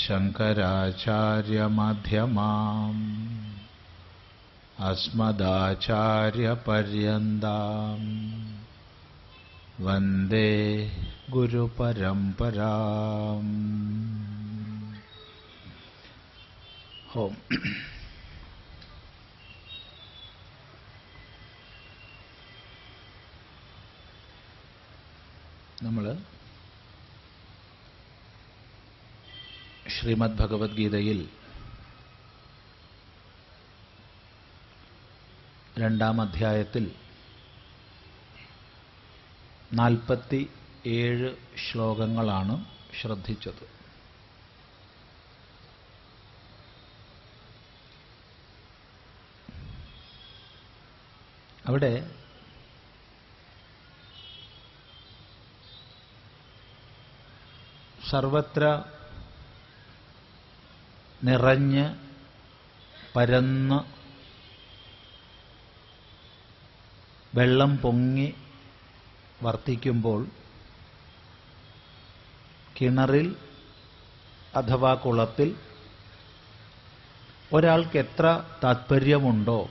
शङ्कराचार्यमध्यमाम् अस्मदाचार्यपर्यन्ताम् वन्दे गुरुपरम्पराम् ഓം നമ്മൾ ശ്രീമദ് ഭഗവത്ഗീതയിൽ രണ്ടാം അധ്യായത്തിൽ നാൽപ്പത്തി ഏഴ് ശ്ലോകങ്ങളാണ് ശ്രദ്ധിച്ചത്. അവിടെ സർവത്ര നിറഞ്ഞ് പരന്ന് വെള്ളം പൊങ്ങി വർത്തിക്കുമ്പോൾ കിണറിൽ അഥവാ കുളത്തിൽ ഒരാൾക്ക് എത്ര താത്പര്യമുണ്ടോ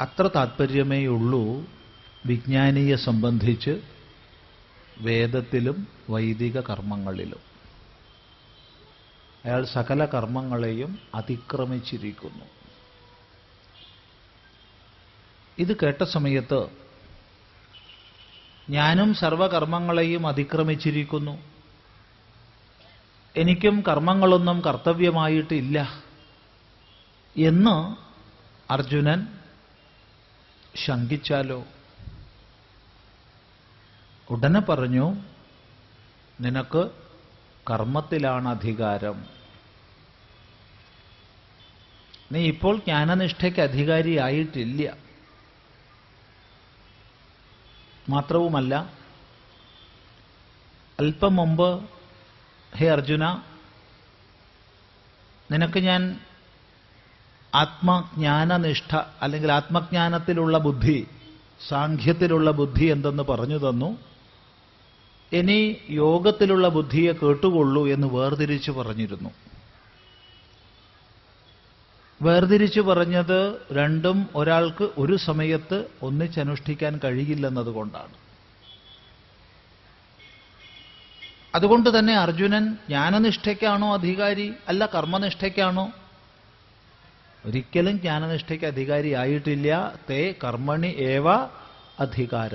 അത്ര താത്പര്യമേയുള്ളൂ വിജ്ഞാനിയെ സംബന്ധിച്ച് വേദത്തിലും വൈദിക കർമ്മങ്ങളിലും. അയാൾ സകല കർമ്മങ്ങളെയും അതിക്രമിച്ചിരിക്കുന്നു. ഇത് കേട്ട സമയത്ത് ഞാനും സർവകർമ്മങ്ങളെയും അതിക്രമിച്ചിരിക്കുന്നു. എനിക്കും കർമ്മങ്ങളൊന്നും കർത്തവ്യമായിട്ടില്ല എന്ന് അർജുനൻ ശങ്കിച്ചാലോ. ഉടനെ പറഞ്ഞു നിനക്ക് കർമ്മത്തിലാണ് അധികാരം നീ ഇപ്പോൾ ജ്ഞാനനിഷ്ഠയ്ക്ക് അധികാരിയായിട്ടില്ല. മാത്രവുമല്ല അല്പം മുമ്പ് ഹേ അർജുന നിനക്ക് ഞാൻ ആത്മജ്ഞാനനിഷ്ഠ അല്ലെങ്കിൽ ആത്മജ്ഞാനത്തിലുള്ള ബുദ്ധി സാഖ്യത്തിലുള്ള ബുദ്ധി എന്തെന്ന് പറഞ്ഞു തന്നു. ഇനി യോഗത്തിലുള്ള ബുദ്ധിയെ കേട്ടുകൊള്ളൂ എന്ന് വേർതിരിച്ചു പറഞ്ഞിരുന്നു. വേർതിരിച്ചു പറഞ്ഞത് രണ്ടും ഒരാൾക്ക് ഒരു സമയത്ത് ഒന്നിച്ചനുഷ്ഠിക്കാൻ കഴിയില്ലെന്നതുകൊണ്ടാണ് അതുകൊണ്ട് തന്നെ അർജുനൻ ജ്ഞാനനിഷ്ഠയ്ക്കാണോ അധികാരി? അല്ല കർമ്മനിഷ്ഠയ്ക്കാണോ? ഒരിക്കലും ജ്ഞാനനിഷ്ഠയ്ക്ക് അധികാരി ആയിട്ടില്ല തേ കർമ്മണി ഏവ അധികാര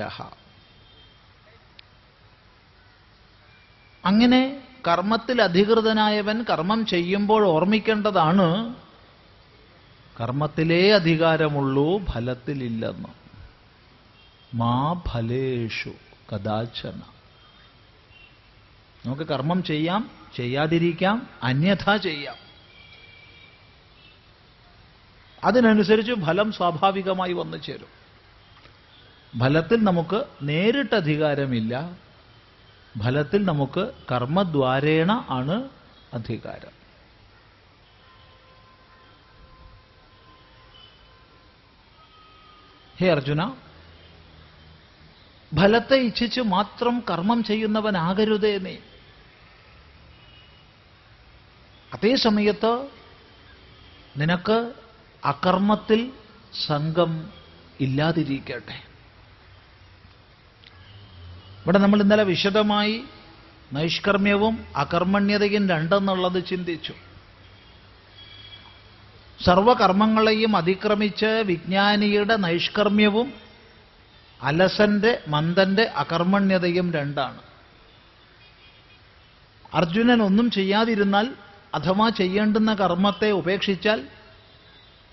അങ്ങനെ കർമ്മത്തിൽ അധികൃതനായവൻ കർമ്മം ചെയ്യുമ്പോൾ ഓർമ്മിക്കേണ്ടതാണ് കർമ്മത്തിലേ അധികാരമുള്ളൂ ഫലത്തിലില്ലെന്ന്. മാ ഫലേഷു കഥാചന. നമുക്ക് കർമ്മം ചെയ്യാം ചെയ്യാതിരിക്കാം അന്യഥ ചെയ്യാം. അതിനനുസരിച്ച് ഫലം സ്വാഭാവികമായി വന്നു ചേരും ഫലത്തിൽ നമുക്ക് നേരിട്ട് അധികാരമില്ല ഫലത്തിൽ നമുക്ക് കർമ്മദ്വാരേണ ആണ് അധികാരം. ഹേ അർജുന ഫലത്തെ ഇച്ഛിച്ച് മാത്രം കർമ്മം ചെയ്യുന്നവനാകരുതേ നീ. അതേ സമയത്ത് നിനക്ക് അകർമ്മത്തിൽ സംഘം ഇല്ലാതിരിക്കട്ടെ. ഇവിടെ നമ്മൾ ഇന്നലെ വിശദമായി നൈഷ്കർമ്മ്യവും അകർമ്മണ്യതയും രണ്ടെന്നുള്ളത് ചിന്തിച്ചു. സർവകർമ്മങ്ങളെയും അതിക്രമിച്ച് വിജ്ഞാനിയുടെ നൈഷ്കർമ്മ്യവും അലസന്റെ മന്ദന്റെ അകർമ്മണ്യതയും രണ്ടാണ്. അർജുനൻ ഒന്നും ചെയ്യാതിരുന്നാൽ അഥവാ ചെയ്യേണ്ടുന്ന കർമ്മത്തെ ഉപേക്ഷിച്ചാൽ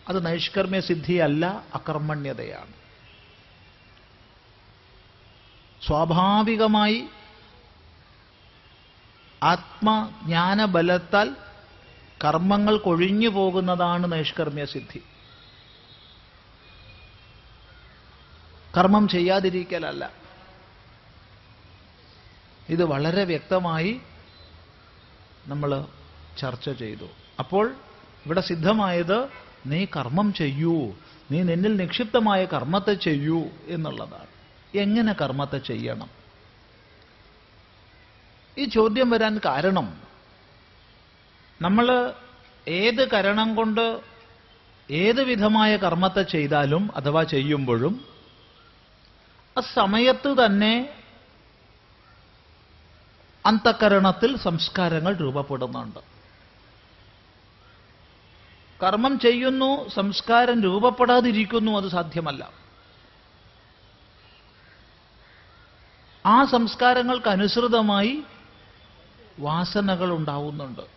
അത് നൈഷ്കർമ്മ്യ സിദ്ധിയല്ല അകർമ്മണ്യതയാണ്. സ്വാഭാവികമായി ആത്മജ്ഞാനബലത്താൽ കർമ്മങ്ങൾ കൊഴിഞ്ഞു പോകുന്നതാണ് നൈഷ്കർമ്മ്യ സിദ്ധി. കർമ്മം ചെയ്യാതിരിക്കലല്ല. ഇത് വളരെ വ്യക്തമായി നമ്മൾ ചർച്ച ചെയ്തു. അപ്പോൾ ഇവിടെ സിദ്ധമായത് നീ കർമ്മം ചെയ്യൂ. നീ നിന്നിൽ നിക്ഷിപ്തമായ കർമ്മത്തെ ചെയ്യൂ എന്നുള്ളതാണ്. എങ്ങനെ കർമ്മത്തെ ചെയ്യണം? ഈ ചോദ്യം വരാൻ കാരണം നമ്മൾ ഏത് കരണം കൊണ്ട് ഏത് വിധമായ കർമ്മത്തെ ചെയ്താലും അഥവാ ചെയ്യുമ്പോഴും ആ സമയത്ത് തന്നെ അന്തക്കരണത്തിൽ സംസ്കാരങ്ങൾ രൂപപ്പെടുന്നുണ്ട്. കർമ്മം ചെയ്യുന്നു സംസ്കാരം രൂപപ്പെടാതിരിക്കുന്നു അത് സാധ്യമല്ല. ആ സംസ്കാരങ്ങൾക്ക് അനുസൃതമായി വാസനകൾ ഉണ്ടാവുന്നുണ്ട്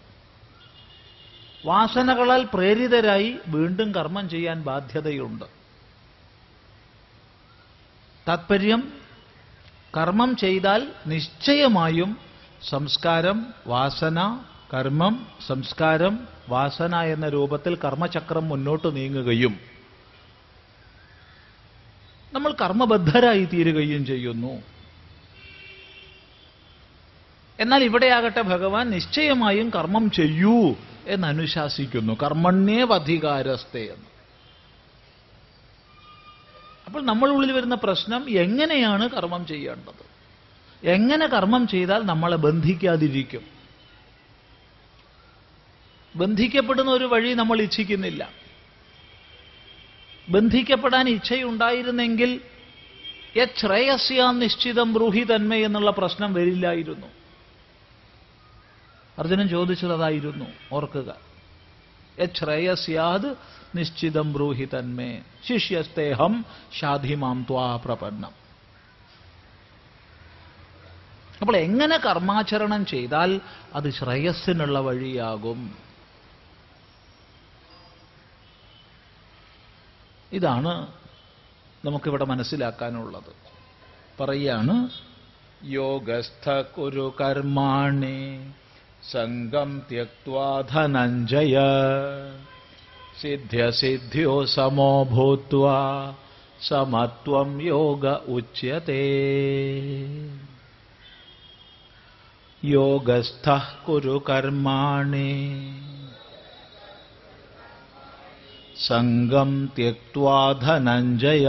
വാസനകളാൽ പ്രേരിതരായി വീണ്ടും കർമ്മം ചെയ്യാൻ ബാധ്യതയുണ്ട്. താത്പര്യം കർമ്മം ചെയ്താൽ നിശ്ചയമായും സംസ്കാരം വാസന കർമ്മം സംസ്കാരം വാസന എന്ന രൂപത്തിൽ കർമ്മചക്രം മുന്നോട്ട് നീങ്ങുകയും നമ്മൾ കർമ്മബദ്ധരായി തീരുകയും ചെയ്യുന്നു. എന്നാൽ ഇവിടെയാകട്ടെ ഭഗവാൻ നിശ്ചയമായും കർമ്മം ചെയ്യൂ എന്ന് അനുശാസിക്കുന്നു. കർമ്മണ്യവധികാരസ്ഥേ എന്ന്. അപ്പോൾ നമ്മളുള്ളിൽ വരുന്ന പ്രശ്നം എങ്ങനെയാണ് കർമ്മം ചെയ്യേണ്ടത്? എങ്ങനെ കർമ്മം ചെയ്താൽ നമ്മളെ ബന്ധിക്കാതിരിക്കും? ബന്ധിക്കപ്പെടുന്ന ഒരു വഴി നമ്മൾ ഇച്ഛിക്കുന്നില്ല. ബന്ധിക്കപ്പെടാൻ ഇച്ഛയുണ്ടായിരുന്നെങ്കിൽ യശ്രേയസ്യാ നിശ്ചിതം ബ്രൂഹി തന്മ എന്നുള്ള പ്രശ്നം വരില്ലായിരുന്നു. അർജുനൻ ചോദിച്ചതായിരുന്നു ഓർക്കുക. യശ്രേയസ്യാത് നിശ്ചിതം ബ്രൂഹി തന്മേ. ശിഷ്യസ്തേഹം ഷാധിമാം ത്വാ പ്രപന്നം. അപ്പോൾ എങ്ങനെ കർമാചരണം ചെയ്താൽ അത് ശ്രേയസ്സിനുള്ള വഴിയാകും? ഇതാണ് നമുക്കിവിടെ മനസ്സിലാക്കാനുള്ളത്. പറയാണ് യോഗസ്ഥ കുരു കർമാണി സംഗം ത്യക്വാ ധനഞ്ജയ സിദ്ധ്യസിദ്ധ്യോ സമോ ഭൂത്വാ സമത്വം യോഗ ഉച്യത്തെ യോഗസ്ഥ കുരു കർമാണി സംഗം ത്യക്വാ ധനഞ്ജയ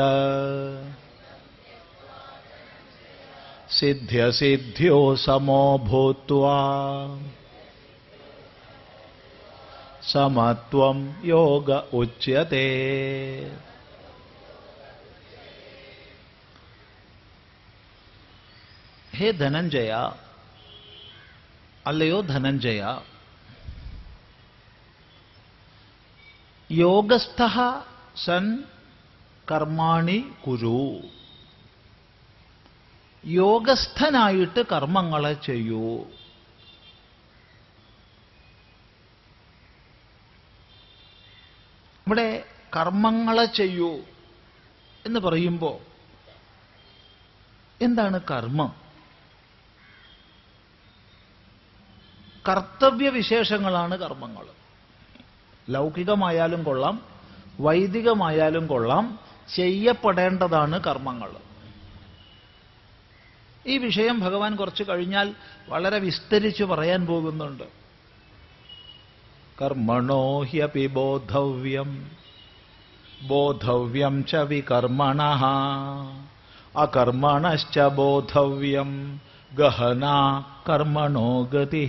സിദ്ധ്യസിദ്ധ്യോ സമോ ഭൂത്വാ സമത്വം യോഗ ഉച്യത്തെ ഹേ ധനഞ്ജയ അല്ലയോ ധനഞ്ജയ യോഗസ്ഥ സൻ കർമാണി കുരു യോഗസ്ഥനായിട്ട് കർമ്മങ്ങളെ ചെയ്യൂ। ഇവിടെ കർമ്മങ്ങളെ ചെയ്യൂ എന്ന് പറയുമ്പോൾ എന്താണ് കർമ്മം? കർത്തവ്യവിശേഷങ്ങളാണ് കർമ്മങ്ങൾ. ലൗകികമായാലും കൊള്ളാം വൈദികമായാലും കൊള്ളാം ചെയ്യപ്പെടേണ്ടതാണ് കർമ്മങ്ങൾ. ഈ വിഷയം ഭഗവാൻ കുറച്ച് കഴിഞ്ഞാൽ വളരെ വിസ്തരിച്ച് പറയാൻ പോകുന്നുണ്ട്. കർമ്മണോ ഹ്യപി ബോധവ്യം ബോധവ്യം ച വികർമ്മണ അകർമ്മണശ്ച ബോധവ്യം ഗഹന കർമ്മണോ ഗതി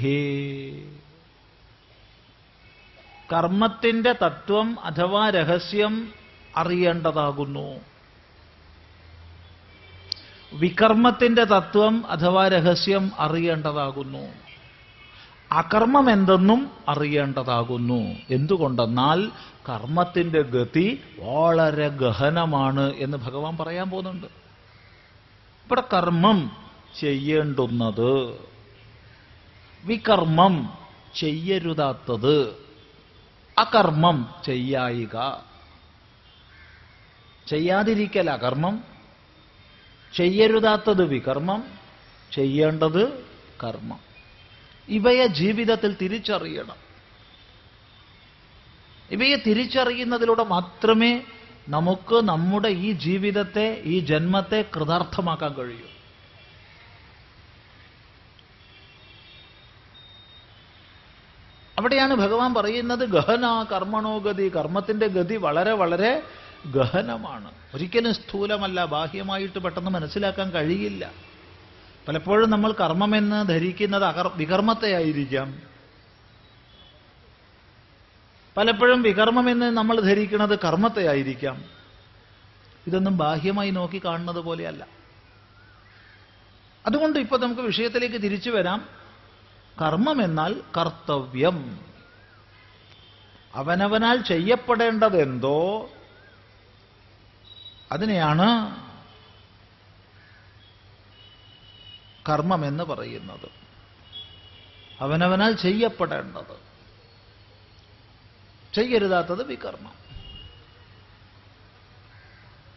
കർമ്മത്തിന്റെ തത്വം അഥവാ രഹസ്യം അറിയേണ്ടതാകുന്നു. വികർമ്മത്തിന്റെ തത്വം അഥവാ രഹസ്യം അറിയേണ്ടതാകുന്നു. അകർമ്മം എന്തെന്നും അറിയേണ്ടതാകുന്നു. എന്തുകൊണ്ടെന്നാൽ കർമ്മത്തിന്റെ ഗതി വളരെ ഗഹനമാണ് എന്ന് ഭഗവാൻ പറയാൻ പോകുന്നുണ്ട്. ഇവിടെ കർമ്മം ചെയ്യേണ്ടുന്നത് വികർമ്മം ചെയ്യരുതാത്തത് അകർമ്മം ചെയ്യായിക. ചെയ്യാതിരിക്കൽ അകർമ്മം ചെയ്യരുതാത്തത് വികർമ്മം ചെയ്യേണ്ടത് കർമ്മം. ഇവയെ ജീവിതത്തിൽ തിരിച്ചറിയണം. ഇവയെ തിരിച്ചറിയുന്നതിലൂടെ മാത്രമേ നമുക്ക് നമ്മുടെ ഈ ജീവിതത്തെ ഈ ജന്മത്തെ കൃതാർത്ഥമാക്കാൻ കഴിയൂ. അവിടെയാണ് ഭഗവാൻ പറയുന്നത് ഗഹന കർമ്മണോ ഗതി കർമ്മത്തിന്റെ ഗതി വളരെ വളരെ ഗഹനമാണ്. ഒരിക്കലും സ്ഥൂലമല്ല ബാഹ്യമായിട്ട് പെട്ടെന്ന് മനസ്സിലാക്കാൻ കഴിയില്ല. പലപ്പോഴും നമ്മൾ കർമ്മമെന്ന് ധരിക്കുന്നത് അകർ വികർമ്മത്തെ ആയിരിക്കാം പലപ്പോഴും വികർമ്മമെന്ന് നമ്മൾ ധരിക്കുന്നത് കർമ്മത്തെ ആയിരിക്കാം ഇതൊന്നും ബാഹ്യമായി നോക്കി കാണുന്നത് പോലെയല്ല. അതുകൊണ്ട് ഇപ്പൊ നമുക്ക് വിഷയത്തിലേക്ക് തിരിച്ചു വരാം. കർമ്മം എന്നാൽ കർത്തവ്യം. അവനവനാൽ ചെയ്യപ്പെടേണ്ടതെന്തോ അതിനെയാണ് കർമ്മം എന്ന് പറയുന്നത്. അവനവനാൽ ചെയ്യപ്പെടേണ്ടത്. ചെയ്യരുതാത്തത് വികർമ്മം.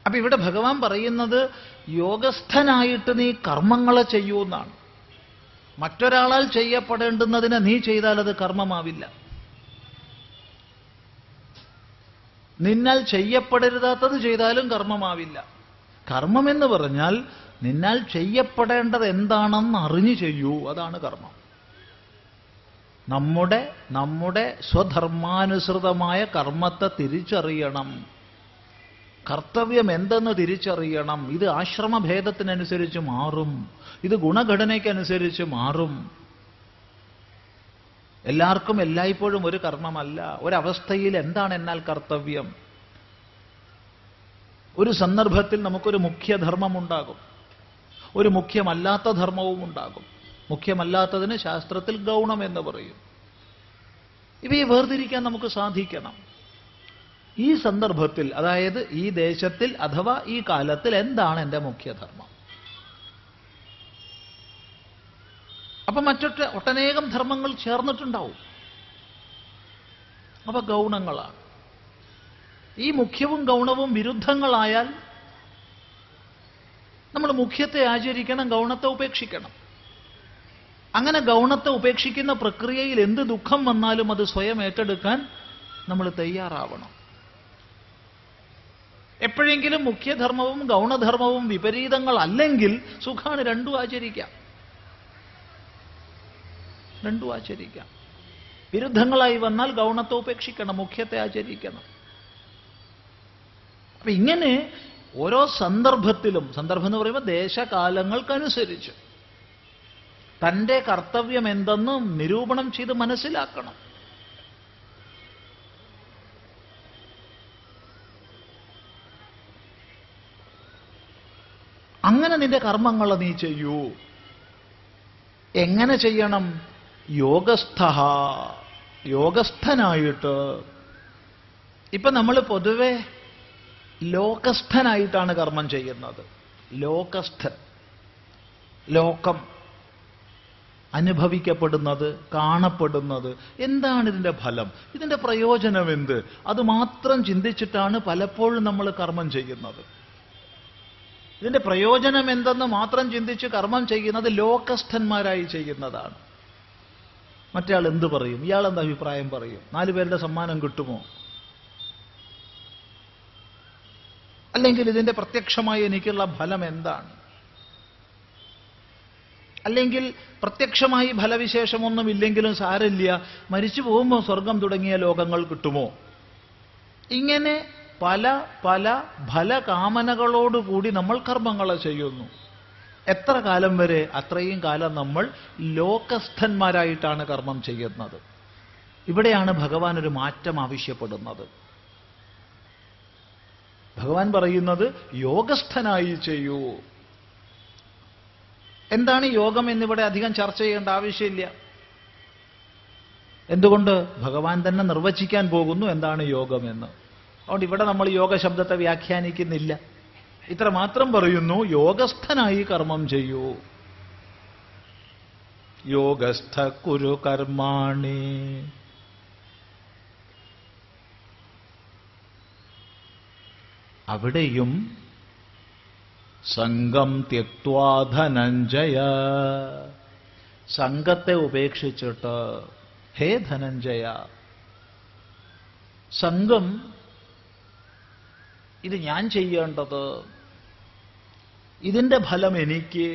അപ്പൊ ഇവിടെ ഭഗവാൻ പറയുന്നത് യോഗസ്ഥനായിട്ട് നീ കർമ്മങ്ങളെ ചെയ്യൂ എന്നാണ്. മറ്റൊരാളാൽ ചെയ്യപ്പെടേണ്ടുന്നതിനെ നീ ചെയ്താൽ അത് കർമ്മമാവില്ല. നിന്നാൽ ചെയ്യപ്പെടരുതാത്തത് ചെയ്താലും കർമ്മമാവില്ല. കർമ്മം എന്ന് പറഞ്ഞാൽ നിന്നാൽ ചെയ്യപ്പെടേണ്ടത് എന്താണെന്ന് അറിഞ്ഞു ചെയ്യൂ. അതാണ് കർമ്മം. നമ്മുടെ നമ്മുടെ സ്വധർമാനുസൃതമായ കർമ്മത്തെ തിരിച്ചറിയണം. കർത്തവ്യം എന്തെന്ന് തിരിച്ചറിയണം. ഇത് ആശ്രമഭേദത്തിനനുസരിച്ച് മാറും. ഇത് ഗുണഘടനയ്ക്കനുസരിച്ച് മാറും. എല്ലാവർക്കും എല്ലായ്പ്പോഴും ഒരു കർമ്മമല്ല. ഒരവസ്ഥയിൽ എന്താണ് എന്നാൽ കർത്തവ്യം? ഒരു സന്ദർഭത്തിൽ നമുക്കൊരു മുഖ്യധർമ്മമുണ്ടാകും. ഒരു മുഖ്യമല്ലാത്ത ധർമ്മവും ഉണ്ടാകും. മുഖ്യമല്ലാത്തതിന് ശാസ്ത്രത്തിൽ ഗൗണം എന്ന് പറയും. ഇവയെ വേർതിരിക്കാൻ നമുക്ക് സാധിക്കണം. ഈ സന്ദർഭത്തിൽ അതായത് ഈ ദേശത്തിൽ അഥവാ ഈ കാലത്തിൽ എന്താണ് എന്റെ മുഖ്യധർമ്മം? അപ്പൊ മറ്റൊറ്റ ഒട്ടനേകം ധർമ്മങ്ങൾ ചേർന്നിട്ടുണ്ടാവും. അവ ഗൗണങ്ങളാണ്. ഈ മുഖ്യവും ഗൗണവും വിരുദ്ധങ്ങളായാൽ നമ്മൾ മുഖ്യത്തെ ആചരിക്കണം ഗൗണത്തെ ഉപേക്ഷിക്കണം. അങ്ങനെ ഗൗണത്തെ ഉപേക്ഷിക്കുന്ന പ്രക്രിയയിൽ എന്ത് ദുഃഖം വന്നാലും അത് സ്വയം ഏറ്റെടുക്കാൻ നമ്മൾ തയ്യാറാവണം. എപ്പോഴെങ്കിലും മുഖ്യധർമ്മവും ഗൗണധർമ്മവും വിപരീതങ്ങൾ അല്ലെങ്കിൽ സുഖാണ് രണ്ടും ആചരിക്കാം. രണ്ടും ആചരിക്കാം. വിരുദ്ധങ്ങളായി വന്നാൽ ഗൗണത്തെ ഉപേക്ഷിക്കണം മുഖ്യത്തെ ആചരിക്കണം. അപ്പൊ ഇങ്ങനെ ഓരോ സന്ദർഭത്തിലും സന്ദർഭം എന്ന് പറയുമ്പോൾ ദേശകാലങ്ങൾക്കനുസരിച്ച് തന്റെ കർത്തവ്യം എന്തെന്ന് നിരൂപണം ചെയ്ത് മനസ്സിലാക്കണം. അങ്ങനെ നിന്റെ കർമ്മങ്ങൾ നീ ചെയ്യൂ. എങ്ങനെ ചെയ്യണം? യോഗസ്ഥ യോഗസ്ഥനായിട്ട്. ഇപ്പൊ നമ്മൾ പൊതുവെ ലോകസ്ഥനായിട്ടാണ് കർമ്മം ചെയ്യുന്നത്. ലോകസ്ഥൻ. ലോകം. അനുഭവിക്കപ്പെടുന്നത് കാണപ്പെടുന്നത്. എന്താണ് ഇതിന്റെ ഫലം? ഇതിന്റെ പ്രയോജനം എന്ത്? അത് മാത്രം ചിന്തിച്ചിട്ടാണ് പലപ്പോഴും നമ്മൾ കർമ്മം ചെയ്യുന്നത്. ഇതിന്റെ പ്രയോജനം എന്തെന്ന് മാത്രം ചിന്തിച്ച് കർമ്മം ചെയ്യുന്നത് ലോകസ്ഥന്മാരായി ചെയ്യുന്നതാണ്. മറ്റേ ആൾ എന്ത് പറയും? ഇയാൾ എന്താ അഭിപ്രായം പറയും? നാലു പേരുടെ സമ്മാനം കിട്ടുമോ? അല്ലെങ്കിൽ ഇതിന്റെ പ്രത്യക്ഷമായി എനിക്കുള്ള ഫലം എന്താണ്? അല്ലെങ്കിൽ പ്രത്യക്ഷമായി ഫലവിശേഷമൊന്നുമില്ലെങ്കിലും സാരമില്ല മരിച്ചു പോകുമ്പോൾ സ്വർഗം തുടങ്ങിയ ലോകങ്ങൾ കിട്ടുമോ? ഇങ്ങനെ പല പല ഫലകാമനകളോടുകൂടി നമ്മൾ കർമ്മങ്ങളെ ചെയ്യുന്നു. എത്ര കാലം വരെ അത്രയും കാലം നമ്മൾ ലോകസ്ഥന്മാരായിട്ടാണ് കർമ്മം ചെയ്യുന്നത്. ഇവിടെയാണ് ഭഗവാൻ ഒരു മാറ്റം ആവശ്യപ്പെടുന്നത്. ഭഗവാൻ പറയുന്നത് യോഗസ്ഥനായി ചെയ്യൂ. എന്താണ് യോഗം എന്നിവിടെ അധികം ചർച്ച ചെയ്യേണ്ട ആവശ്യമില്ല. എന്തുകൊണ്ട്? ഭഗവാൻ തന്നെ നിർവചിക്കാൻ പോകുന്നു എന്താണ് യോഗം എന്ന്. അതുകൊണ്ട് ഇവിടെ നമ്മൾ യോഗ ശബ്ദത്തെ വ്യാഖ്യാനിക്കുന്നില്ല. ഇത്ര മാത്രം പറയുന്നു യോഗസ്ഥനായി കർമ്മം ചെയ്യൂ. യോഗസ്ഥ കുരു കർമാണി. അവിടെയും സംഘം തെക്വാധനഞ്ജയ സംഘത്തെ ഉപേക്ഷിച്ചിട്ട് ഹേ ധനഞ്ജയ സംഘം ഇത് ഞാൻ ചെയ്യേണ്ടത് ഇതിന്റെ ഫലം എനിക്ക്.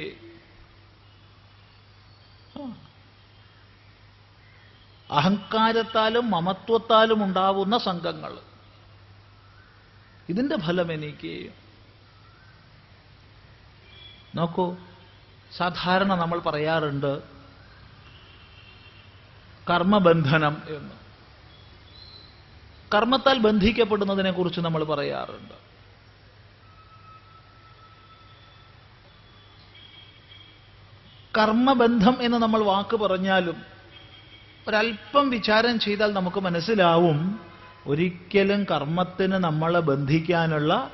അഹങ്കാരത്താലും മമത്വത്താലും ഉണ്ടാവുന്ന സംഘങ്ങൾ. ഇതിന്റെ ഫലം എനിക്ക് നോക്കൂ സാധാരണ നമ്മൾ പറയാറുണ്ട് കർമ്മബന്ധനം എന്ന്. കർമ്മത്താൽ ബന്ധിക്കപ്പെടുന്നതിനെ കുറിച്ച് നമ്മൾ പറയാറുണ്ട്. കർമ്മബന്ധം എന്ന് നമ്മൾ വാക്ക് പറഞ്ഞാലും ഒരല്പം വിചാരം ചെയ്താൽ നമുക്ക് മനസ്സിലാവും ഒരിക്കലും കർമ്മത്തിന് നമ്മളെ ബന്ധിക്കാനുള്ള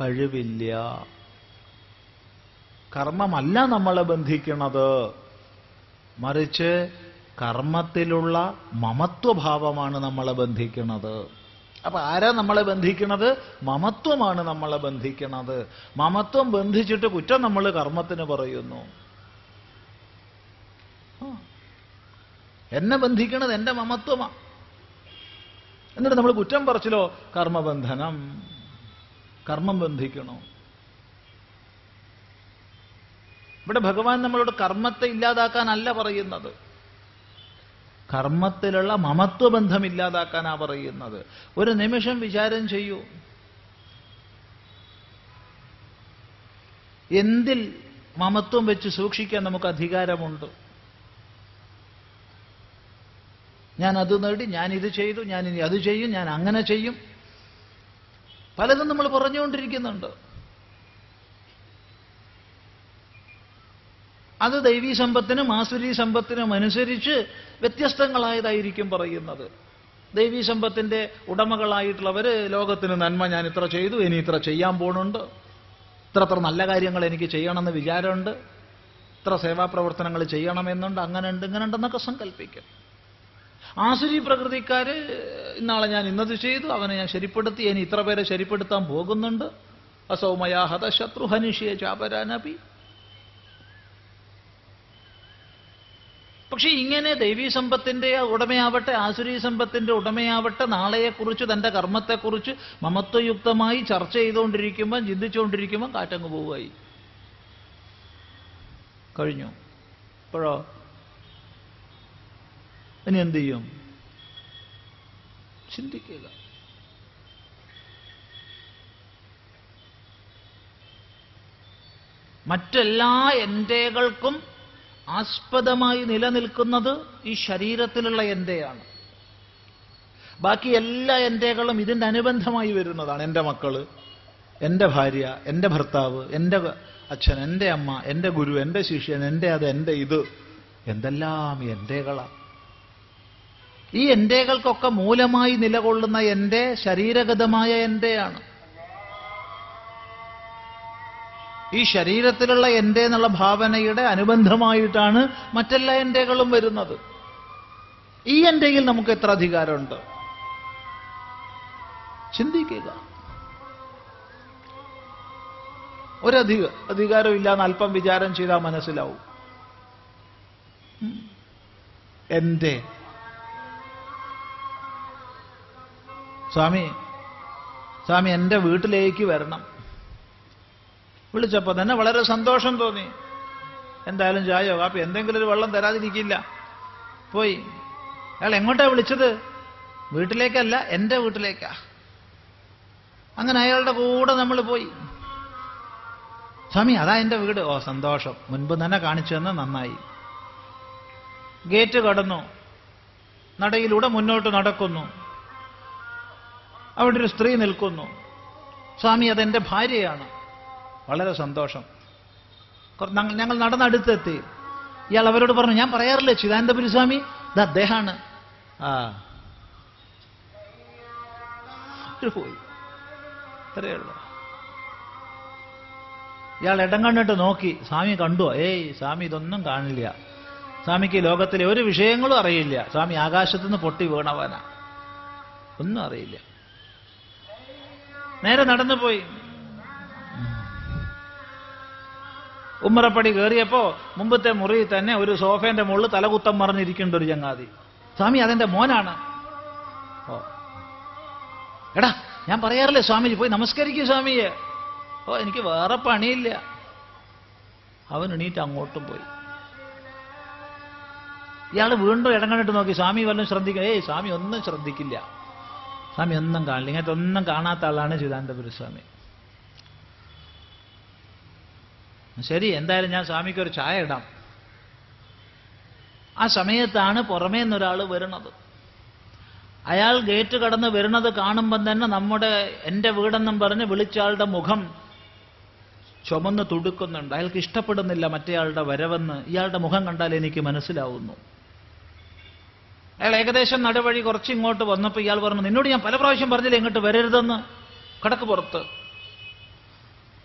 കഴിവില്ല. കർമ്മമല്ല നമ്മളെ ബന്ധിക്കുന്നത് മറിച്ച് കർമ്മത്തിലുള്ള മമത്വഭാവമാണ് നമ്മളെ ബന്ധിക്കുന്നത് അപ്പൊ ആരാ നമ്മളെ ബന്ധിക്കുന്നത് മമത്വമാണ് നമ്മളെ ബന്ധിക്കുന്നത് മമത്വം ബന്ധിച്ചിട്ട് കുറ്റം നമ്മൾ കർമ്മത്തിന് പറയുന്നു. എന്നെ ബന്ധിക്കുന്നത് എന്റെ മമത്വമാ. എന്നിട്ട് നമ്മൾ കുറ്റം പറച്ചിലോ? കർമ്മബന്ധനം. കർമ്മം ബന്ധിക്കണോ? ഇവിടെ ഭഗവാൻ നമ്മളോട് കർമ്മത്തെ ഇല്ലാതാക്കാനല്ല പറയുന്നത്. കർമ്മത്തിലുള്ള മമത്വബന്ധം ഇല്ലാതാക്കാനാ പറയുന്നത്. ഒരു നിമിഷം വിചാരം ചെയ്യൂ. എന്തിൽ മമത്വം വെച്ച് സൂക്ഷിക്കാൻ നമുക്ക് അധികാരമുണ്ട്? ഞാൻ അത് നേടി ഞാൻ ഇത് ചെയ്തു ഞാൻ ഇനി അത് ചെയ്യും ഞാൻ അങ്ങനെ ചെയ്യും. പലതും നമ്മൾ പറഞ്ഞുകൊണ്ടിരിക്കുന്നുണ്ട്. അത് ദൈവീ സമ്പത്തിനും ആസുരീ സമ്പത്തിനും അനുസരിച്ച് വ്യത്യസ്തങ്ങളായതായിരിക്കും പറയുന്നത്. ദൈവീ സമ്പത്തിന്റെ ഉടമകളായിട്ടുള്ളവര് ലോകത്തിന് നന്മ ഞാൻ ഇത്ര ചെയ്തു ഇനി ഇത്ര ചെയ്യാൻ പോണുണ്ട്. ഇത്ര അത്ര നല്ല കാര്യങ്ങൾ എനിക്ക് ചെയ്യണമെന്ന് വിചാരമുണ്ട്. ഇത്ര സേവാപ്രവർത്തനങ്ങൾ ചെയ്യണമെന്നുണ്ട് അങ്ങനെ ഉണ്ട് ഇങ്ങനെ ഉണ്ടെന്നൊക്കെ സങ്കല്പിക്കും. ആസുരി പ്രകൃതിക്കാര് ഇന്നാളെ ഞാൻ ഇന്നത് ചെയ്തു അവനെ ഞാൻ ശരിപ്പെടുത്തി ഇനി ഇത്ര പേരെ ശരിപ്പെടുത്താൻ പോകുന്നുണ്ട്. അസൗമയാ ഹത ശത്രു ഹനിഷ്യ ചാപരാനപി. പക്ഷെ ഇങ്ങനെ ദൈവീ സമ്പത്തിന്റെ ഉടമയാവട്ടെ ആസുരീ സമ്പത്തിന്റെ ഉടമയാവട്ടെ നാളെയെക്കുറിച്ച് തന്റെ കർമ്മത്തെക്കുറിച്ച് മമത്വയുക്തമായി ചർച്ച ചെയ്തുകൊണ്ടിരിക്കുമ്പോൾ ചിന്തിച്ചുകൊണ്ടിരിക്കുമ്പോൾ കാറ്റങ്ങ് പോവുകയായി. കഴിഞ്ഞു. ഇപ്പോഴോ? ഇനി എന്ത് ചെയ്യും? ചിന്തിക്കുക. മറ്റെല്ലാ എന്റേകൾക്കും ആസ്പദമായി നിലനിൽക്കുന്നത് ഈ ശരീരത്തിലുള്ള എന്റെയാണ്. ബാക്കി എല്ലാ എന്റേകളും ഇതിന്റെ അനുബന്ധമായി വരുന്നതാണ്. എന്റെ മക്കൾ എന്റെ ഭാര്യ എന്റെ ഭർത്താവ് എന്റെ അച്ഛൻ എന്റെ അമ്മ എന്റെ ഗുരു എന്റെ ശിഷ്യൻ എന്റെ അത് എന്റെ ഇത്. എന്തെല്ലാം എന്റെകളാണ് ഈ എന്റേകൾക്കൊക്കെ മൂലമായി നിലകൊള്ളുന്ന എന്റെ ശരീരഗതമായ എന്റെയാണ്. ഈ ശരീരത്തിലുള്ള എന്റെ എന്നുള്ള ഭാവനയുടെ അനുബന്ധമായിട്ടാണ് മറ്റെല്ലാ എന്റെകളും വരുന്നത്. ഈ എന്റെയിൽ നമുക്ക് എത്ര അധികാരമുണ്ട്? ചിന്തിക്കുക. ഒരധിക അധികാരമില്ല എന്ന് അല്പം വിചാരം ചെയ്താൽ മനസ്സിലാവും. ഉം. സ്വാമി സ്വാമി എന്റെ വീട്ടിലേക്ക് വരണം. വിളിച്ചപ്പോൾ തന്നെ വളരെ സന്തോഷം തോന്നി. എന്തായാലും ചായോ? കാപ്പി എന്തെങ്കിലും ഒരു വെള്ളം തരാതിരിക്കില്ല. പോയി. അയാൾ എങ്ങോട്ടാ വിളിച്ചത്? വീട്ടിലേക്കല്ല എന്റെ വീട്ടിലേക്കാ. അങ്ങനെ അയാളുടെ കൂടെ നമ്മൾ പോയി. സ്വാമി അതാ എന്റെ വീട്. ഓ സന്തോഷം. മുൻപ് തന്നെ കാണിച്ചു തന്നെ നന്നായി. ഗേറ്റ് കടന്നു. നടയിലൂടെ മുന്നോട്ട് നടക്കുന്നു. അവിടെ ഒരു സ്ത്രീ നിൽക്കുന്നു. സ്വാമി അതെന്റെ ഭാര്യയാണ്. വളരെ സന്തോഷം. ഞങ്ങൾ- നടന്നടുത്തെത്തി. ഇയാൾ അവരോട് പറഞ്ഞു ഞാൻ പറയാറില്ല ചിദാനന്ദപുരി സ്വാമി? ഇത് അദ്ദേഹമാണ് ആ. പോയി. ഉള്ളൂ. ഇയാൾ ഇടം കണ്ടിട്ട് നോക്കി. സ്വാമി കണ്ടോ. ഏയ് സ്വാമി ഇതൊന്നും കാണില്ല. സ്വാമിക്ക് ലോകത്തിലെ ഒരു വിഷയങ്ങളും അറിയില്ല. സ്വാമി ആകാശത്തുനിന്ന് പൊട്ടി വീണവനാ. ഒന്നും അറിയില്ല. നേരെ നടന്നുപോയി ഉമ്മറപ്പടി കയറിയപ്പോ മുമ്പത്തെ മുറി തന്നെ ഒരു സോഫേന്റെ മുകളിൽ തലകുത്തം മറിഞ്ഞിരിക്കേണ്ട ഒരു ചങ്ങാതി. സ്വാമി അതെന്റെ മോനാണ്. എടാ ഞാൻ പറയാറില്ലേ സ്വാമിജി പോയി നമസ്കരിക്കൂ സ്വാമിയെ. ഓ എനിക്ക് വേറെ പണിയില്ല. അവൻ എണീറ്റ് അങ്ങോട്ടും പോയി. ഇയാൾ വീണ്ടും ഇടങ്ങണിട്ട് നോക്കി സ്വാമി വല്ലതും ശ്രദ്ധിക്കും ഏയ് സ്വാമി ഒന്നും ശ്രദ്ധിക്കില്ല. സ്വാമി ഒന്നും കാണില്ല ഇങ്ങനത്തെ ഒന്നും കാണാത്ത ആളാണ് ചിദാനന്ദപുര സ്വാമി. ശരി എന്തായാലും ഞാൻ സ്വാമിക്ക് ഒരു ചായ ഇടാം. ആ സമയത്താണ് പുറമേ നിന്നൊരാൾ വരുന്നത്. അയാൾ ഗേറ്റ് കടന്ന് വരുന്നത് കാണുമ്പം തന്നെ നമ്മുടെ എന്റെ വീടെന്നും പറഞ്ഞ് വിളിച്ചയാളുടെ മുഖം ചുമന്ന് തുടുക്കുന്നുണ്ട്. അയാൾക്ക് ഇഷ്ടപ്പെടുന്നില്ല മറ്റേയാളുടെ വരവെന്ന്. ഇയാളുടെ മുഖം കണ്ടാൽ എനിക്ക് മനസ്സിലാവുന്നു. അയാൾ ഏകദേശം നടുവഴി കുറച്ച് ഇങ്ങോട്ട് വന്നപ്പോൾ ഇയാൾ പറഞ്ഞു നിന്നോട് ഞാൻ പല പ്രാവശ്യം പറഞ്ഞില്ല ഇങ്ങോട്ട് വരരുതെന്ന്? കടക്ക് പുറത്ത്.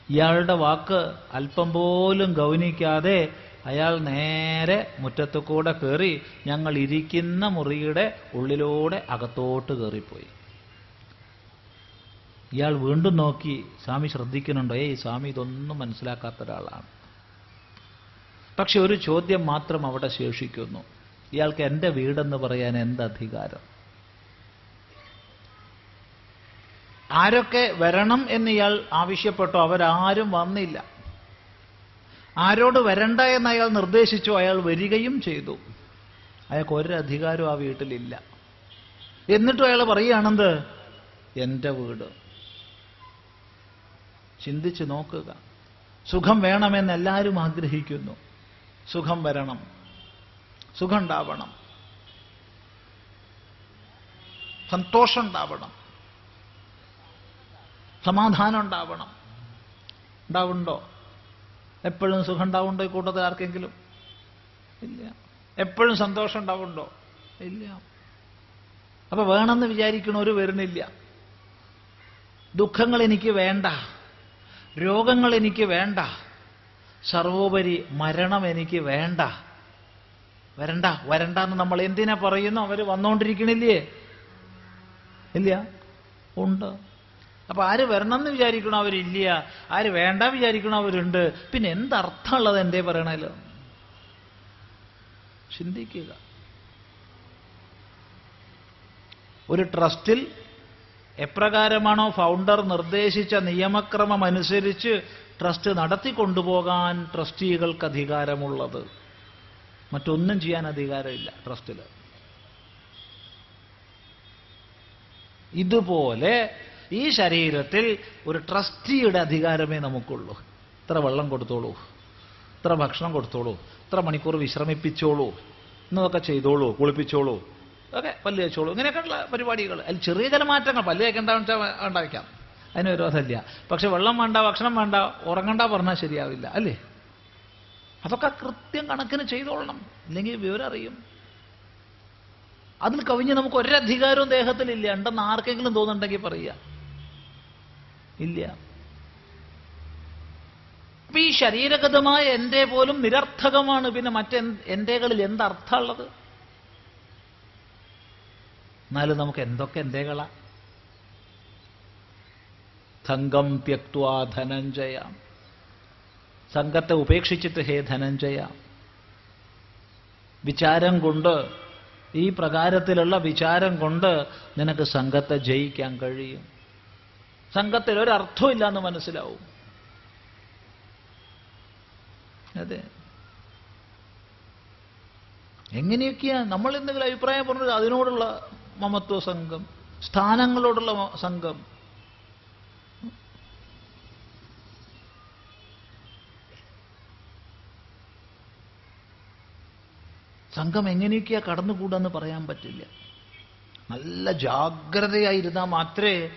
ഇയാളുടെ വാക്ക് അല്പം പോലും ഗൗനിക്കാതെ അയാൾ നേരെ മുറ്റത്തു കൂടെ കയറി ഞങ്ങൾ ഇരിക്കുന്ന മുറിയുടെ ഉള്ളിലൂടെ അകത്തോട്ട് കയറിപ്പോയി ഇയാൾ വീണ്ടും നോക്കി സ്വാമി ശ്രദ്ധിക്കുന്നുണ്ടോ? ഏയ് സ്വാമി ഇതൊന്നും മനസ്സിലാക്കാത്ത ഒരാളാണ്. പക്ഷെ ഒരു ചോദ്യം മാത്രം അവിടെ ശേഷിക്കുന്നു. ഇയാൾക്ക് എന്റെ വീടെന്ന് പറയാൻ എന്ത് അധികാരം ആരൊക്കെ വരണം എന്ന് ഇയാൾ ആവശ്യപ്പെട്ടോ? അവരാരും വന്നില്ല. ആരോട് വരണ്ട എന്ന് അയാൾ നിർദ്ദേശിച്ചു അയാൾ വരികയും ചെയ്തു. അയാൾക്ക് ഒരധികാരവും ആ വീട്ടിലില്ല. എന്നിട്ടും അയാൾ പറയുകയാണെന്ത്? എന്റെ വീട്. ചിന്തിച്ചു നോക്കുക. സുഖം വേണമെന്ന് എല്ലാവരും ആഗ്രഹിക്കുന്നു. സുഖം വരണം. സുഖം ഉണ്ടാവണം സന്തോഷം ഉണ്ടാവണം സമാധാനം ഉണ്ടാവണം ഉണ്ടാവുണ്ടോ എപ്പോഴും സുഖം ഉണ്ടാവുണ്ടോ ഈ കൂട്ടത്തിൽ ആർക്കെങ്കിലും? ഇല്ല. എപ്പോഴും സന്തോഷം ഉണ്ടാവുണ്ടോ ഇല്ല. അപ്പൊ വേണമെന്ന് വിചാരിക്കണവർ വരുന്നില്ല. ദുഃഖങ്ങൾ എനിക്ക് വേണ്ട. രോഗങ്ങൾ എനിക്ക് വേണ്ട. സർവോപരി മരണം എനിക്ക് വേണ്ട. വരണ്ട വരണ്ട എന്ന് നമ്മൾ എന്തിനാ പറയുന്നു? അവർ വന്നുകൊണ്ടിരിക്കണില്ലേ ഇല്ല. ഉണ്ട്. അപ്പൊ ആര് വരണം എന്ന് വിചാരിക്കണോ അവരില്ല. ആര് വേണ്ട വിചാരിക്കണോ അവരുണ്ട്. പിന്നെ എന്തർത്ഥമുള്ളത് എന്തേ പറയണല്ലോ ചിന്തിക്കുക. ഒരു ട്രസ്റ്റിൽ എപ്രകാരമാണോ ഫൗണ്ടർ നിർദ്ദേശിച്ച നിയമക്രമം അനുസരിച്ച് ട്രസ്റ്റ് നടത്തിക്കൊണ്ടുപോകാൻ ട്രസ്റ്റികൾക്ക് അധികാരമുള്ളത്? മറ്റൊന്നും ചെയ്യാൻ അധികാരമില്ല ട്രസ്റ്റിൽ ഇതുപോലെ ഈ ശരീരത്തിൽ ഒരു ട്രസ്റ്റിയുടെ അധികാരമേ നമുക്കുള്ളൂ. ഇത്ര വെള്ളം കൊടുത്തോളൂ ഇത്ര ഭക്ഷണം കൊടുത്തോളൂ ഇത്ര മണിക്കൂർ വിശ്രമിപ്പിച്ചോളൂ എന്നതൊക്കെ ചെയ്തോളൂ കുളിപ്പിച്ചോളൂ ഒക്കെ പല്ല് വെച്ചോളൂ ഇങ്ങനെയൊക്കെയുള്ള പരിപാടികൾ. അതിൽ ചെറിയ ചില മാറ്റങ്ങൾ പല്ല് വെക്കേണ്ട ഉണ്ടായിരിക്കാം അതിന് വിരോധമില്ല പക്ഷെ വെള്ളം വേണ്ട ഭക്ഷണം വേണ്ട ഉറങ്ങണ്ട പറഞ്ഞാൽ ശരിയാവില്ല അല്ലേ? അതൊക്കെ കൃത്യം കണക്കിന് ചെയ്തോളണം. ഇല്ലെങ്കിൽ വിവരം അറിയും. അതിൽ കവിഞ്ഞ് നമുക്ക് ഒരധികാരവും ദേഹത്തിലില്ല. ഉണ്ടെന്ന് ആർക്കെങ്കിലും തോന്നുന്നുണ്ടെങ്കിൽ പറയുക. ഇല്ല. അപ്പൊ ഈ ശരീരഗതമായ എന്റെ പോലും നിരർത്ഥകമാണ്. പിന്നെ മറ്റെ എന്റെകളിൽ എന്തർത്ഥമുള്ളത് എന്നാലും നമുക്ക് എന്തൊക്കെ എന്തേകളാ തങ്കം ത്യക്വാ ധനഞ്ജയ. സംഘത്തെ ഉപേക്ഷിച്ചിട്ട് ഹേ ധനഞ്ജയ. വിചാരം കൊണ്ട് ഈ പ്രകാരത്തിലുള്ള വിചാരം കൊണ്ട് നിനക്ക് സംഘത്തെ ജയിക്കാൻ കഴിയും. സംഘത്തിൽ ഒരർത്ഥമില്ല എന്ന് മനസ്സിലാവും. അതെ. എങ്ങനെയൊക്കെയാ? നമ്മൾ എന്തെങ്കിലും അഭിപ്രായം പറഞ്ഞത്? അതിനോടുള്ള മമത്വ സംഘം സ്ഥാനങ്ങളോടുള്ള സംഘം. സംഘം എങ്ങനെയൊക്കെയാ കടന്നുകൂടാന്ന് പറയാൻ പറ്റില്ല. നല്ല ജാഗ്രതയായിരുന്നാൽ മാത്രമേ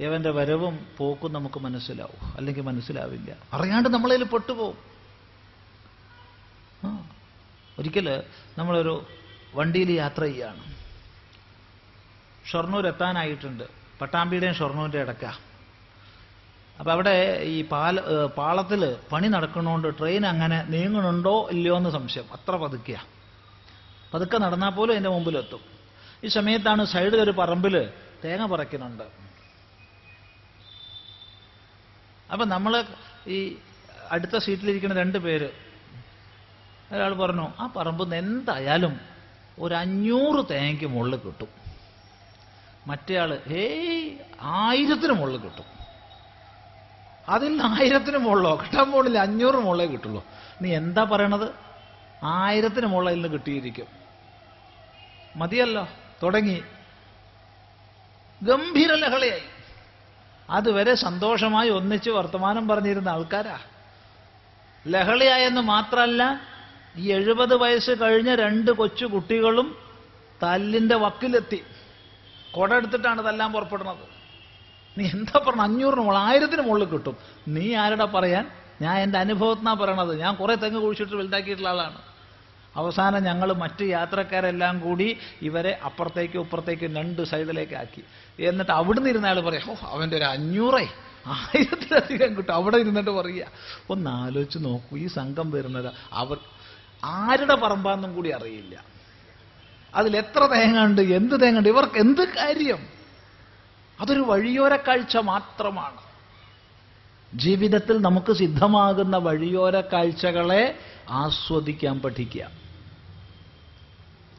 ഇവന്റെ വരവും പോക്കും നമുക്ക് മനസ്സിലാവൂ. അല്ലെങ്കിൽ മനസ്സിലാവില്ല. അറിയാണ്ട് നമ്മളതിൽ പെട്ടുപോകും ഒരിക്കൽ നമ്മളൊരു വണ്ടിയിൽ യാത്ര ചെയ്യാണ്. ഷൊർണൂർ എത്താനായിട്ടുണ്ട്. പട്ടാമ്പിയുടെയും ഷൊർണൂരിന്റെ ഇടക്ക അപ്പൊ അവിടെ ഈ പാല പാളത്തിൽ പണി നടക്കണോണ്ട് ട്രെയിൻ അങ്ങനെ നീങ്ങണുണ്ടോ ഇല്ലയോ എന്ന് സംശയം. അത്ര പതുക്കുക പതുക്കെ നടന്നാൽ പോലും എന്റെ മുമ്പിലെത്തും. ഈ സമയത്താണ് സൈഡിൽ ഒരു പറമ്പിൽ തേങ്ങ പറയ്ക്കുന്നുണ്ട് അപ്പൊ നമ്മൾ ഈ അടുത്ത സീറ്റിലിരിക്കുന്ന രണ്ട് പേര് ഒരാൾ പറഞ്ഞു ആ പറമ്പിൽ നിന്ന് എന്തായാലും ഒരു അഞ്ഞൂറ് തേങ്ങയ്ക്ക് മുകളിൽ കിട്ടും. മറ്റേ ആൾ ഏയ് ആയിരത്തിന് മുകളിൽ കിട്ടും. അതിൽ ആയിരത്തിന് മുകളിലോ കിട്ടാൻ പോണില്ല അഞ്ഞൂറ് മുകളിലേ കിട്ടുള്ളൂ. നീ എന്താ പറയണത്? ആയിരത്തിന് മുകളിൽ നിന്ന് കിട്ടിയിരിക്കും. മതിയല്ലോ തുടങ്ങി. ഗംഭീര ലഹളയായി. അതുവരെ സന്തോഷമായി ഒന്നിച്ച് വർത്തമാനം പറഞ്ഞിരുന്ന ആൾക്കാരാ. ലഹളയായെന്ന് മാത്രമല്ല ഈ എഴുപത് വയസ്സ് കഴിഞ്ഞ രണ്ട് കൊച്ചു കുട്ടികളും തല്ലിന്റെ വക്കിലെത്തി. കൊട എടുത്തിട്ടാണ് തല്ലാൻ പുറപ്പെടുന്നത്. നീ എന്താ പറഞ്ഞ? അഞ്ഞൂറിന് മുകളിൽ ആയിരത്തിന് മുകളിൽ കിട്ടും. നീ ആരുടെ പറയാൻ? ഞാൻ എന്റെ അനുഭവത്തിനാണ് പറയണത്. ഞാൻ കുറെ തെങ്ങ് കുഴിച്ചിട്ട് വലുതാക്കിയിട്ടുള്ള ആളാണ്. അവസാനം ഞങ്ങൾ മറ്റ് യാത്രക്കാരെല്ലാം കൂടി ഇവരെ അപ്പുറത്തേക്കും ഇപ്പുറത്തേക്കും രണ്ട് സൈഡിലേക്ക് ആക്കി. എന്നിട്ട് അവിടെ ഇരുന്ന ആൾ പറയാം ഓ അവന്റെ ഒരു അഞ്ഞൂറേ. ആയിരത്തിലധികം കിട്ടും. അവിടെ ഇരുന്നിട്ട് പറയുക ഒന്ന് ആലോചിച്ച് നോക്കൂ ഈ സംഘം വരുന്നത് അവർ ആരുടെ പറമ്പാന്നും കൂടി അറിയില്ല. അതിൽ എത്ര തേങ്ങ ഉണ്ട് എന്ത് തേങ്ങ ഉണ്ട് ഇവർക്ക് എന്ത് കാര്യം? അതൊരു വഴിയോര കാഴ്ച മാത്രമാണ്. ജീവിതത്തിൽ നമുക്ക് സിദ്ധമാകുന്ന വഴിയോര കാഴ്ചകളെ ആസ്വദിക്കാൻ പഠിക്കുക.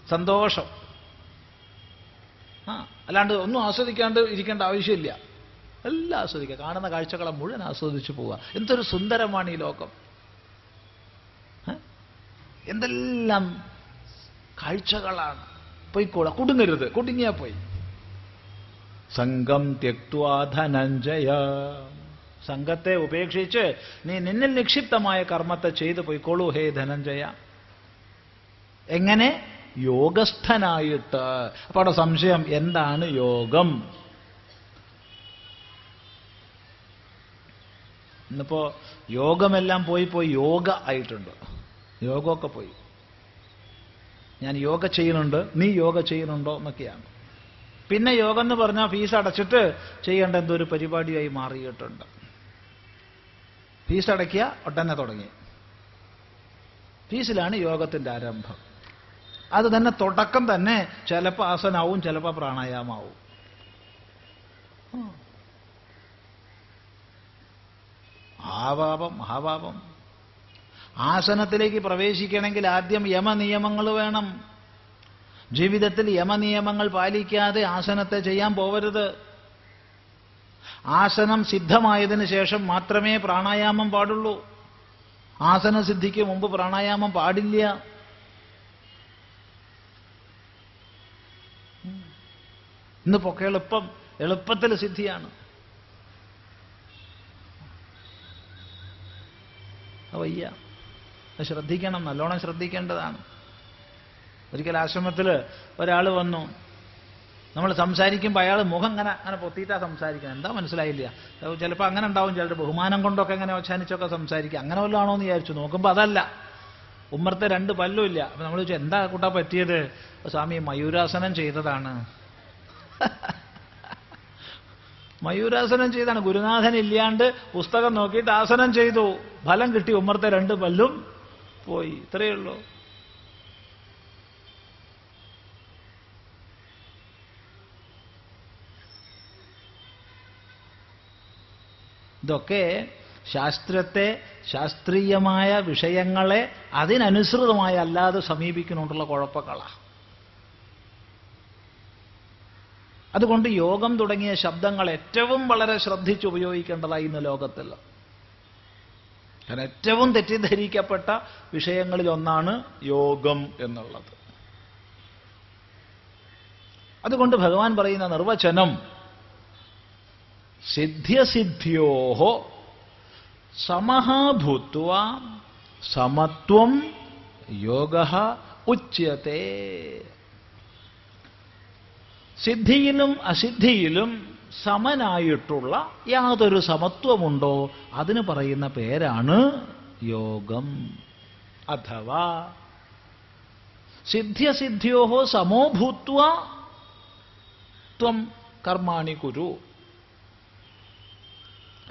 സന്തോഷം. ആ അല്ലാണ്ട് ഒന്നും ആസ്വദിക്കാണ്ട് ഇരിക്കേണ്ട ആവശ്യമില്ല. എല്ലാം ആസ്വദിക്കുക. കാണുന്ന കാഴ്ചകളെ മുഴുവൻ ആസ്വദിച്ചു പോവുക. എന്തൊരു സുന്ദരമാണ് ഈ ലോകം? എന്തെല്ലാം കാഴ്ചകളാണ്. പോയിക്കോളാം. കുടുങ്ങരുത്. കുടുങ്ങിയാ പോയി. സംഘം ത്യക്വാ ധനഞ്ജയ. സംഘത്തെ ഉപേക്ഷിച്ച് നീ നിന്നിൽ നിക്ഷിപ്തമായ കർമ്മത്തെ ചെയ്തു പോയിക്കോളൂ ഹേ ധനഞ്ജയ. എങ്ങനെ? യോഗസ്ഥനായിട്ട്. അപ്പൊ അവിടെ സംശയം എന്താണ് യോഗം? ഇന്നിപ്പോ യോഗമെല്ലാം പോയി പോയി യോഗ ആയിട്ടുണ്ട്. യോഗമൊക്കെ പോയി. ഞാൻ യോഗ ചെയ്യുന്നുണ്ട് നീ യോഗ ചെയ്യുന്നുണ്ടോ എന്നൊക്കെയാണ്. പിന്നെ യോഗം എന്ന് പറഞ്ഞാൽ ഫീസ് അടച്ചിട്ട് ചെയ്യേണ്ട എന്തോ ഒരു പരിപാടിയായി മാറിയിട്ടുണ്ട്. ഫീസ് അടയ്ക്കുക ഒട്ടന്നെ തുടങ്ങി. ഫീസിലാണ് യോഗത്തിന്റെ ആരംഭം. അത് തന്നെ തുടക്കം തന്നെ ചിലപ്പോൾ ആസനാവും ചിലപ്പോൾ പ്രാണായാമാവും. ആവാപം മഹാപാപം. ആസനത്തിലേക്ക് പ്രവേശിക്കണമെങ്കിൽ ആദ്യം യമനിയമങ്ങൾ വേണം. ജീവിതത്തിൽ യമനിയമങ്ങൾ പാലിക്കാതെ ആസനത്തെ ചെയ്യാൻ പോവരുത്. ആസനം സിദ്ധമായതിനു ശേഷം മാത്രമേ പ്രാണായാമം പാടുള്ളൂ. ആസന സിദ്ധിക്ക് മുമ്പ് പ്രാണായാമം പാടില്ല. ഇന്നിപ്പൊക്കെ എളുപ്പം എളുപ്പത്തിൽ സിദ്ധിയാണ്. വയ്യ. ശ്രദ്ധിക്കണം നല്ലോണം ശ്രദ്ധിക്കേണ്ടതാണ്. ഒരിക്കൽ ആശ്രമത്തിൽ ഒരാൾ വന്നു. നമ്മൾ സംസാരിക്കുമ്പോൾ അയാൾ മുഖം അങ്ങനെ അങ്ങനെ പൊത്തിയിട്ടാ സംസാരിക്കണം എന്താ മനസ്സിലായില്ല. ചിലപ്പോൾ അങ്ങനെ ഉണ്ടാവും ചിലർ ബഹുമാനം കൊണ്ടൊക്കെ അങ്ങനെ അവസാനിച്ചൊക്കെ സംസാരിക്കുക അങ്ങനെ വല്ലതാണോ എന്ന് വിചാരിച്ചു. നോക്കുമ്പോൾ അതല്ല. ഉമ്മർത്തെ രണ്ട് പല്ലും ഇല്ല. അപ്പൊ നമ്മൾ ചോദിച്ചു എന്താ കൂട്ടാ പറ്റിയത്? സ്വാമി മയൂരാസനം ചെയ്തതാണ്. മയൂരാസനം ചെയ്താണ്. ഗുരുനാഥൻ ഇല്ലാണ്ട് പുസ്തകം നോക്കിയിട്ട് ആസനം ചെയ്തു. ഫലം കിട്ടി ഉമ്മർത്തെ രണ്ട് പല്ലും. പോയി. ഇത്രയേ ഉള്ളൂ. ഇതൊക്കെ ശാസ്ത്രത്തെ ശാസ്ത്രീയമായ വിഷയങ്ങളെ അതിനനുസൃതമായി അല്ലാതെ സമീപിക്കുന്നുണ്ടുള്ള കുഴപ്പങ്ങളാണ് അതുകൊണ്ട് യോഗം തുടങ്ങിയ ശബ്ദങ്ങൾ ഏറ്റവും വളരെ ശ്രദ്ധിച്ച് ഉപയോഗിക്കേണ്ടതായി ഇന്ന് ലോകത്തിൽ. കാരണം ഏറ്റവും തെറ്റിദ്ധരിക്കപ്പെട്ട വിഷയങ്ങളിൽ ഒന്നാണ് യോഗം എന്നുള്ളത്. അതുകൊണ്ട് ഭഗവാൻ പറയുന്ന നിർവചനം സിദ്ധ്യസിദ്ധ്യോഹോ സമഭൂത്വ സമത്വം യോഗ ഉച്യത്തെ സിദ്ധിയിലും അസിദ്ധിയിലും സമനായിട്ടുള്ള യാതൊരു സമത്വമുണ്ടോ? അതിന് പറയുന്ന പേരാണ് യോഗം. അഥവാ സിദ്ധ്യസിദ്ധ്യോഹോ സമോഭൂത്വ ത്വം കർമാണി കുരു.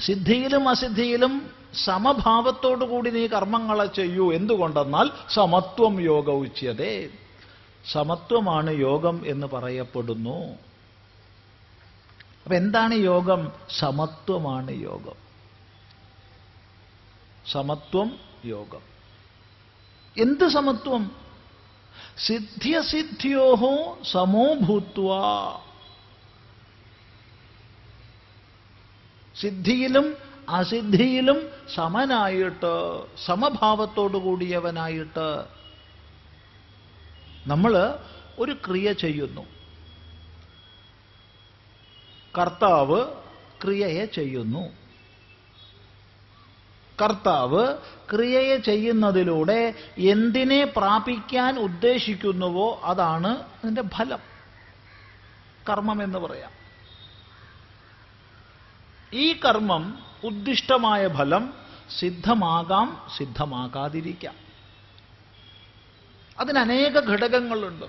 സിദ്ധിയിലും അസിദ്ധിയിലും സമഭാവത്തോടുകൂടി നീ കർമ്മങ്ങളെ ചെയ്യൂ. എന്തുകൊണ്ടെന്നാൽ സമത്വം യോഗ ഉച്ചതേ സമത്വമാണ് യോഗം എന്ന് പറയപ്പെടുന്നു. അപ്പൊ എന്താണ് യോഗം? സമത്വമാണ് യോഗം. സമത്വം യോഗം. എന്ത് സമത്വം? സിദ്ധ്യസിദ്ധ്യോഹോ സമോ സിദ്ധിയിലും അസിദ്ധിയിലും സമനായിട്ട് സമഭാവത്തോടു കൂടിയവനായിട്ട് നമ്മൾ ഒരു ക്രിയ ചെയ്യുന്നു. കർത്താവ് ക്രിയയെ ചെയ്യുന്നു. കർത്താവ് ക്രിയയെ ചെയ്യുന്നതിലൂടെ എന്തിനെ പ്രാപിക്കാൻ ഉദ്ദേശിക്കുന്നുവോ അതാണ് അതിന്റെ ഫലം. കർമ്മം എന്ന് പറയാം. ഈ കർമ്മം ഉദ്ദിഷ്ടമായ ഫലം സിദ്ധമാകാം സിദ്ധമാകാതിരിക്കാം. അതിനനേക ഘടകങ്ങളുണ്ട്.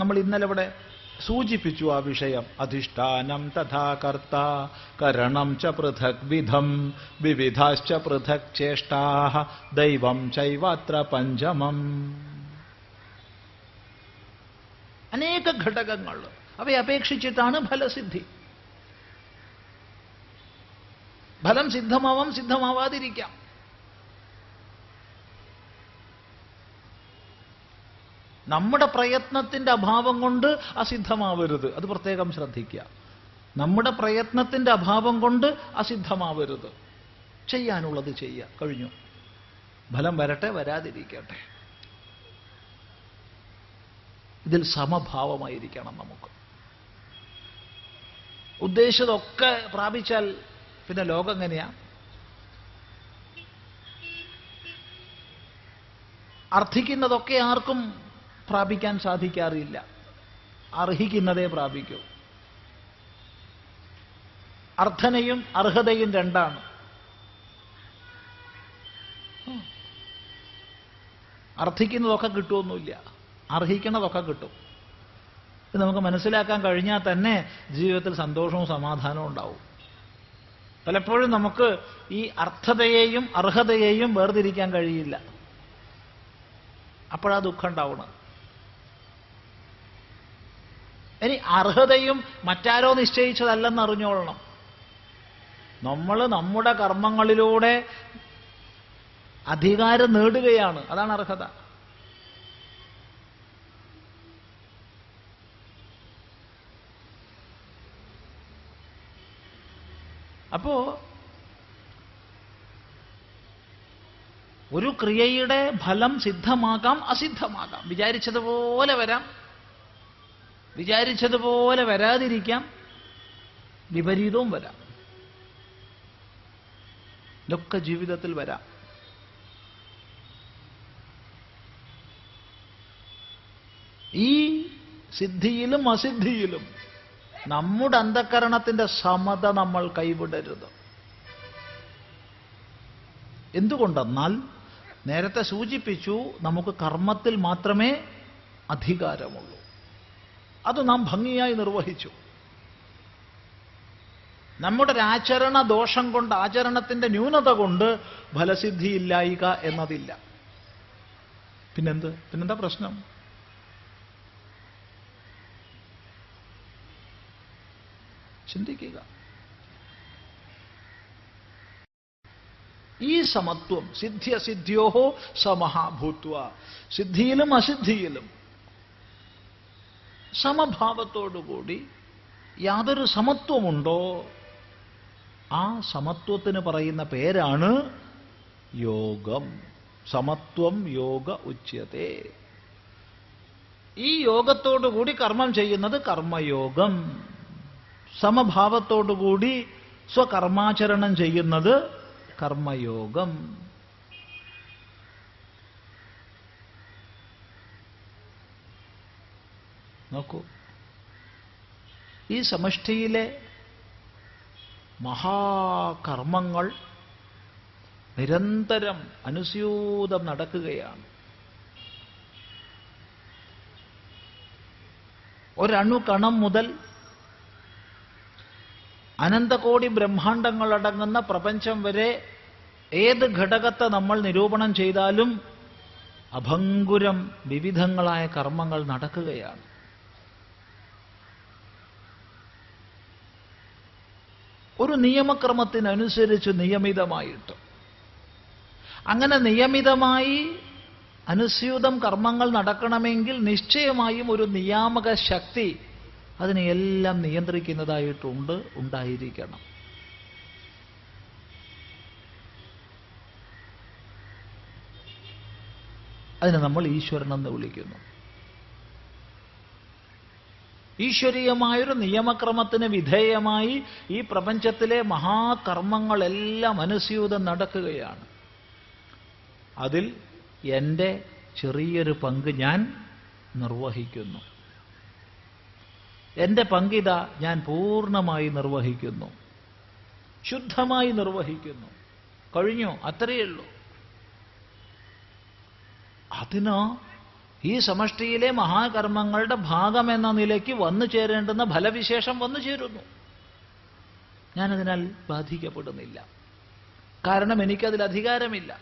നമ്മൾ ഇന്നലെ ഇവിടെ സൂചിപ്പിച്ചു ആ വിഷയം. അധിഷ്ഠാനം തഥാ കർത്ത കരണം ച പൃഥക് വിധം വിവിധാശ്ച പൃഥക് ചേഷ്ടാ ദൈവം ചൈവാത്ര പഞ്ചമം. അനേക ഘടകങ്ങൾ. അവയെ അപേക്ഷിച്ചിട്ടാണ് ഫലസിദ്ധി. ഫലം സിദ്ധമാവാം സിദ്ധമാവാതിരിക്കാം. നമ്മുടെ പ്രയത്നത്തിന്റെ അഭാവം കൊണ്ട് അസിദ്ധമാവരുത്. അത് പ്രത്യേകം ശ്രദ്ധിക്കുക. നമ്മുടെ പ്രയത്നത്തിന്റെ അഭാവം കൊണ്ട് അസിദ്ധമാവരുത്. ചെയ്യാനുള്ളത് ചെയ്യുക. കഴിഞ്ഞു. ഫലം വരട്ടെ വരാതിരിക്കട്ടെ. ഇതിൽ സമഭാവമായിരിക്കണം നമുക്ക്. ഉദ്ദേശിച്ചതൊക്കെ പ്രാപിച്ചാൽ പിന്നെ ലോകം എങ്ങനെയാ? അർത്ഥിക്കുന്നതൊക്കെ ആർക്കും പ്രാപിക്കാൻ സാധിക്കാറില്ല. അർഹിക്കുന്നതേ പ്രാപിക്കൂ. അർത്ഥനയും അർഹതയും രണ്ടാണ്. അർത്ഥിക്കുന്നതൊക്കെ കിട്ടുമൊന്നുമില്ല അർഹിക്കുന്നതൊക്കെ കിട്ടും. ഇത് നമുക്ക് മനസ്സിലാക്കാൻ കഴിഞ്ഞാൽ തന്നെ ജീവിതത്തിൽ സന്തോഷവും സമാധാനവും ഉണ്ടാവും. പലപ്പോഴും നമുക്ക് ഈ അർത്ഥതയെയും അർഹതയെയും വേർതിരിക്കാൻ കഴിയില്ല. അപ്പോഴാ ദുഃഖം ഉണ്ടാവണം ഇനി അർഹതയും മറ്റാരോ നിശ്ചയിച്ചതല്ലെന്ന് അറിഞ്ഞോളണം. നമ്മൾ നമ്മുടെ കർമ്മങ്ങളിലൂടെ അധികാരം നേടുകയാണ്. അതാണ് അർഹത. അപ്പോ ഒരു ക്രിയയുടെ ഫലം സിദ്ധമാകാം അസിദ്ധമാകാം വിചാരിച്ചതുപോലെ വരാം. വിചാരിച്ചതുപോലെ വരാതിരിക്കാം. വിപരീതവും വരാം. ഇതൊക്കെ ജീവിതത്തിൽ വരാം. ഈ സിദ്ധിയിലും അസിദ്ധിയിലും നമ്മുടെ അന്ധക്കരണത്തിന്റെ സമത നമ്മൾ കൈവിടരുത്. എന്തുകൊണ്ടെന്നാൽ നേരത്തെ സൂചിപ്പിച്ചു നമുക്ക് കർമ്മത്തിൽ മാത്രമേ അധികാരമുള്ളൂ. അത് നാം ഭംഗിയായി നിർവഹിച്ചു. നമ്മുടെ ഒരു ആചരണ ദോഷം കൊണ്ട് ആചരണത്തിന്റെ ന്യൂനത കൊണ്ട് ഫലസിദ്ധിയില്ലായിക എന്നതില്ല. പിന്നെന്ത്? പിന്നെന്താ പ്രശ്നം? ചിന്തിക്കുക. ഈ സമത്വം സിദ്ധി അസിദ്ധ്യോഹോ സമഹാഭൂത്വ. സിദ്ധിയിലും അസിദ്ധിയിലും. സമഭാവത്തോടുകൂടി യാതൊരു സമത്വമുണ്ടോ? ആ സമത്വത്തിന് പറയുന്ന പേരാണ് യോഗം. സമത്വം യോഗ ഉച്യത്തെ. ഈ യോഗത്തോടുകൂടി കർമ്മം ചെയ്യുന്നത് കർമ്മയോഗം. സമഭാവത്തോടുകൂടി സ്വകർമാചരണം ചെയ്യുന്നത് കർമ്മയോഗം. നോക്കൂ. ഈ സമഷ്ടിയിലെ മഹാകർമ്മങ്ങൾ നിരന്തരം അനുസ്യൂതം നടക്കുകയാണ്. ഒരണുകണം മുതൽ അനന്തകോടി ബ്രഹ്മാണ്ടങ്ങളടങ്ങുന്ന പ്രപഞ്ചം വരെ ഏത് ഘടകത്തെ നമ്മൾ നിരൂപണം ചെയ്താലും അഭങ്കുരം വിവിധങ്ങളായ കർമ്മങ്ങൾ നടക്കുകയാണ്. ഒരു നിയമക്രമത്തിനനുസരിച്ച് നിയമിതമായിട്ട്. അങ്ങനെ നിയമിതമായി അനുസ്യൂതം കർമ്മങ്ങൾ നടക്കണമെങ്കിൽ നിശ്ചയമായും ഒരു നിയാമക ശക്തി അതിനെയെല്ലാം നിയന്ത്രിക്കുന്നതായിട്ടുണ്ട് ഉണ്ടായിരിക്കണം. അതിനെ നമ്മൾ ഈശ്വരൻ എന്ന് വിളിക്കുന്നു. ഈശ്വരീയമായൊരു നിയമക്രമത്തിന് വിധേയമായി ഈ പ്രപഞ്ചത്തിലെ മഹാകർമ്മങ്ങളെല്ലാം അനുസ്യൂതം നടക്കുകയാണ്. അതിൽ എന്റെ ചെറിയൊരു പങ്ക് ഞാൻ നിർവഹിക്കുന്നു. എന്റെ പങ്കിത ഞാൻ പൂർണമായി നിർവഹിക്കുന്നു. ശുദ്ധമായി നിർവഹിക്കുന്നു. കഴിഞ്ഞു? അത്രയേ ഉള്ളൂ. അതിന് ഈ സമഷ്ടിയിലെ മഹാകർമ്മങ്ങളുടെ ഭാഗം എന്ന നിലയ്ക്ക് വന്നു ചേരേണ്ടുന്ന ഫലവിശേഷം വന്നു ചേരുന്നു. ഞാനതിനാൽ ബാധിക്കപ്പെടുന്നില്ല. കാരണം എനിക്കതിൽ അധികാരമില്ല.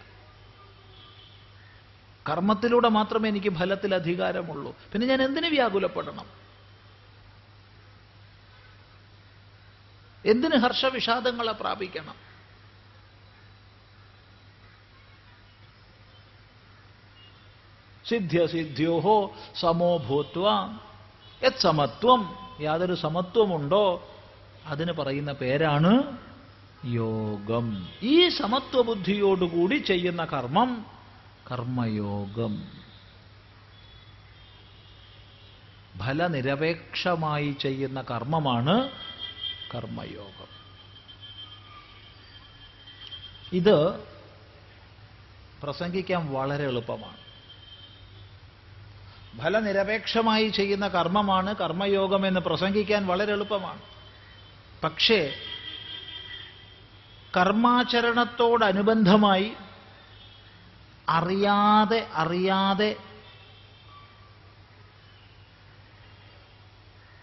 കർമ്മത്തിലൂടെ മാത്രമേ എനിക്ക് ഫലത്തിൽ അധികാരമുള്ളൂ. പിന്നെ ഞാൻ എന്തിനു വ്യാകുലപ്പെടണം? എന്തിന് ഹർഷവിഷാദങ്ങളെ പ്രാപിക്കണം? സിദ്ധ്യസിദ്ധ്യോഹോ സമോ ഭൂത്വ. യത് സമത്വം യാതൊരു സമത്വമുണ്ടോ? അതിന് പറയുന്ന പേരാണ് യോഗം. ഈ സമത്വബുദ്ധിയോടുകൂടി ചെയ്യുന്ന കർമ്മം കർമ്മയോഗം. ഫലനിരപേക്ഷമായി ചെയ്യുന്ന കർമ്മമാണ് കർമ്മയോഗം. ഇത് പ്രസംഗിക്കാൻ വളരെ എളുപ്പമാണ്. ഫലനിരപേക്ഷമായി ചെയ്യുന്ന കർമ്മമാണ് കർമ്മയോഗം എന്ന് പ്രസംഗിക്കാൻ വളരെ എളുപ്പമാണ്. പക്ഷേ കർമാചരണത്തോടനുബന്ധമായി അറിയാതെ അറിയാതെ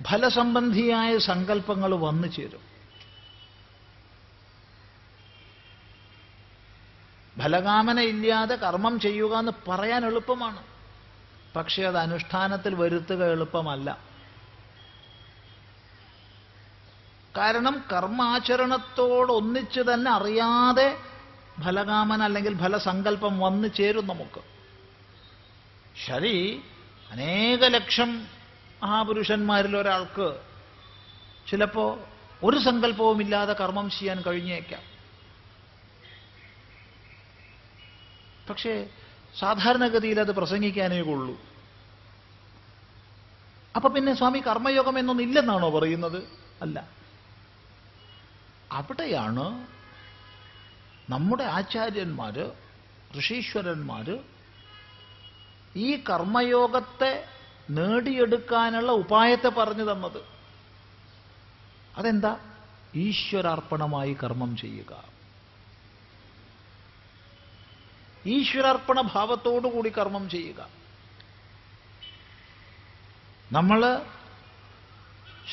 ഫലസംബന്ധിയായ സങ്കല്പങ്ങൾ വന്നു ചേരും. ഫലകാമന ഇല്ലാതെ കർമ്മം ചെയ്യുക എന്ന് പറയാൻ എളുപ്പമാണ്. പക്ഷേ അത് അനുഷ്ഠാനത്തിൽ വരുത്തുക എളുപ്പമല്ല. കാരണം കർമാചരണത്തോടൊന്നിച്ച് തന്നെ അറിയാതെ ഫലകാമന അല്ലെങ്കിൽ ഫലസങ്കല്പം വന്നു ചേരും നമുക്ക്. ശരി അനേക ലക്ഷം മഹാപുരുഷന്മാരിൽ ഒരാൾക്ക് ചിലപ്പോ ഒരു സങ്കല്പവുമില്ലാതെ കർമ്മം ചെയ്യാൻ കഴിഞ്ഞേക്കാം. പക്ഷേ സാധാരണഗതിയിൽ അത് പ്രസംഗിക്കാനേ ഉള്ളൂ അപ്പൊ പിന്നെ സ്വാമി കർമ്മയോഗം എന്നൊന്നും ഇല്ലെന്നാണോ പറയുന്നത്? അല്ല. അവിടെയാണ് നമ്മുടെ ആചാര്യന്മാര് ഋഷീശ്വരന്മാര് ഈ കർമ്മയോഗത്തെ നേടിയെടുക്കാനുള്ള ഉപായത്തെ പറഞ്ഞു തന്നത്. അതെന്താ? ഈശ്വരാർപ്പണമായി കർമ്മം ചെയ്യുക. ഈശ്വരാർപ്പണ ഭാവത്തോടുകൂടി കർമ്മം ചെയ്യുക. നമ്മൾ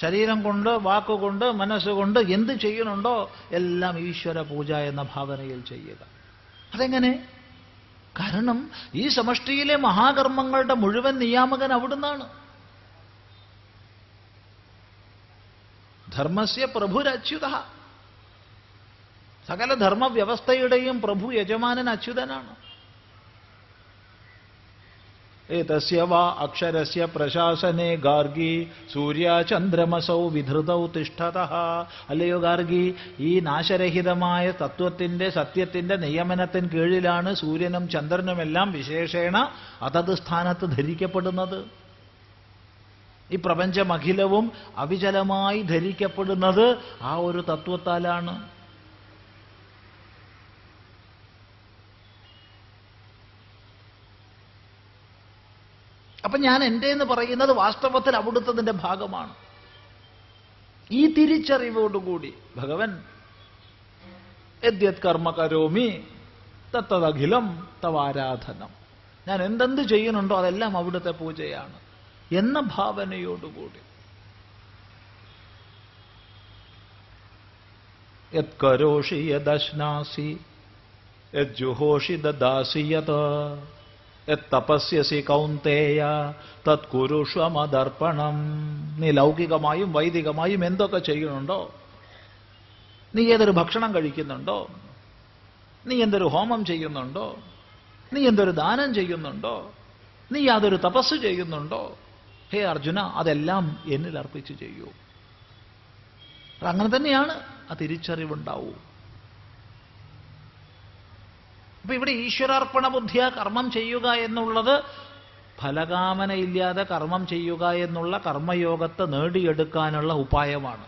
ശരീരം കൊണ്ട് വാക്കുകൊണ്ട് മനസ്സുകൊണ്ട് എന്ത് ചെയ്യുന്നുണ്ടോ എല്ലാം ഈശ്വര പൂജ എന്ന ഭാവനയിൽ ചെയ്യുക. അതെങ്ങനെ? കാരണം ഈ സമഷ്ടിയിലെ മഹാകർമ്മങ്ങളുടെ മുഴുവൻ നിയാമകൻ അവിടുന്നാണ്. ധർമ്മസ്യ പ്രഭുരച്യുത. സകല ധർമ്മവ്യവസ്ഥയുടെയും പ്രഭു യജമാനൻ അച്യുതനാണ്. ഏതസ്യ വാ അക്ഷരസ്യ പ്രശാസനെ ഗാർഗി സൂര്യ ചന്ദ്രമസൗ വിധൃതൗ തിഷ്ഠത അല്ലയോ ഗാർഗി ഈ നാശരഹിതമായ തത്വത്തിന്റെ സത്യത്തിന്റെ നിയമനത്തിന് കീഴിലാണ് സൂര്യനും ചന്ദ്രനുമെല്ലാം വിശേഷേണ അതത് സ്ഥാനത്ത് ധരിക്കപ്പെടുന്നത്. ഈ പ്രപഞ്ചമഖിലവും അവിചലമായി ധരിക്കപ്പെടുന്നത് ആ ഒരു തത്വത്താലാണ്. അപ്പൊ ഞാൻ എന്റെ എന്ന് പറയുന്നത് വാസ്തവത്തിൽ അവിടുത്തതിന്റെ ഭാഗമാണ്. ഈ തിരിച്ചറിവോടുകൂടി ഭഗവൻ യദ്യത് കർമ്മ കരോമി തത്തതഖിലം തവാരാധനം ഞാൻ എന്തെന്ത് ചെയ്യുന്നുണ്ടോ അതെല്ലാം അവിടുത്തെ പൂജയാണ് എന്ന ഭാവനയോടുകൂടി. യത്കരോഷി യദശ്നാസി യജ്ജുഹോഷി ദദാസി യത് തപസ്യസി കൗന്തേയ തത്കുരുഷ്വമദർപ്പണം നീ ലൗകികമായും വൈദികമായും എന്തൊക്കെ ചെയ്യുന്നുണ്ടോ? നീ ഏതൊരു ഭക്ഷണം കഴിക്കുന്നുണ്ടോ? നീ എന്തൊരു ഹോമം ചെയ്യുന്നുണ്ടോ? നീ എന്തൊരു ദാനം ചെയ്യുന്നുണ്ടോ? നീ യാതൊരു തപസ് ചെയ്യുന്നുണ്ടോ? ഹേ അർജുന അതെല്ലാം എന്നിൽ അർപ്പിച്ച് ചെയ്യൂ. അങ്ങനെ തന്നെയാണ് ആ തിരിച്ചറിവുണ്ടാവൂ. അപ്പൊ ഇവിടെ ഈശ്വരാർപ്പണ ബുദ്ധിയ കർമ്മം ചെയ്യുക എന്നുള്ളത് ഫലകാമനയില്ലാതെ കർമ്മം ചെയ്യുക എന്നുള്ള കർമ്മയോഗത്തെ നേടിയെടുക്കാനുള്ള ഉപായമാണ്.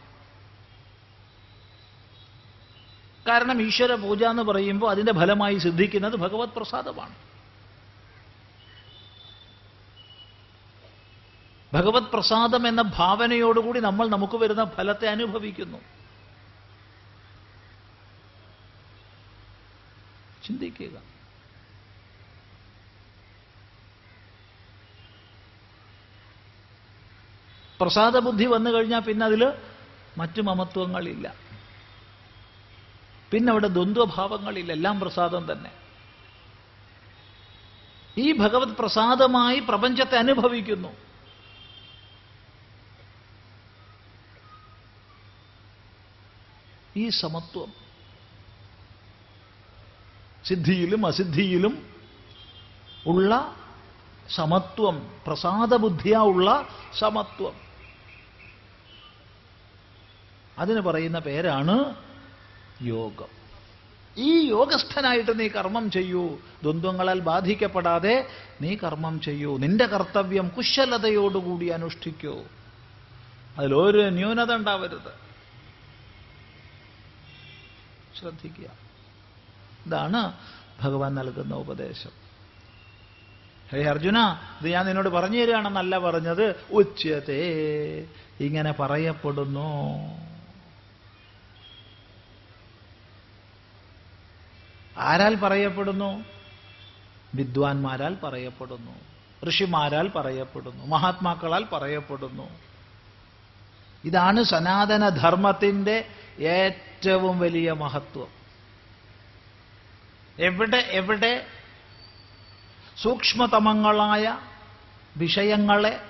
കാരണം ഈശ്വര പൂജ എന്ന് പറയുമ്പോൾ അതിന്റെ ഫലമായി സിദ്ധിക്കുന്നത് ഭഗവത് പ്രസാദമാണ്. ഭഗവത് പ്രസാദം എന്ന ഭാവനയോടുകൂടി നമ്മൾ നമുക്ക് വരുന്ന ഫലത്തെ അനുഭവിക്കുന്നു. ചിന്തിക്കുക. പ്രസാദ ബുദ്ധി വന്നു കഴിഞ്ഞാൽ പിന്നെ അതിൽ മറ്റു മമത്വങ്ങളില്ല. പിന്നെ അവിടെ ദ്വന്ദ്വഭാവങ്ങളില്ല. എല്ലാം പ്രസാദം തന്നെ. ഈ ഭഗവത് പ്രസാദമായി പ്രപഞ്ചത്തെ അനുഭവിക്കുന്നു. ഈ സമത്വം. സിദ്ധിയിലും അസിദ്ധിയിലും ഉള്ള സമത്വം പ്രസാദബുദ്ധിയാ ഉള്ള സമത്വം. അതിന് പറയുന്ന പേരാണ് യോഗം. ഈ യോഗസ്ഥനായിട്ട് നീ കർമ്മം ചെയ്യൂ. ദ്വന്ദ്വങ്ങളാൽ ബാധിക്കപ്പെടാതെ നീ കർമ്മം ചെയ്യൂ. നിന്റെ കർത്തവ്യം കുശലതയോടുകൂടി അനുഷ്ഠിക്കൂ. അതിലൊരു ന്യൂനത ഉണ്ടാവരുത്. ശ്രദ്ധിക്കുക. ഇതാണ് ഭഗവാൻ നൽകുന്ന ഉപദേശം. ഹേ അർജുന ഇത് ഞാൻ നിന്നോട് പറഞ്ഞു തരികയാണെന്നല്ല പറഞ്ഞത്. ഉച്ചതേ ഇങ്ങനെ പറയപ്പെടുന്നു. ആരാൽ പറയപ്പെടുന്നു? വിദ്വാൻമാരാൽ പറയപ്പെടുന്നു. ഋഷിമാരാൽ പറയപ്പെടുന്നു. മഹാത്മാക്കളാൽ പറയപ്പെടുന്നു. ഇതാണ് സനാതന ധർമ്മത്തിന്റെ ഏറ്റവും വലിയ മഹത്വം. എവിടെ എവിടെ? സൂക്ഷ്മതമങ്ങളായ വിഷയങ്ങളെ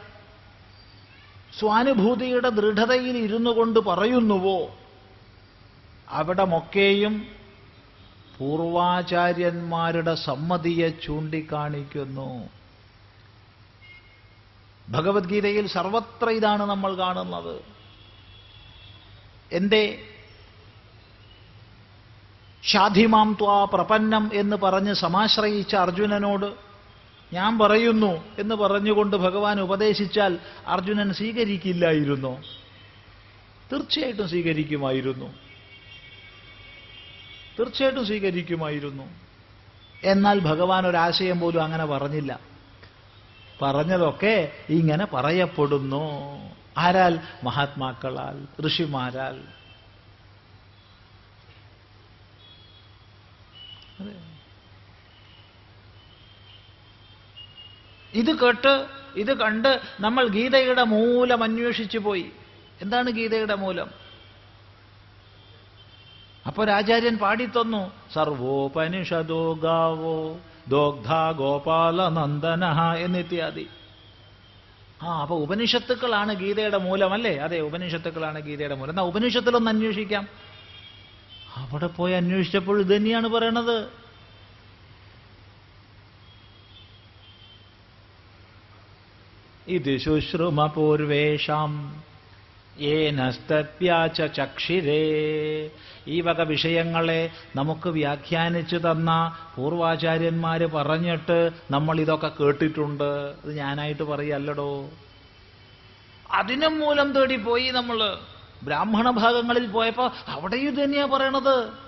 സ്വാനുഭൂതിയുടെ ദൃഢതയിൽ ഇരുന്നു കൊണ്ട് പറയുന്നുവോ? അവിടമൊക്കെയും പൂർവാചാര്യന്മാരുടെ സമ്മതിയെ ചൂണ്ടിക്കാണിക്കുന്നു. ഭഗവത്ഗീതയിൽ സർവത്ര ഇതാണ് നമ്മൾ കാണുന്നത്. എന്തേ ഷാധിമാം ത്വാ പ്രപന്നം എന്ന് പറഞ്ഞ് സമാശ്രയിച്ച അർജുനനോട് ഞാൻ പറയുന്നു എന്ന് പറഞ്ഞുകൊണ്ട് ഭഗവാൻ ഉപദേശിച്ചാൽ അർജുനൻ സ്വീകരിക്കില്ലായിരുന്നു. തീർച്ചയായിട്ടും സ്വീകരിക്കുമായിരുന്നു. തീർച്ചയായിട്ടും സ്വീകരിക്കുമായിരുന്നു. എന്നാൽ ഭഗവാൻ ഒരാശയം പോലും അങ്ങനെ പറഞ്ഞില്ല. പറഞ്ഞതൊക്കെ ഇങ്ങനെ പറയപ്പെടുന്നു. ആരാൽ? മഹാത്മാക്കളാൽ ഋഷിമാരാൽ. ഇത് കേട്ട് ഇത് കണ്ട് നമ്മൾ ഗീതയുടെ മൂലം അന്വേഷിച്ചു പോയി. എന്താണ് ഗീതയുടെ മൂലം? അപ്പൊ രാചാര്യൻ പാടിത്തന്നു സർവോപനിഷദോ ഗാവോ ദോഗ്ധ ഗോപാല നന്ദന എന്നിത്യാദി. ആ അപ്പൊ ഉപനിഷത്തുക്കളാണ് ഗീതയുടെ മൂലമല്ലേ അതെ ഉപനിഷത്തുക്കളാണ് ഗീതയുടെ മൂലം. എന്നാ ഉപനിഷത്തിലൊന്ന് അന്വേഷിക്കാം. അവിടെ പോയി അന്വേഷിച്ചപ്പോൾ ഇത് തന്നെയാണ് പറയണത്. ഇത് ശുശ്രുമ പൂർവേഷാം ഏനസ്തപ്യാച്ച ചക്ഷിരേ. ഈ വക വിഷയങ്ങളെ നമുക്ക് വ്യാഖ്യാനിച്ചു തന്ന പൂർവാചാര്യന്മാര് പറഞ്ഞിട്ട് നമ്മൾ ഇതൊക്കെ കേട്ടിട്ടുണ്ട്. അത് ഞാനായിട്ട് പറയല്ലടോ. അതിനും മൂലം തേടി പോയി നമ്മൾ ബ്രാഹ്മണ ഭാഗങ്ങളിൽ പോയപ്പോ അവിടെയും ഇത് തന്നെയാ പറയണത്.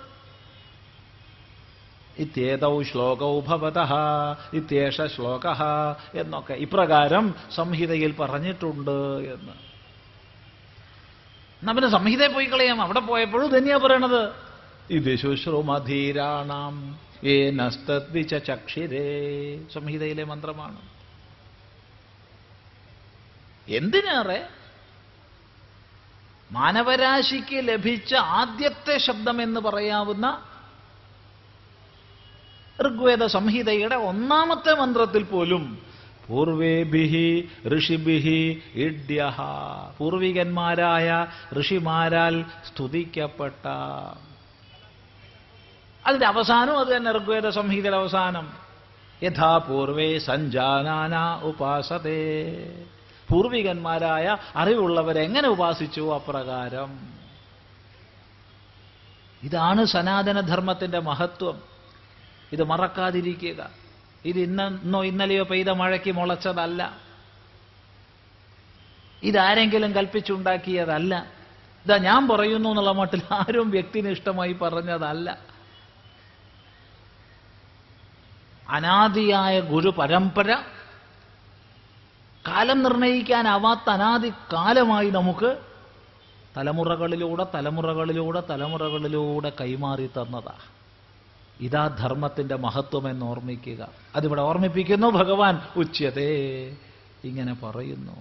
ഇത്യേതൗ ശ്ലോകൗ ഭവത ഇത്യേഷ ശ്ലോക എന്നൊക്കെ. ഇപ്രകാരം സംഹിതയിൽ പറഞ്ഞിട്ടുണ്ട് എന്ന്. എന്നാ പിന്നെ സംഹിതയിൽ പോയി കളയാം. അവിടെ പോയപ്പോഴും തന്നെയാ പറയണത്. ഇത് ശുശ്രുമധീരാണാം ഏ നസ്തദ്വിച്ച ചക്ഷിരേ. സംഹിതയിലെ മന്ത്രമാണ്. എന്തിനേറെ? മാനവരാശിക്ക് ലഭിച്ച ആദ്യത്തെ ശബ്ദം എന്ന് പറയാവുന്ന ഋഗ്വേദ സംഹിതയുടെ ഒന്നാമത്തെ മന്ത്രത്തിൽ പോലും പൂർവേഭിഹി ഋഷിഭിഹി ഇഡ്യ പൂർവികന്മാരായ ഋഷിമാരാൽ സ്തുതിക്കപ്പെട്ട. അതിന്റെ അവസാനം അത് തന്നെ ഋഗ്വേദ സംഹിതയുടെ അവസാനം. യഥാപൂർവേ സഞ്ജാനാന ഉപാസതേ. പൂർവികന്മാരായ അറിവുള്ളവരെങ്ങനെ ഉപാസിച്ചു അപ്രകാരം? ഇതാണ് സനാതനധർമ്മത്തിന്റെ മഹത്വം. ഇത് മറക്കാതിരിക്കുക. ഇത് ഇന്നോ ഇന്നലെയോ പെയ്ത മഴയ്ക്ക് മുളച്ചതല്ല. ഇതാരെങ്കിലും കൽപ്പിച്ചുണ്ടാക്കിയതല്ല. ഇതാ ഞാൻ പറയുന്നു എന്നുള്ള മട്ടിൽ ആരും വ്യക്തിനിഷ്ടമായി പറഞ്ഞതല്ല. അനാദിയായ ഗുരു പരമ്പര കാലം നിർണയിക്കാനാവാത്ത അനാദി കാലമായി നമുക്ക് തലമുറകളിലൂടെ തലമുറകളിലൂടെ തലമുറകളിലൂടെ കൈമാറി തന്നതാ. ഇതാ ധർമ്മത്തിന്റെ മഹത്വം എന്ന് ഓർമ്മിക്കുക. അതിവിടെ ഓർമ്മിപ്പിക്കുന്നു ഭഗവാൻ ഉച്ചതേ ഇങ്ങനെ പറയുന്നു.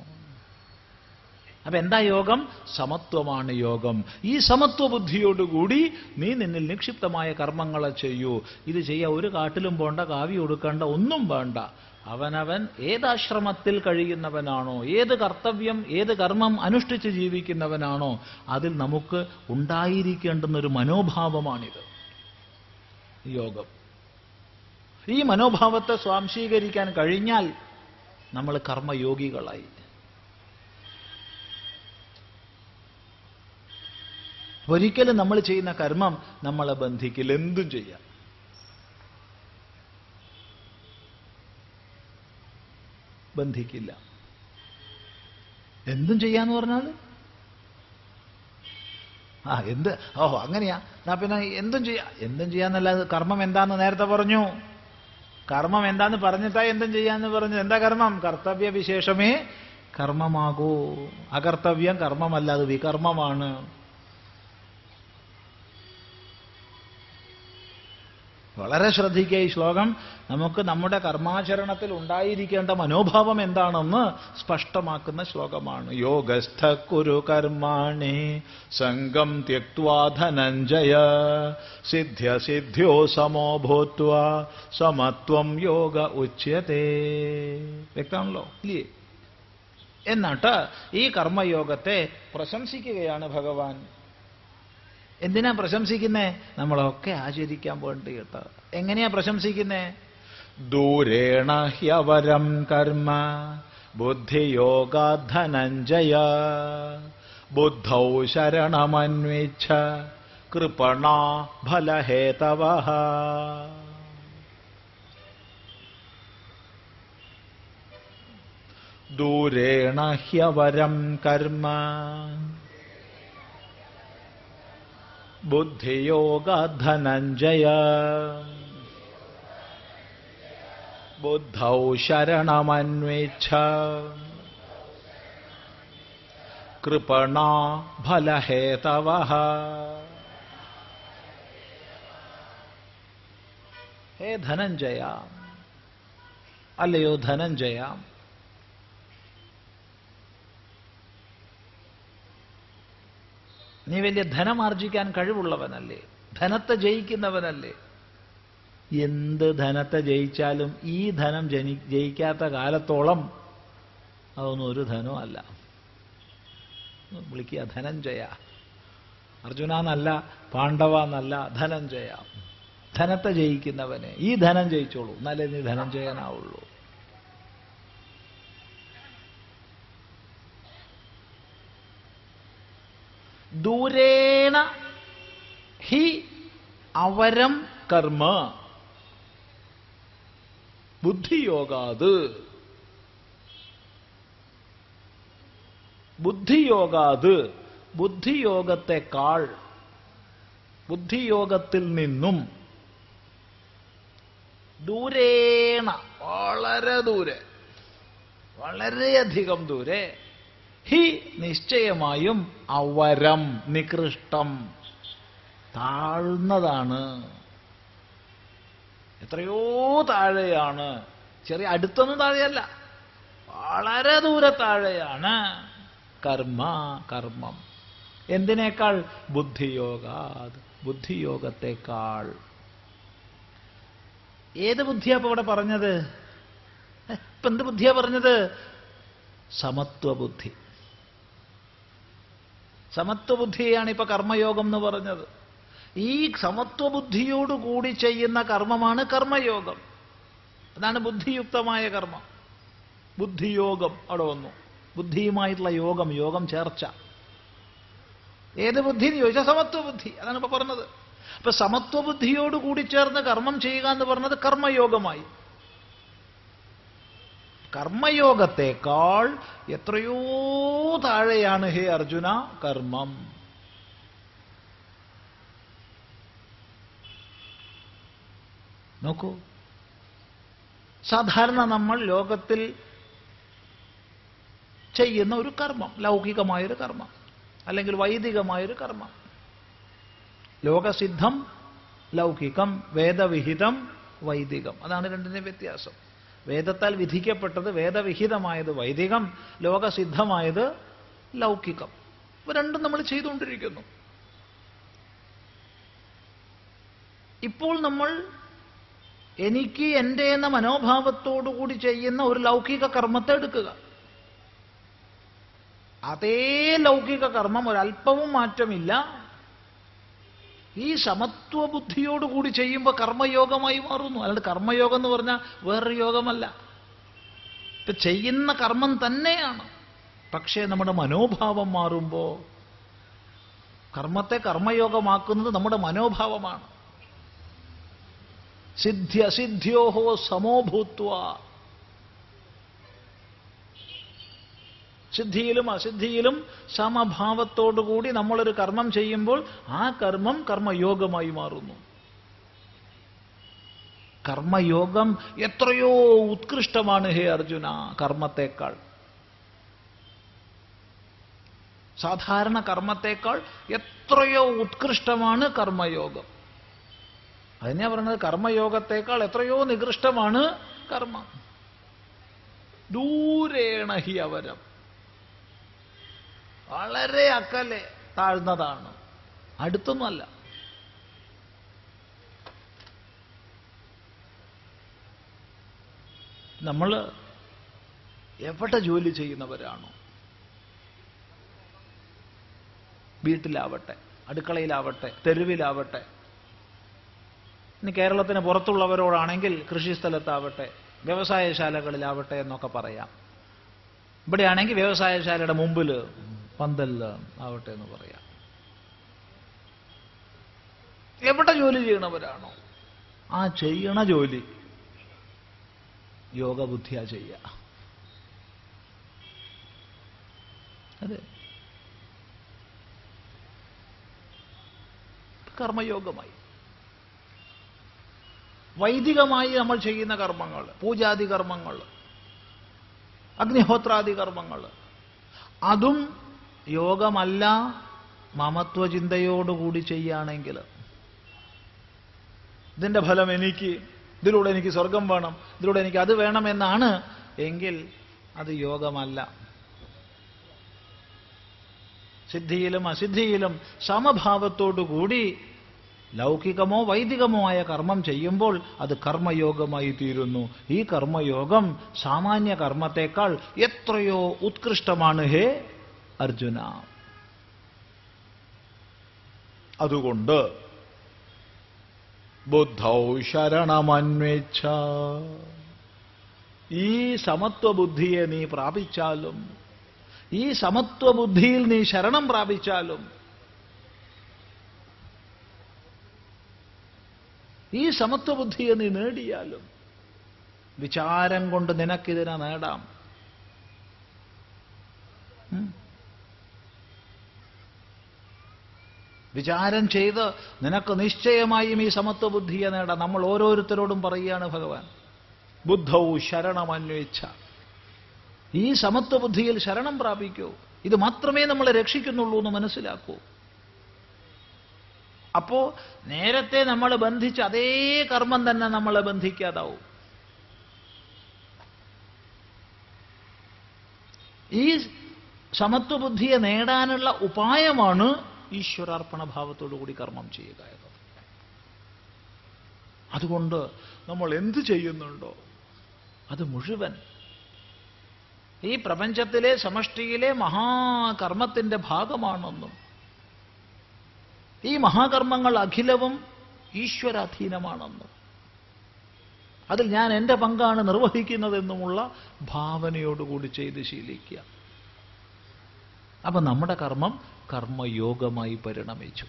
അപ്പൊ എന്താ യോഗം? സമത്വമാണ് യോഗം. ഈ സമത്വ ബുദ്ധിയോടുകൂടി നീ നിന്നിൽ നിക്ഷിപ്തമായ കർമ്മങ്ങളെ ചെയ്യൂ. ഇത് ചെയ്യാൻ ഒരു കാട്ടിലും പോണ്ട കാവി കൊടുക്കേണ്ട ഒന്നും വേണ്ട. അവനവൻ ഏതാശ്രമത്തിൽ കഴിയുന്നവനാണോ ഏത് കർത്തവ്യം ഏത് കർമ്മം അനുഷ്ഠിച്ച് ജീവിക്കുന്നവനാണോ അതിൽ നമുക്ക് ഉണ്ടായിരിക്കേണ്ടുന്നൊരു മനോഭാവമാണിത്. യോഗം. ഈ മനോഭാവത്തെ സ്വാംശീകരിക്കാൻ കഴിഞ്ഞാൽ നമ്മൾ കർമ്മയോഗികളായി. ഒരിക്കലും നമ്മൾ ചെയ്യുന്ന കർമ്മം നമ്മളെ ബന്ധിക്കില്ല എന്തും ചെയ്യാം. ബന്ധിക്കില്ല. എന്തും ചെയ്യാന്ന് പറഞ്ഞാൽ ആ എന്ത്? ഓ അങ്ങനെയാ. എന്നാ പിന്നെ എന്തും ചെയ്യാം. എന്തും ചെയ്യാന്നല്ല കർമ്മം എന്താന്ന് നേരത്തെ പറഞ്ഞു. കർമ്മം എന്താന്ന് പറഞ്ഞിട്ടാ എന്തും ചെയ്യാന്ന് പറഞ്ഞു എന്താ കർമ്മം? കർത്തവ്യ വിശേഷമേ കർമ്മമാകൂ. അകർത്തവ്യം കർമ്മമല്ല അത് വികർമ്മമാണ്. വളരെ ശ്രദ്ധിക്കുക ഈ ശ്ലോകം. നമുക്ക് നമ്മുടെ കർമാചരണത്തിൽ ഉണ്ടായിരിക്കേണ്ട മനോഭാവം എന്താണെന്ന് സ്പഷ്ടമാക്കുന്ന ശ്ലോകമാണ്. യോഗസ്ഥ കുരു കർമാണി സംഘം ത്യക്വാ ധനഞ്ജയ. സിദ്ധ്യ സിദ്ധ്യോ സമോ ഭൂത്വ സമത്വം യോഗ ഉച്യത്തെ വ്യക്തമാണല്ലോ? ഇല്ലേ? എന്നിട്ട് ഈ കർമ്മയോഗത്തെ പ്രശംസിക്കുകയാണ് ഭഗവാൻ. എന്തിനാ പ്രശംസിക്കുന്നേ? നമ്മളൊക്കെ ആചരിക്കാൻ വേണ്ടി കേട്ടോ. എങ്ങനെയാ പ്രശംസിക്കുന്നേ? ദൂരേണ ഹ്യവരം കർമ്മ ബുദ്ധിയോഗധനഞ്ജയ ബുദ്ധൗ ശരണമന്വിച്ഛ കൃപണ ഫലഹേതവ ദൂരേണ ഹ്യവരം കർമ്മ ബുദ്ധിയോഗധനഞ്ജയ ബുദ്ധൗ ശരണമന്വേച്ഛ കൃപണ ഫലഹേതവ ഹേ ധനഞ്ജയ അല്ലയോ ധനഞ്ജയ നീ വലിയ ധനമാർജിക്കാൻ കഴിവുള്ളവനല്ലേ? ധനത്തെ ജയിക്കുന്നവനല്ലേ? എന്ത് ധനത്തെ ജയിച്ചാലും ഈ ധനം ജനി ജയിക്കാത്ത കാലത്തോളം അതൊന്നും ഒരു ധനവും അല്ല. വിളിക്കുക ധനഞ്ജയ. അർജുന എന്നല്ല പാണ്ഡവ എന്നല്ല ധനഞ്ജയ. ധനത്തെ ജയിക്കുന്നവനെ ഈ ധനം ജയിച്ചോളൂ. എന്നാലേ നീ ധനഞ്ജയനാവുള്ളൂ. ദൂരേണ ഹി അവരം കർമ്മ. ബുദ്ധിയോഗാത്. ബുദ്ധിയോഗാത്. ബുദ്ധിയോഗത്തെക്കാൾ ബുദ്ധിയോഗത്തിൽ നിന്നും ദൂരേണ. വളരെ ദൂരെ. വളരെയധികം ദൂരെ. ഹി നിശ്ചയമായും അവരം നികൃഷ്ടം താഴ്ന്നതാണ്. എത്രയോ താഴെയാണ്. ചെറിയ അടുത്തൊന്നും താഴെയല്ല. വളരെ ദൂരെ താഴെയാണ്. കർമ്മ കർമ്മം. എന്തിനേക്കാൾ? ബുദ്ധിയോഗ ബുദ്ധിയോഗത്തെക്കാൾ. ഏത് ബുദ്ധിയാ ഇപ്പൊ ഇവിടെ പറഞ്ഞത്? ഇപ്പൊ എന്ത് ബുദ്ധിയാ പറഞ്ഞത്? സമത്വബുദ്ധി. സമത്വബുദ്ധിയാണ് ഇപ്പൊ കർമ്മയോഗം എന്ന് പറഞ്ഞത്. ഈ സമത്വബുദ്ധിയോടുകൂടി ചെയ്യുന്ന കർമ്മമാണ് കർമ്മയോഗം. അതാണ് ബുദ്ധിയുക്തമായ കർമ്മം. ബുദ്ധിയോഗം അവിടെ വന്നു. ബുദ്ധിയുമായിട്ടുള്ള യോഗം യോഗം ചേർച്ച. ഏത് ബുദ്ധി എന്ന് ചോദിച്ചാൽ സമത്വബുദ്ധി. അതാണ് ഇപ്പൊ പറഞ്ഞത്. അപ്പൊ സമത്വബുദ്ധിയോട് കൂടി ചേർന്ന് കർമ്മം ചെയ്യുക എന്ന് പറഞ്ഞത് കർമ്മയോഗമായി. കർമ്മയോഗത്തെക്കാൾ എത്രയോ താഴെയാണ് ഹേ അർജുന കർമ്മം. നോക്കൂ. സാധാരണ നമ്മൾ ലോകത്തിൽ ചെയ്യുന്ന ഒരു കർമ്മം ലൗകികമായൊരു കർമ്മം അല്ലെങ്കിൽ വൈദികമായൊരു കർമ്മം. ലോകസിദ്ധം ലൗകികം വേദവിഹിതം വൈദികം. അതാണ് രണ്ടിന്റെ വ്യത്യാസം. വേദത്താൽ വിധിക്കപ്പെട്ടത് വേദവിഹിതമായത് വൈദികം ലോകസിദ്ധമായത് ലൗകികം. ഇവ രണ്ടും നമ്മൾ ചെയ്തുകൊണ്ടിരിക്കുന്നു. ഇപ്പോൾ നമ്മൾ എനിക്ക് എന്റെ എന്ന മനോഭാവത്തോടുകൂടി ചെയ്യുന്ന ഒരു ലൗകിക കർമ്മത്തെ എടുക്കുക. അതേ ലൗകിക കർമ്മം ഒരല്പവും മാറ്റമില്ല. ഈ സമത്വ ബുദ്ധിയോടുകൂടി ചെയ്യുമ്പോൾ കർമ്മയോഗമായി മാറുന്നു. അല്ലാണ്ട് കർമ്മയോഗം എന്ന് പറഞ്ഞാൽ വേറൊരു യോഗമല്ല. ഇപ്പൊ ചെയ്യുന്ന കർമ്മം തന്നെയാണ്. പക്ഷേ നമ്മുടെ മനോഭാവം മാറുമ്പോൾ കർമ്മത്തെ കർമ്മയോഗമാക്കുന്നത് നമ്മുടെ മനോഭാവമാണ്. സിദ്ധ്യ സിദ്ധ്യോഹോ സമോഭൂത്വ സിദ്ധിയിലും അസിദ്ധിയിലും സമഭാവത്തോടുകൂടി നമ്മളൊരു കർമ്മം ചെയ്യുമ്പോൾ ആ കർമ്മം കർമ്മയോഗമായി മാറുന്നു. കർമ്മയോഗം എത്രയോ ഉത്കൃഷ്ടമാണ് ഹേ അർജുന കർമ്മത്തേക്കാൾ. സാധാരണ കർമ്മത്തേക്കാൾ എത്രയോ ഉത്കൃഷ്ടമാണ് കർമ്മയോഗം. അതിനെ പറയുന്നത് കർമ്മയോഗത്തേക്കാൾ എത്രയോ നികൃഷ്ടമാണ് കർമ്മം. ദൂരേണ ഹി അവരം. വളരെ അക്കലെ താഴ്ന്നതാണ്. അടുത്തൊന്നുമല്ല. നമ്മൾ എവിടെ ജോലി ചെയ്യുന്നവരാണോ? വീട്ടിലാവട്ടെ അടുക്കളയിലാവട്ടെ തെരുവിലാവട്ടെ. ഇനി കേരളത്തിന് പുറത്തുള്ളവരോടാണെങ്കിൽ കൃഷിസ്ഥലത്താവട്ടെ വ്യവസായശാലകളിലാവട്ടെ എന്നൊക്കെ പറയാം. ഇവിടെയാണെങ്കിൽ വ്യവസായശാലയുടെ മുമ്പിൽ പന്തൽ ആവട്ടെ എന്ന് പറയാം. എവിടെ ജോലി ചെയ്യണവരാണോ? ആ ചെയ്യണ ജോലി. യോഗബുദ്ധിയാ ചെയ്യ. അതെ. കർമ്മയോഗമായി. വൈദികമായി നമ്മൾ ചെയ്യുന്ന കർമ്മങ്ങൾ പൂജാതി കർമ്മങ്ങൾ അഗ്നിഹോത്രാദി കർമ്മങ്ങൾ അതും യോഗമല്ല മമത്വചിന്തയോടുകൂടി ചെയ്യുകയാണെങ്കിൽ ഇതിന്റെ ഫലം എനിക്ക് ഇതിലൂടെ എനിക്ക് സ്വർഗം വേണം ഇതിലൂടെ എനിക്ക് അത് വേണമെന്നാണ് എങ്കിൽ അത് യോഗമല്ല. സിദ്ധിയിലും അസിദ്ധിയിലും സമഭാവത്തോടുകൂടി ലൗകികമോ വൈദികമോ ആയ കർമ്മം ചെയ്യുമ്പോൾ അത് കർമ്മയോഗമായി തീരുന്നു. ഈ കർമ്മയോഗം സാമാന്യ കർമ്മത്തെക്കാൾ എത്രയോ ഉത്കൃഷ്ടമാണ് ഹേ അർജുന. അതുകൊണ്ട് ബുദ്ധൗ ശരണമന്വേച്ഛ. ഈ സമത്വബുദ്ധിയെ നീ പ്രാപിച്ചാലും ഈ സമത്വബുദ്ധിയിൽ നീ ശരണം പ്രാപിച്ചാലും ഈ സമത്വബുദ്ധിയെ നീ നേടിയാലും വിചാരം കൊണ്ട് നിനക്കിതിനെ നേടാം. വിചാരം ചെയ്ത് നിനക്ക് നിശ്ചയമായും ഈ സമത്വബുദ്ധിയെ നേടാം നമ്മൾ ഓരോരുത്തരോടും പറയുകയാണ് ഭഗവാൻ. ബുദ്ധവും ശരണമന്വേച്ഛ. ഈ സമത്വബുദ്ധിയിൽ ശരണം പ്രാപിക്കൂ. ഇത് മാത്രമേ നമ്മളെ രക്ഷിക്കുന്നുള്ളൂ എന്ന് മനസ്സിലാക്കൂ. അപ്പോ നേരത്തെ നമ്മൾ ബന്ധിച്ച അതേ കർമ്മം തന്നെ നമ്മളെ ബന്ധിക്കാതാവും. ഈ സമത്വബുദ്ധിയെ നേടാനുള്ള ഉപായമാണ് ഈശ്വരാർപ്പണ ഭാവത്തോടുകൂടി കർമ്മം ചെയ്യുക എന്നത്. അതുകൊണ്ട് നമ്മൾ എന്ത് ചെയ്യുന്നുണ്ടോ അത് മുഴുവൻ ഈ പ്രപഞ്ചത്തിലെ സമഷ്ടിയിലെ മഹാകർമ്മത്തിന്റെ ഭാഗമാണെന്നും ഈ മഹാകർമ്മങ്ങൾ അഖിലവും ഈശ്വരാധീനമാണെന്നും അതിൽ ഞാൻ എന്റെ പങ്കാണ് നിർവഹിക്കുന്നതെന്നുമുള്ള ഭാവനയോടുകൂടി ചെയ്ത് ശീലിക്കുക. അപ്പൊ നമ്മുടെ കർമ്മം കർമ്മയോഗമായി പരിണമിച്ചു.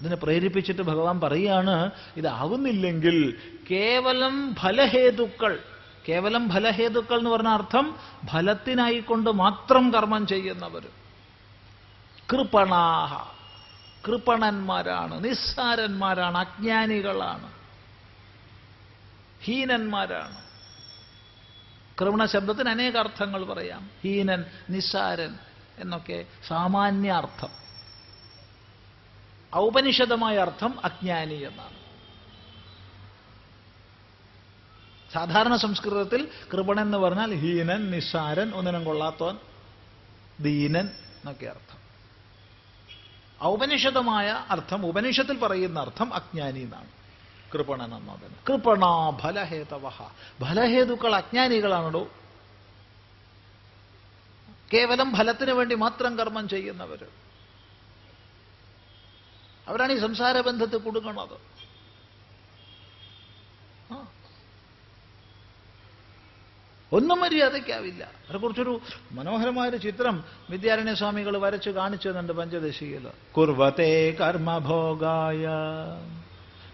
ഇതിനെ പ്രേരിപ്പിച്ചിട്ട് ഭഗവാൻ പറയാണ് ഇതാവുന്നില്ലെങ്കിൽ കേവലം ഫലഹേതുക്കൾ കേവലം ഫലഹേതുക്കൾ എന്ന് പറഞ്ഞ അർത്ഥം ഫലത്തിനായിക്കൊണ്ട് മാത്രം കർമ്മം ചെയ്യുന്നവർ. കൃപണാഹ കൃപണന്മാരാണ് നിസ്സാരന്മാരാണ് അജ്ഞാനികളാണ് ഹീനന്മാരാണ്. കൃപണ ശബ്ദത്തിന് അനേക അർത്ഥങ്ങൾ പറയാം. ഹീനൻ നിസ്സാരൻ എന്നൊക്കെ സാമാന്യ അർത്ഥം. ഔപനിഷദമായ അർത്ഥം അജ്ഞാനി എന്നാണ്. സാധാരണ സംസ്കൃതത്തിൽ കൃപണൻ എന്ന് പറഞ്ഞാൽ ഹീനൻ നിസ്സാരൻ ഒന്നിനും കൊള്ളാത്തവൻ ദീനൻ എന്നൊക്കെ അർത്ഥം. ഔപനിഷദമായ അർത്ഥം ഉപനിഷത്തിൽ പറയുന്ന അർത്ഥം അജ്ഞാനി എന്നാണ്. കൃപണൻ എന്നതിന് കൃപണ ഫലഹേതവ ഫലഹേതുക്കൾ അജ്ഞാനികളാണല്ലോ കേവലം ഫലത്തിന് വേണ്ടി മാത്രം കർമ്മം ചെയ്യുന്നവർ അവരാണ് ഈ സംസാര ബന്ധത്തിൽ കൊടുക്കുന്നത്. ഒന്നും മര്യാദയ്ക്കാവില്ല. അതിനെക്കുറിച്ചൊരു മനോഹരമായൊരു ചിത്രം വിദ്യാരണ്യ സ്വാമികൾ വരച്ച് കാണിച്ചു തന്നുണ്ട് പഞ്ചദശിയിൽ. കുർവത്തെ കർമ്മഭോഗായ.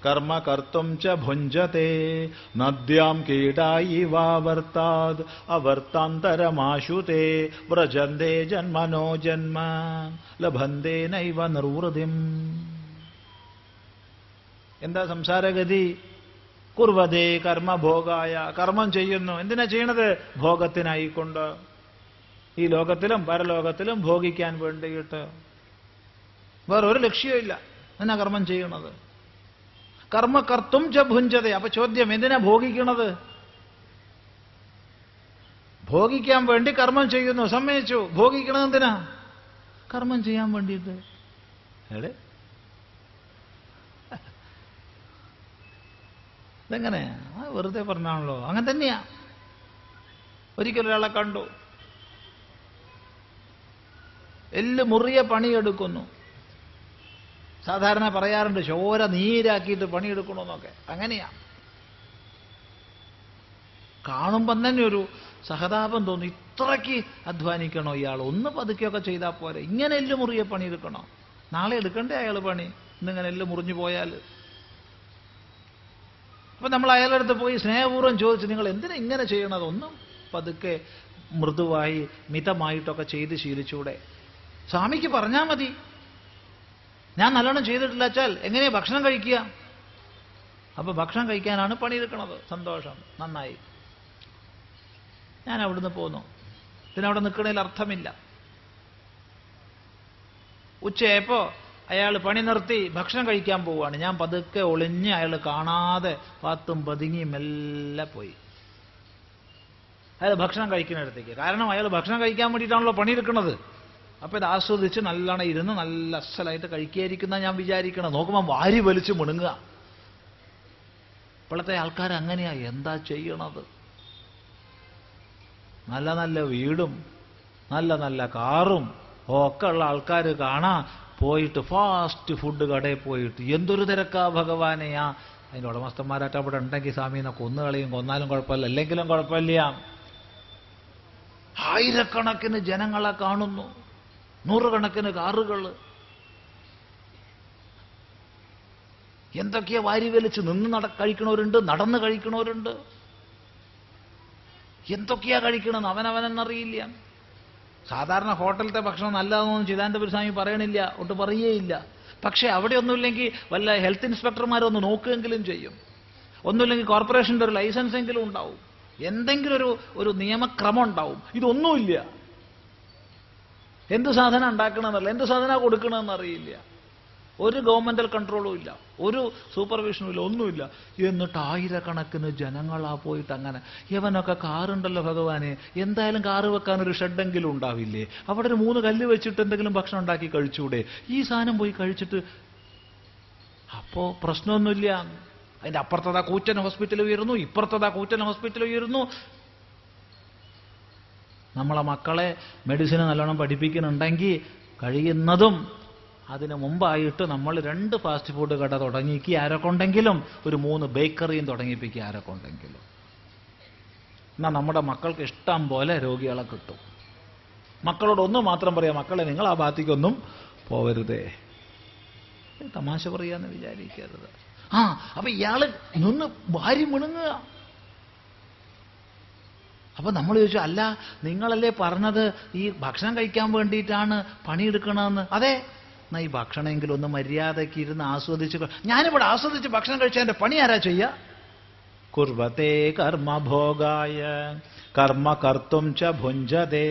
കർമ്മ കർത്തും ച ഭുഞ്ചത്തെ. നദ്യാം കീടായി വാവർത്താത് അവർത്താന്തരമാശുതേ. വ്രജന്തേ ജന്മനോ ജന്മ. ലഭന്തേ നൈവ നിർവൃതിം. എന്താ സംസാരഗതി? കുർവതേ കർമ്മഭോഗായ. കർമ്മം ചെയ്യുന്നു. എന്തിനാ ചെയ്യണത്? ഭോഗത്തിനായിക്കൊണ്ട്. ഈ ലോകത്തിലും പരലോകത്തിലും ഭോഗിക്കാൻ വേണ്ടിയിട്ട്. വേറൊരു ലക്ഷ്യമില്ല എന്നാ കർമ്മം ചെയ്യണത്? കർമ്മകർത്തും ച ഭുഞ്ചത. അപ്പൊ ചോദ്യം എന്തിനാ ഭോഗിക്കണത്? ഭോഗിക്കാൻ വേണ്ടി കർമ്മം ചെയ്യുന്നു സമ്മതിച്ചു. ഭോഗിക്കണത് എന്തിനാ? കർമ്മം ചെയ്യാൻ വേണ്ടിയിട്ട്. അല്ലേ? ഇതെങ്ങനെ? വെറുതെ പറഞ്ഞാണല്ലോ. അങ്ങനെ തന്നെയാ. ഒരിക്കലൊരാളെ കണ്ടു. എല്ല് മുറിയ പണിയെടുക്കുന്നു. സാധാരണ പറയാറുണ്ട് ചോര നീരാക്കിയിട്ട് പണിയെടുക്കണമെന്നൊക്കെ അങ്ങനെയാ. കാണുമ്പം തന്നെ ഒരു സഹതാപം തോന്നും ഇത്രയ്ക്ക് അധ്വാനിക്കണോ ഇയാൾ ഒന്ന് പതുക്കെയൊക്കെ ചെയ്താൽ പോരെ. ഇങ്ങനെ എല്ല് മുറിയെ പണിയെടുക്കണോ? നാളെ എടുക്കണ്ടേ അയാൾ പണി? ഇന്നിങ്ങനെ എല്ല് മുറിഞ്ഞു പോയാൽ അപ്പൊ നമ്മൾ അയാളുടെ അടുത്ത് പോയി സ്നേഹപൂർവം ചോദിച്ച് നിങ്ങൾ എന്തിനാ ഇങ്ങനെ ചെയ്യണത്? ഒന്നും പതുക്കെ മൃദുവായി മിതമായിട്ടൊക്കെ ചെയ്ത് ശീലിച്ചൂടെ. സ്വാമിക്ക് പറഞ്ഞാൽ മതി. ഞാൻ നല്ലോണം ചെയ്തിട്ടില്ല വെച്ചാൽ എങ്ങനെയാ ഭക്ഷണം കഴിക്കുക? അപ്പൊ ഭക്ഷണം കഴിക്കാനാണ് പണിയെടുക്കണത്. സന്തോഷം. നന്നായി. ഞാൻ അവിടുന്ന് പോന്നു. പിന്നെ അവിടെ നിൽക്കണതിൽ അർത്ഥമില്ല. ഉച്ചയായപ്പോ അയാൾ പണി നിർത്തി ഭക്ഷണം കഴിക്കാൻ പോവുകയാണ്. ഞാൻ പതുക്കെ ഒളിഞ്ഞ് അയാൾ കാണാതെ പാത്തും പതുങ്ങിയും എല്ലാം പോയി. അയാൾ ഭക്ഷണം കഴിക്കുന്നിടത്തേക്ക്. കാരണം അയാൾ ഭക്ഷണം കഴിക്കാൻ വേണ്ടിയിട്ടാണല്ലോ പണിയെടുക്കുന്നത് അപ്പൊ ഇത് ആസ്വദിച്ച് നല്ലോണം ഇരുന്ന് നല്ല അസലായിട്ട് കഴിക്കാതിരിക്കുന്ന ഞാൻ വിചാരിക്കണം. നോക്കുമ്പോൾ വാരി വലിച്ച് മുണുങ്ങുക. ഇപ്പോഴത്തെ ആൾക്കാർ അങ്ങനെയാ. എന്താ ചെയ്യണത്? നല്ല നല്ല വീടും നല്ല നല്ല കാറും ഒക്കെ ഉള്ള ആൾക്കാർ കാണാ. പോയിട്ട് ഫാസ്റ്റ് ഫുഡ് കടയിൽ പോയിട്ട് എന്തൊരു തിരക്കാ ഭഗവാനെയാ അതിന്റെ ഉടമസ്ഥന്മാരായിട്ട് അവിടെ ഉണ്ടെങ്കിൽ സ്വാമീനെ കൊന്നുകളയും കൊന്നാലും കുഴപ്പമില്ല. അല്ലെങ്കിലും കുഴപ്പമില്ല. ആയിരക്കണക്കിന് ജനങ്ങളെ കാണുന്നു. നൂറുകണക്കിന് കാറുകൾ. എന്തൊക്കെയാ വാരി വലിച്ച് നിന്ന് നട കഴിക്കണവരുണ്ട് നടന്ന് കഴിക്കണവരുണ്ട്. എന്തൊക്കെയാ കഴിക്കണമെന്ന് അവനവനെന്നറിയില്ല. സാധാരണ ഹോട്ടലത്തെ ഭക്ഷണം നല്ലതെന്നൊന്നും ചിദാനന്ദപുരി സ്വാമി പറയണില്ല ഒട്ട് പറയുകയില്ല. പക്ഷേ അവിടെ ഒന്നുമില്ലെങ്കിൽ വല്ല ഹെൽത്ത് ഇൻസ്പെക്ടർമാരൊന്ന് നോക്കുകയെങ്കിലും ചെയ്യും. ഒന്നുമില്ലെങ്കിൽ കോർപ്പറേഷന്റെ ഒരു ലൈസൻസ് എങ്കിലും ഉണ്ടാവും. എന്തെങ്കിലും ഒരു ഒരു നിയമക്രമം ഉണ്ടാവും. ഇതൊന്നുമില്ല. എന്ത് സാധനം ഉണ്ടാക്കണമെന്നല്ല എന്ത് സാധനം കൊടുക്കണമെന്ന് അറിയില്ല ഒരു ഗവൺമെന്റൽ കൺട്രോളും ഇല്ല. ഒരു സൂപ്പർവിഷനും ഇല്ല. ഒന്നുമില്ല. എന്നിട്ട് ആയിരക്കണക്കിന് ജനങ്ങളാ പോയിട്ട് അങ്ങനെ. ഇവനൊക്കെ കാറുണ്ടല്ലോ ഭഗവാനെ. എന്തായാലും കാറ് വെക്കാൻ ഒരു ഷെഡെങ്കിലും ഉണ്ടാവില്ലേ? അവിടെ ഒരു മൂന്ന് കല്ല് വെച്ചിട്ട് എന്തെങ്കിലും ഭക്ഷണം ഉണ്ടാക്കി കഴിച്ചൂടെ? ഈ സാധനം പോയി കഴിച്ചിട്ട് അപ്പോ പ്രശ്നമൊന്നുമില്ല. അതിന്റെ അപ്പുറത്തതാ കൂറ്റൻ ഹോസ്പിറ്റൽ ഉയരുന്നു. ഇപ്പുറത്തതാ കൂറ്റൻ ഹോസ്പിറ്റൽ ഉയരുന്നു. നമ്മളെ മക്കളെ മെഡിസിൻ നല്ലോണം പഠിപ്പിക്കുന്നുണ്ടെങ്കിൽ കഴിയുന്നതും അതിനു മുമ്പായിട്ട് നമ്മൾ രണ്ട് ഫാസ്റ്റ് ഫുഡ് കട തുടങ്ങിക്കുക ആരൊക്കെണ്ടെങ്കിലും ഒരു മൂന്ന് ബേക്കറിയും തുടങ്ങിപ്പിക്കുക ആരൊക്കെണ്ടെങ്കിലും എന്നാൽ നമ്മുടെ മക്കൾക്ക് ഇഷ്ടം പോലെ രോഗികളെ കിട്ടും. മക്കളോട് ഒന്ന് മാത്രം പറയാം മക്കളെ നിങ്ങൾ ആ ഭാഗത്തേക്കൊന്നും പോവരുതേ. തമാശ പറയാന്ന് വിചാരിക്കരുത്. ആ അപ്പൊ ഇയാൾ നിന്ന് ഭാര്യ മിണുങ്ങുക. അപ്പൊ നമ്മൾ ചോദിച്ചു അല്ല നിങ്ങളല്ലേ പറഞ്ഞത് ഈ ഭക്ഷണം കഴിക്കാൻ വേണ്ടിയിട്ടാണ് പണിയെടുക്കണമെന്ന് അതെ. എന്നാ ഈ ഭക്ഷണമെങ്കിലും ഒന്ന് മര്യാദയ്ക്ക് ഇരുന്ന് ആസ്വദിച്ച് ഞാനിവിടെ ആസ്വദിച്ച് ഭക്ഷണം കഴിച്ചാൽ എന്റെ പണി ആരാ ചെയ്യുക കുർവത്തെ കർമ്മഭോഗായ കർമ്മ കർത്തും ച ഭുഞ്ചതേ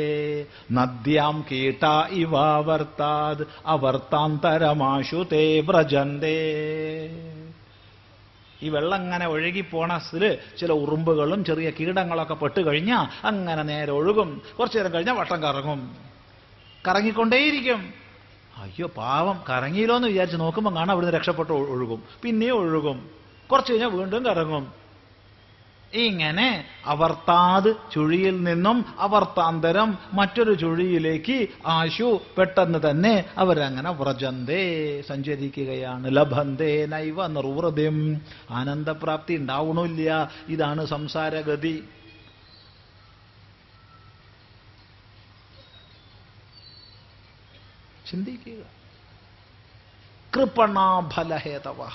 നദ്യാം കീട്ട ഇവാവർത്താത് അവർത്താന്തരമാശു തേ വ്രജന്തേ. ഈ വെള്ളം അങ്ങനെ ഒഴുകി സ്ഥിര ചില ഉറുമ്പുകളും ചെറിയ കീടങ്ങളൊക്കെ പെട്ട് കഴിഞ്ഞാൽ അങ്ങനെ നേരെ ഒഴുകും. കുറച്ചു നേരം കഴിഞ്ഞാൽ വട്ടം കറങ്ങും. കറങ്ങിക്കൊണ്ടേയിരിക്കും. അയ്യോ പാവം. കറങ്ങിയില്ലോ എന്ന് വിചാരിച്ച് നോക്കുമ്പോൾ കാണാം അവിടുന്ന് രക്ഷപ്പെട്ട് ഒഴുകും. പിന്നെയും ഒഴുകും. കുറച്ച് കഴിഞ്ഞാൽ വീണ്ടും കറങ്ങും. ഇങ്ങനെ അവർത്താത് ചുഴിയിൽ നിന്നും അവർത്താന്തരം മറ്റൊരു ചുഴിയിലേക്ക് ആശു പെട്ടെന്ന് തന്നെ അവരങ്ങനെ വ്രജന്തേ സഞ്ചരിക്കുകയാണ്. ലഭന്തേ നൈവ നിർവൃതിം. ആനന്ദപ്രാപ്തി ഉണ്ടാവണില്ല. ഇതാണ് സംസാരഗതി. ചിന്തിക്കുക. കൃപണ ഫലഹേതവ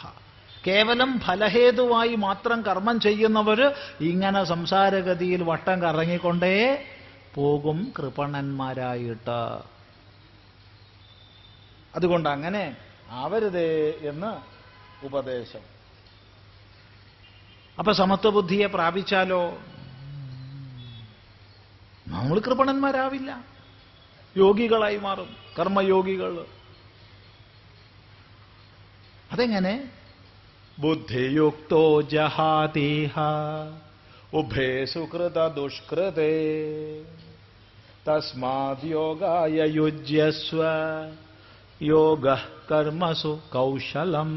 കേവലം ഫലഹേതുവായി മാത്രം കർമ്മം ചെയ്യുന്നവര് ഇങ്ങനെ സംസാരഗതിയിൽ വട്ടം കറങ്ങിക്കൊണ്ടേ പോകും കൃപണന്മാരായിട്ട്. അതുകൊണ്ട് അങ്ങനെ ആവരുതേ എന്ന് ഉപദേശം. അപ്പൊ സമത്വബുദ്ധിയെ പ്രാപിച്ചാലോ? നമ്മൾ കൃപണന്മാരാവില്ല. യോഗികളായി മാറും. കർമ്മയോഗികൾ അതെങ്ങനെ? ബുദ്ധിയുക്തോ ജഹാതീഹ ഉഭേ സുകൃത ദുഷ്കൃതേ തസ്മാത് യോഗായ യുജ്യസ്വ യോഗ കർമ്മസു കൗശലം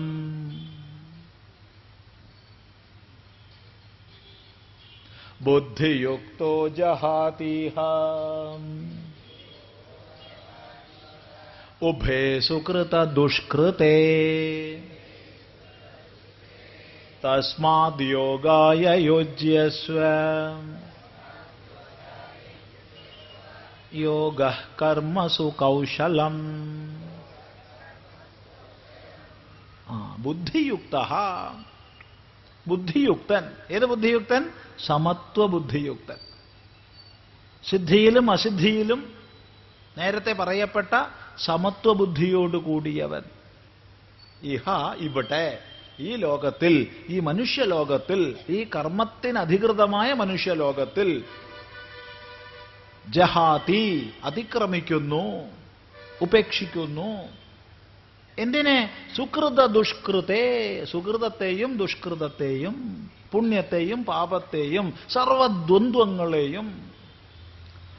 ബുദ്ധിയുക്തോ ജഹാതീഹ ഉഭേ സുകൃത ദുഷ്കൃതേ തസ്മാത് യോഗായ യോജ്യസ്വ യോഗ കർമ്മസു കൗശലം ബുദ്ധിയുക്ത। ബുദ്ധിയുക്തൻ. ഏത് ബുദ്ധിയുക്തൻ? സമത്വ ബുദ്ധിയുക്തൻ സിദ്ധിയിലും അസിദ്ധിയിലും നേരത്തെ പറയപ്പെട്ട സമത്വ ബുദ്ധിയോട് കൂടിയവൻ. ഇഹ ഇവിടെ. ഈ ലോകത്തിൽ ഈ മനുഷ്യലോകത്തിൽ ഈ കർമ്മത്തിനധികൃതമായ മനുഷ്യലോകത്തിൽ ജഹാതി അതിക്രമിക്കുന്നു ഉപേക്ഷിക്കുന്നു. എന്തിനെ? സുകൃത ദുഷ്കൃതേ സുഹൃതത്തെയും ദുഷ്കൃതത്തെയും പുണ്യത്തെയും പാപത്തെയും സർവദ്വന്ദ്വങ്ങളെയും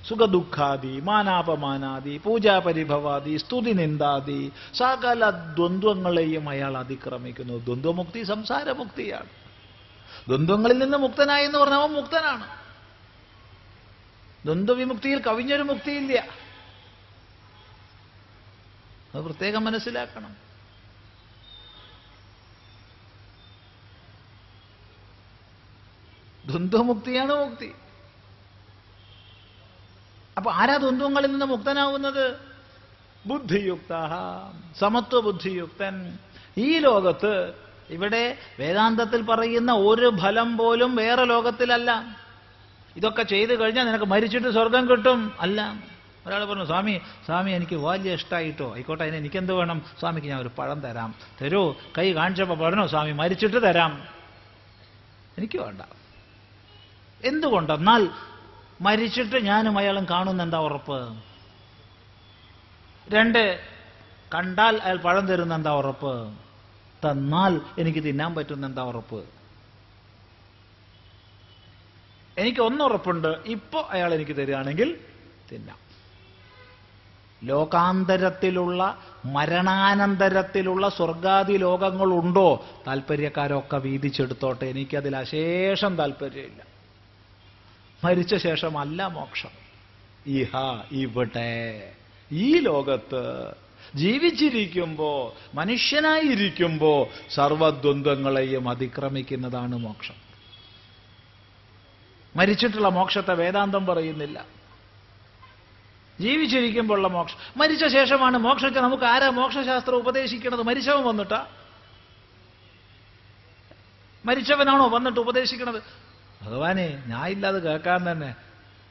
സുഖദുഃഖാദി മാനാപമാനാദി പൂജാപരിഭവാദി സ്തുതി നിന്ദാദി സകല ദ്വന്ദ്വങ്ങളെയും അയാൾ അതിക്രമിക്കുന്നു. ദ്വന്ദ്വമുക്തി സംസാരമുക്തിയാണ്. ദ്വന്ദ്വങ്ങളിൽ നിന്ന് മുക്തനായി എന്ന് പറഞ്ഞാൽ അവൻ മുക്തനാണ്. ദ്വന്ദ്വവിമുക്തിയിൽ കവിഞ്ഞൊരു മുക്തിയില്ല. അത് പ്രത്യേകം മനസ്സിലാക്കണം. ദ്വന്ദ്വമുക്തിയാണ് മുക്തി. അപ്പൊ ആരാ ദ്വന്ദ്വങ്ങളിൽ നിന്ന് മുക്തനാവുന്നത്? ബുദ്ധിയുക്ത സമത്വ ബുദ്ധിയുക്തൻ ഈ ലോകത്ത് ഇവിടെ വേദാന്തത്തിൽ പറയുന്ന ഒരു ഫലം പോലും വേറെ ലോകത്തിലല്ല. ഇതൊക്കെ ചെയ്തു കഴിഞ്ഞാൽ നിനക്ക് മരിച്ചിട്ട് സ്വർഗം കിട്ടും. അല്ല. ഒരാൾ പറഞ്ഞു സ്വാമി സ്വാമി എനിക്ക് വലിയ ഇഷ്ടമായിട്ടോ ആയിക്കോട്ടെ അതിന് എനിക്കെന്ത് വേണം? സ്വാമിക്ക് ഞാൻ ഒരു പഴം തരാം. തരൂ. കൈ കാണിച്ചപ്പോൾ പറഞ്ഞോ സ്വാമി മരിച്ചിട്ട് തരാം. എനിക്ക് വേണ്ട. എന്തുകൊണ്ടെന്നാൽ മരിച്ചിട്ട് ഞാനും അയാളും കാണുന്ന എന്താ ഉറപ്പ്? രണ്ട് കണ്ടാൽ അയാൾ പഴം തരുന്ന എന്താ ഉറപ്പ്? തന്നാൽ എനിക്ക് തിന്നാൻ പറ്റുന്ന എന്താ ഉറപ്പ്? എനിക്ക് ഒന്നുറപ്പുണ്ട് ഇപ്പോ അയാൾ എനിക്ക് തരികയാണെങ്കിൽ തിന്നാം. ലോകാന്തരത്തിലുള്ള മരണാനന്തരത്തിലുള്ള സ്വർഗാദി ലോകങ്ങളുണ്ടോ? താല്പര്യക്കാരൊക്കെ വീതിച്ചെടുത്തോട്ടെ എനിക്കതിൽ അശേഷം താല്പര്യമില്ല മരിച്ച ശേഷമല്ല മോക്ഷം. ഇഹ ഇവിടെ. ഈ ലോകത്ത് ജീവിച്ചിരിക്കുമ്പോ മനുഷ്യനായിരിക്കുമ്പോ സർവദ്വന്ദ്വങ്ങളെയും അതിക്രമിക്കുന്നതാണ് മോക്ഷം. മരിച്ചിട്ടുള്ള മോക്ഷത്തെ വേദാന്തം പറയുന്നില്ല. ജീവിച്ചിരിക്കുമ്പോഴുള്ള മോക്ഷം. മരിച്ച ശേഷമാണ് മോക്ഷത്തെ നമുക്ക് ആരാ മോക്ഷശാസ്ത്രം ഉപദേശിക്കുന്നത് മരിച്ചവൻ വന്നിട്ടാ? മരിച്ചവനാണോ വന്നിട്ട് ഉപദേശിക്കണത്? ഭഗവാനെ ഞാൻ ഇല്ലാതെ കേൾക്കാൻ തന്നെ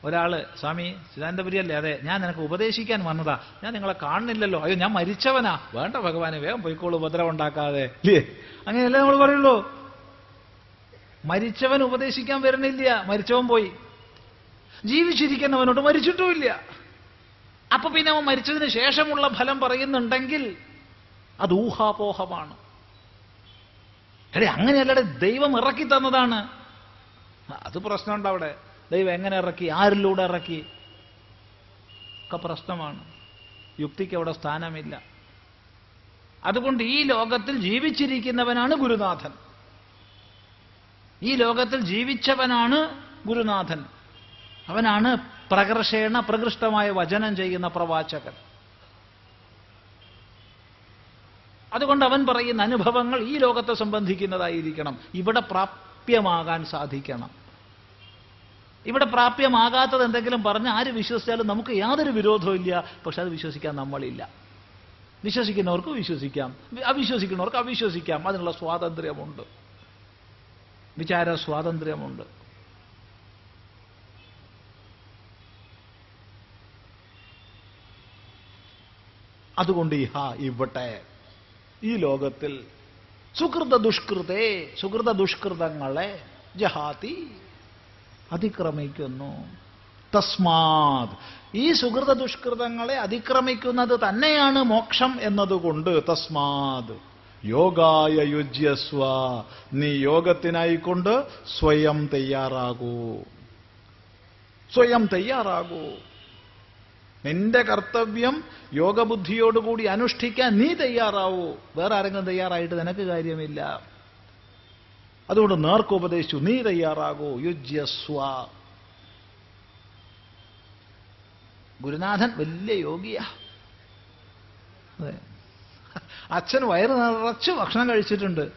ഒരാൾ സ്വാമി ചിദാനന്ദപുരിയല്ലേ? അതെ ഞാൻ നിനക്ക് ഉപദേശിക്കാൻ വന്നതാ. ഞാൻ നിങ്ങളെ കാണുന്നില്ലല്ലോ. അയ്യോ ഞാൻ മരിച്ചവനാ. വേണ്ട ഭഗവാനെ വേഗം പോയിക്കോളൂ ഉപദ്രവം ഉണ്ടാക്കാതെ. ഇല്ലേ? അങ്ങനെയല്ലേ നമ്മൾ പറയുള്ളൂ? മരിച്ചവൻ ഉപദേശിക്കാൻ വരുന്നില്ല. മരിച്ചവൻ പോയി. ജീവിച്ചിരിക്കുന്നവനോട് മരിച്ചിട്ടുമില്ല. അപ്പൊ പിന്നെ അവൻ മരിച്ചതിന് ശേഷമുള്ള ഫലം പറയുന്നുണ്ടെങ്കിൽ അത് ഊഹാപോഹമാണ്. അങ്ങനെയല്ലടെ ദൈവം ഇറക്കി തന്നതാണ്. അത് പ്രശ്നമുണ്ട് അവിടെ. ദൈവം എങ്ങനെ ഇറക്കി? ആരിലൂടെ ഇറക്കി? ഒക്കെ പ്രശ്നമാണ്. യുക്തിക്ക് അവിടെ സ്ഥാനമില്ല. അതുകൊണ്ട് ഈ ലോകത്തിൽ ജീവിച്ചിരിക്കുന്നവനാണ് ഗുരുനാഥൻ. ഈ ലോകത്തിൽ ജീവിച്ചവനാണ് ഗുരുനാഥൻ. അവനാണ് പ്രകർഷേണ പ്രകൃഷ്ടമായ വചനം ചെയ്യുന്ന പ്രവാചകൻ. അതുകൊണ്ട് അവൻ പറയുന്ന അനുഭവങ്ങൾ ഈ ലോകത്തെ സംബന്ധിക്കുന്നതായിരിക്കണം. ഇവിടെ പ്രാപ്യമാകാൻ സാധിക്കണം. ഇവിടെ പ്രാപ്യമാകാത്തത് എന്തെങ്കിലും പറഞ്ഞ് ആര് വിശ്വസിച്ചാലും നമുക്ക് യാതൊരു വിരോധവും ഇല്ല. പക്ഷെ അത് വിശ്വസിക്കാൻ നമ്മളില്ല. വിശ്വസിക്കുന്നവർക്ക് വിശ്വസിക്കാം. അവിശ്വസിക്കുന്നവർക്ക് അവിശ്വസിക്കാം. അതിനുള്ള സ്വാതന്ത്ര്യമുണ്ട്. വിചാര സ്വാതന്ത്ര്യമുണ്ട്. അതുകൊണ്ട് ഇഹ ഇവിടെ ഈ ലോകത്തിൽ സുഹൃത ദുഷ്കൃതേ സുഹൃത ദുഷ്കൃതങ്ങളെ ജഹാതി അതിക്രമിക്കുന്നു. തസ്മാത്. ഈ സുഹൃത ദുഷ്കൃതങ്ങളെ അതിക്രമിക്കുന്നത് തന്നെയാണ് മോക്ഷം എന്നതുകൊണ്ട് തസ്മാത്. യോഗായ യുജ്യസ്വ. നീ യോഗത്തിനായിക്കൊണ്ട് സ്വയം തയ്യാറാകൂ. സ്വയം തയ്യാറാകൂ. നിന്റെ കർത്തവ്യം യോഗബുദ്ധിയോടുകൂടി അനുഷ്ഠിക്കാൻ നീ തയ്യാറാവൂ. വേറെ ആരെങ്കിലും തയ്യാറായിട്ട് നിനക്ക് കാര്യമില്ല. അതുകൊണ്ട് നേർക്ക് ഉപദേശിച്ചു നീ തയ്യാറാകൂ. യുജ്യസ്വ. ഗുരുനാഥൻ വലിയ യോഗിയാ. അച്ഛൻ വയറ് നിറച്ച് ഭക്ഷണം കഴിച്ചിട്ടുണ്ട്.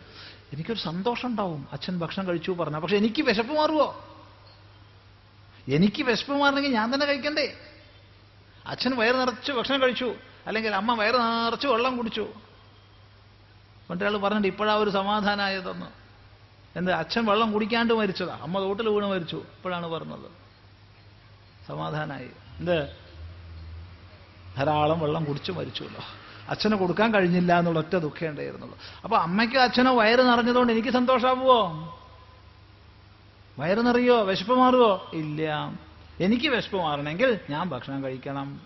എനിക്കൊരു സന്തോഷം ഉണ്ടാവും. അച്ഛൻ ഭക്ഷണം കഴിച്ചു പറഞ്ഞ. പക്ഷെ എനിക്ക് വിശപ്പ് മാറുമോ എനിക്ക് വിശപ്പ് മാറണമെങ്കിൽ ഞാൻ തന്നെ കഴിക്കണ്ടേ? അച്ഛൻ വയറ് നിറച്ച് ഭക്ഷണം കഴിച്ചു. അല്ലെങ്കിൽ അമ്മ വയറ് നിറച്ച് വെള്ളം കുടിച്ചു. മറ്റൊരാൾ പറഞ്ഞിട്ട് ഇപ്പോഴാ ഒരു സമാധാനമായതെന്ന് എന്ത്? അച്ഛൻ വെള്ളം കുടിക്കാണ്ട് മരിച്ചതാ. അമ്മ തോട്ടിൽ വീണ് മരിച്ചു. ഇപ്പോഴാണ് പറഞ്ഞത്. സമാധാനമായി എന്ത്? ധാരാളം വെള്ളം കുടിച്ച് മരിച്ചുല്ലോ അച്ഛന് കൊടുക്കാൻ കഴിഞ്ഞില്ല എന്നുള്ള ഒറ്റ ദുഃഖം ഉണ്ടായിരുന്നുള്ളൂ. അപ്പൊ അമ്മയ്ക്ക് അച്ഛനോ വയറ് നിറഞ്ഞതുകൊണ്ട് എനിക്ക് സന്തോഷമാവുമോ വയറ് നിറയോ? വിശപ്പ് മാറുമോ ഇല്ല. എനിക്ക് വിശപ്പ് മാറണമെങ്കിൽ ഞാൻ ഭക്ഷണം കഴിക്കണം.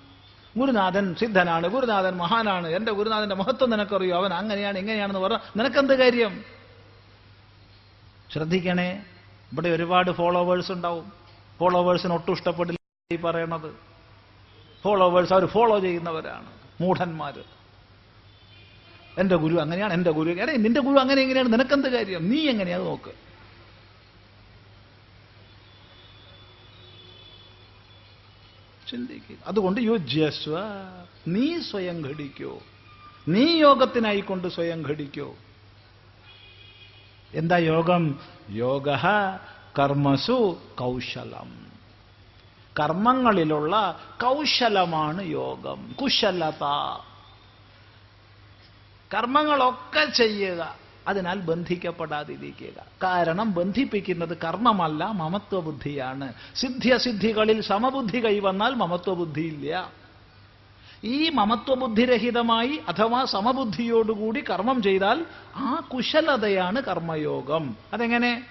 ഗുരുനാഥൻ സിദ്ധനാണ് ഗുരുനാഥൻ മഹാനാണ്. എന്റെ ഗുരുനാഥന്റെ മഹത്വം നിനക്കറിയോ? അവൻ അങ്ങനെയാണ് ഇങ്ങനെയാണെന്ന് പറഞ്ഞ നിനക്കെന്ത് കാര്യം? ശ്രദ്ധിക്കണേ ഇവിടെ ഒരുപാട് ഫോളോവേഴ്സ് ഉണ്ടാവും. ഫോളോവേഴ്സിന് ഒട്ടും ഇഷ്ടപ്പെടില്ല ഈ പറയണത്. ഫോളോവേഴ്സ് അവർ ഫോളോ ചെയ്യുന്നവരാണ് മൂഢന്മാര്. എന്റെ ഗുരു അങ്ങനെയാണ് എന്റെ ഗുരു എടേ നിന്റെ ഗുരു അങ്ങനെ എങ്ങനെയാണ് നിനക്കെന്ത് കാര്യം? നീ എങ്ങനെയാ നോക്ക്. ചിന്തിക്കുക അതുകൊണ്ട് യു ജസ്വ നീ സ്വയം ഘടിക്കോ. നീ യോഗത്തിനായിക്കൊണ്ട് സ്വയം ഘടിക്കോ. എന്താ യോഗം? യോഗ കർമ്മസു കൗശലം. കർമ്മങ്ങളിലുള്ള കൗശലമാണ് യോഗം. കുശലത. കർമ്മങ്ങളൊക്കെ ചെയ്യുക. അതിനാൽ ബന്ധിക്കപ്പെടാതിരിക്കുക. കാരണം ബന്ധിപ്പിക്കുന്നത് കർമ്മമല്ല മമത്വബുദ്ധിയാണ്. സിദ്ധ്യസിദ്ധികളിൽ സമബുദ്ധി കൈവന്നാൽ മമത്വബുദ്ധിയില്ല. ഈ മമത്വബുദ്ധിരഹിതമായി അഥവാ സമബുദ്ധിയോടുകൂടി കർമ്മം ചെയ്താൽ ആ കുശലതയാണ് കർമ്മയോഗം. അതെങ്ങനെ?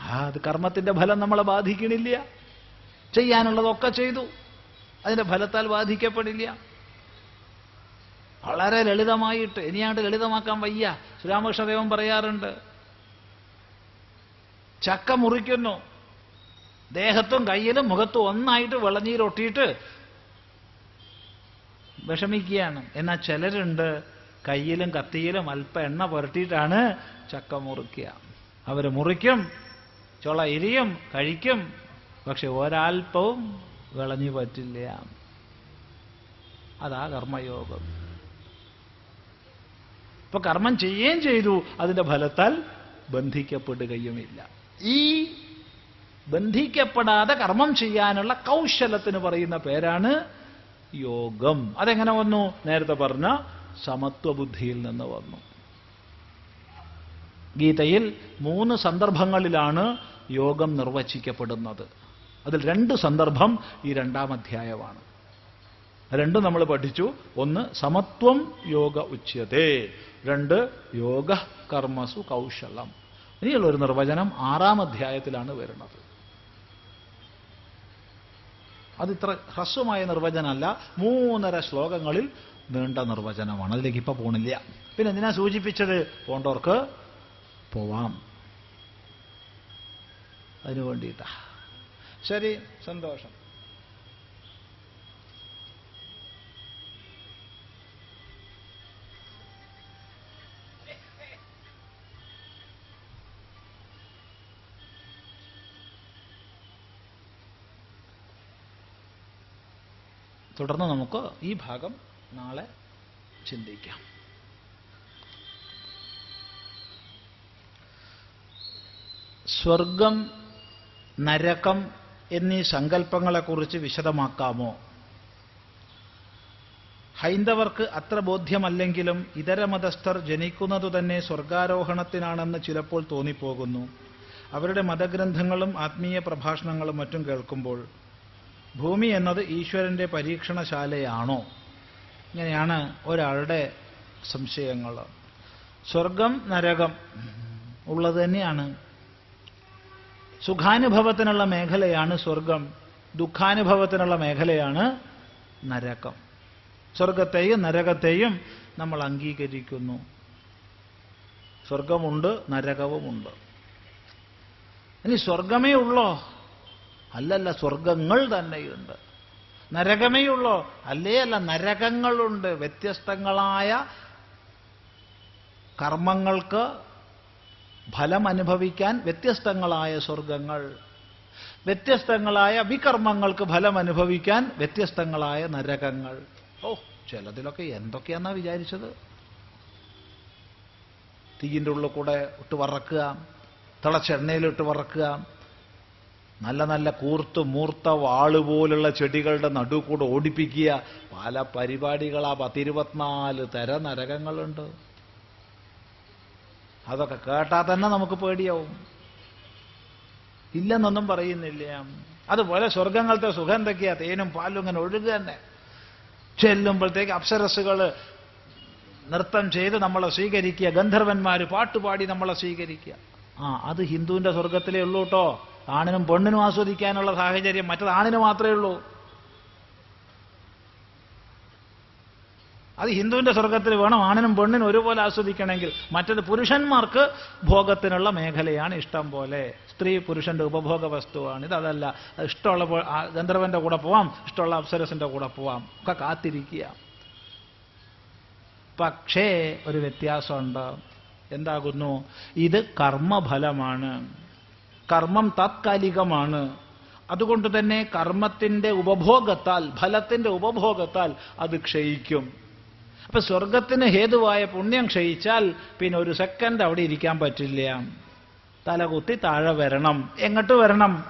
ആ അത് കർമ്മത്തിന്റെ ഫലം നമ്മളെ ബാധിക്കണില്ല. ചെയ്യാനുള്ളതൊക്കെ ചെയ്തു. അതിന്റെ ഫലത്താൽ ബാധിക്കപ്പെടില്ല. വളരെ ലളിതമായിട്ട് ഇനിയാണ്ട് ലളിതമാക്കാൻ വയ്യ. ശ്രീരാമകൃഷ്ണദേവൻ പറയാറുണ്ട് ചക്ക മുറിക്കുന്നു. ദേഹത്തും കയ്യിലും മുഖത്തും ഒന്നായിട്ട് വിളഞ്ഞീരൊട്ടിയിട്ട് വിഷമിക്കുകയാണ്. എന്നാൽ ചിലരുണ്ട് കയ്യിലും കത്തിയിലും അല്പം എണ്ണ പുരട്ടിയിട്ടാണ് ചക്ക മുറിക്കുക. അവർ മുറിക്കും ചുള ഇരിയും കഴിക്കും പക്ഷെ ഒരൽപ്പവും വിളഞ്ഞു പറ്റില്ല. അതാ കർമ്മയോഗം. ഇപ്പൊ കർമ്മം ചെയ്യുകയും ചെയ്തു. അതിന്റെ ഫലത്താൽ ബന്ധിക്കപ്പെടുകയുമില്ല. ഈ ബന്ധിക്കപ്പെടാതെ കർമ്മം ചെയ്യാനുള്ള കൗശലത്തിന് പറയുന്ന പേരാണ് യോഗം. അതെങ്ങനെ വന്നു? നേരത്തെ പറഞ്ഞ സമത്വബുദ്ധിയിൽ നിന്ന് വന്നു. ഗീതയിൽ മൂന്ന് സന്ദർഭങ്ങളിലാണ് യോഗം നിർവചിക്കപ്പെടുന്നത്. അതിൽ രണ്ട് സന്ദർഭം ഈ രണ്ടാം അധ്യായമാണ്. രണ്ടും നമ്മൾ പഠിച്ചു. ഒന്ന് സമത്വം യോഗ ഉച്ചതേ രണ്ട് യോഗ കർമ്മസു കൗശലം. ഇനിയുള്ള ഒരു നിർവചനം ആറാം അധ്യായത്തിലാണ് വരുന്നത്. അതിത്ര ഹ്രസ്വമായ നിർവചനമല്ല. മൂന്നര ശ്ലോകങ്ങളിൽ നീണ്ട നിർവചനമാണ്. അതിലേക്ക് ഇപ്പൊ പോണില്ല. പിന്നെ എന്തിനാ സൂചിപ്പിച്ചത്? പോണ്ടവർക്ക് പോവാം. അതിനു വേണ്ടിയിട്ടാ. ശരി സന്തോഷം. തുടർന്ന് നമുക്ക് ഈ ഭാഗം നാളെ ചിന്തിക്കാം. സ്വർഗം നരകം എന്നീ സങ്കല്പങ്ങളെക്കുറിച്ച് വിശദമാക്കാമോ? ഹൈന്ദവർക്ക് അത്ര ബോധ്യമല്ലെങ്കിലും ഇതര മതസ്ഥർ ജനിക്കുന്നതു തന്നെ സ്വർഗാരോഹണത്തിനാണെന്ന് ചിലപ്പോൾ തോന്നിപ്പോകുന്നു. അവരുടെ മതഗ്രന്ഥങ്ങളും ആത്മീയ പ്രഭാഷണങ്ങളും മറ്റും കേൾക്കുമ്പോൾ ഭൂമി എന്നത് ഈശ്വരന്റെ പരീക്ഷണശാലയാണോ? ഇങ്ങനെയാണ് ഒരാളുടെ സംശയങ്ങൾ. സ്വർഗം നരകം ഉള്ളത് തന്നെയാണ്. സുഖാനുഭവത്തിനുള്ള മേഖലയാണ് സ്വർഗം ദുഃഖാനുഭവത്തിനുള്ള മേഖലയാണ് നരകം. സ്വർഗത്തെയും നരകത്തെയും നമ്മൾ അംഗീകരിക്കുന്നു. സ്വർഗമുണ്ട് നരകവുമുണ്ട്. ഇനി സ്വർഗമേ ഉള്ളോ? അല്ലല്ല സ്വർഗങ്ങൾ തന്നെയുണ്ട്. നരകമേ ഉള്ളോ അല്ലേ അല്ല നരകങ്ങളുണ്ട്. വ്യത്യസ്തങ്ങളായ കർമ്മങ്ങൾക്ക് ഫലം അനുഭവിക്കാൻ വ്യത്യസ്തങ്ങളായ സ്വർഗങ്ങൾ വ്യത്യസ്തങ്ങളായ വികർമ്മങ്ങൾക്ക് ഫലം അനുഭവിക്കാൻ വ്യത്യസ്തങ്ങളായ നരകങ്ങൾ. ഓ ചിലതിലൊക്കെ എന്തൊക്കെയാന്നാ വിചാരിച്ചത്? തീയിന്റെ ഉള്ളിൽ കൂടെ ഇട്ട് വറക്കുക തിളച്ചെണ്ണയിലിട്ട് വറക്കുക നല്ല നല്ല കൂർത്ത് മൂർത്ത വാൾ പോലുള്ള ചെടികളുടെ നടു കൂടെ ഓടിപ്പിക്കുക. പല പരിപാടികളാ. പത്തിരുപത്തിനാല് തര നരകങ്ങളുണ്ട്. അതൊക്കെ കേട്ടാൽ തന്നെ നമുക്ക് പേടിയാവും. ഇല്ലെന്നൊന്നും പറയുന്നില്ല. അതുപോലെ സ്വർഗങ്ങളത്തെ സുഖം എന്തൊക്കെയാ? തേനും പാലും ഇങ്ങനെ ഒഴുകുക തന്നെ. ചെല്ലുമ്പോഴത്തേക്ക് അപ്സരസുകൾ നൃത്തം ചെയ്ത് നമ്മളെ സ്വീകരിക്കുക. ഗന്ധർവന്മാർ പാട്ടുപാടി നമ്മളെ സ്വീകരിക്കുക. ആ അത് ഹിന്ദുവിന്റെ സ്വർഗത്തിലേ ഉള്ളൂ കേട്ടോ ആണിനും പെണ്ണിനും ആസ്വദിക്കാനുള്ള സാഹചര്യം മറ്റത് ആണിന് മാത്രമേ ഉള്ളൂ. അത് ഹിന്ദുവിന്റെ സ്വർഗത്തിൽ വേണം ആണിനും പെണ്ണിനും ഒരുപോലെ ആസ്വദിക്കണമെങ്കിൽ. മറ്റത് പുരുഷന്മാർക്ക് ഭോഗത്തിനുള്ള മേഖലയാണ് ഇഷ്ടം പോലെ. സ്ത്രീ പുരുഷന്റെ ഉപഭോഗ വസ്തുവാണ്. ഇതല്ല ഇഷ്ടമുള്ള ഗന്ധർവന്റെ കൂടെ പോവാം ഇഷ്ടമുള്ള അപ്സരസിന്റെ കൂടെ പോവാം. ഒക്കെ കാത്തിരിക്കുക. പക്ഷേ ഒരു വ്യത്യാസമുണ്ട്. എന്താകുന്നു? ഇത് കർമ്മഫലമാണ്. കർമ്മം താത്കാലികമാണ്. അതുകൊണ്ട് തന്നെ കർമ്മത്തിന്റെ ഉപഭോഗത്താൽ ഫലത്തിന്റെ ഉപഭോഗത്താൽ അത് ക്ഷയിക്കും. അപ്പൊ സ്വർഗത്തിന് ഹേതുവായ പുണ്യം ക്ഷയിച്ചാൽ പിന്നെ ഒരു സെക്കൻഡ് അവിടെ ഇരിക്കാൻ പറ്റില്ല. തലകുത്തി താഴെ വരണം. എങ്ങോട്ട് വരണം?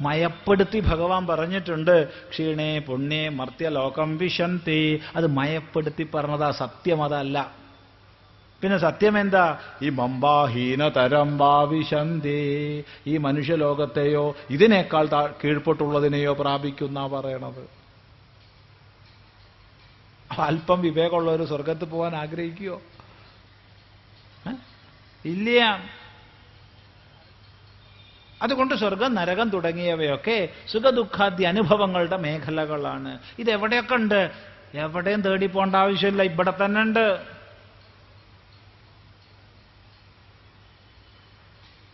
മയപ്പെടുത്തി ഭഗവാൻ പറഞ്ഞിട്ടുണ്ട് ക്ഷീണേ പുണ്യേ മർത്യലോകം വിശന്തി. അത് മയപ്പെടുത്തി പറഞ്ഞതാ സത്യം അതല്ല. പിന്നെ സത്യം എന്താ ഈ മമ്പാഹീന തരംബാ വിശന്തി ഈ മനുഷ്യലോകത്തെയോ ഇതിനേക്കാൾ കീഴ്പ്പെട്ടുള്ളതിനെയോ പ്രാപിക്കുന്ന പറയണത്. അല്പം വിവേകമുള്ളവർ സ്വർഗത്ത് പോകാൻ ആഗ്രഹിക്കുകയോ? ഇല്ല. അതുകൊണ്ട് സ്വർഗം നരകം തുടങ്ങിയവയൊക്കെ സുഖദുഃഖാദ്യ അനുഭവങ്ങളുടെ മേഖലകളാണ്. ഇത് എവിടെയൊക്കെ ഉണ്ട് എവിടെയും തേടി പോകേണ്ട ആവശ്യമില്ല. ഇവിടെ തന്നെ ഉണ്ട്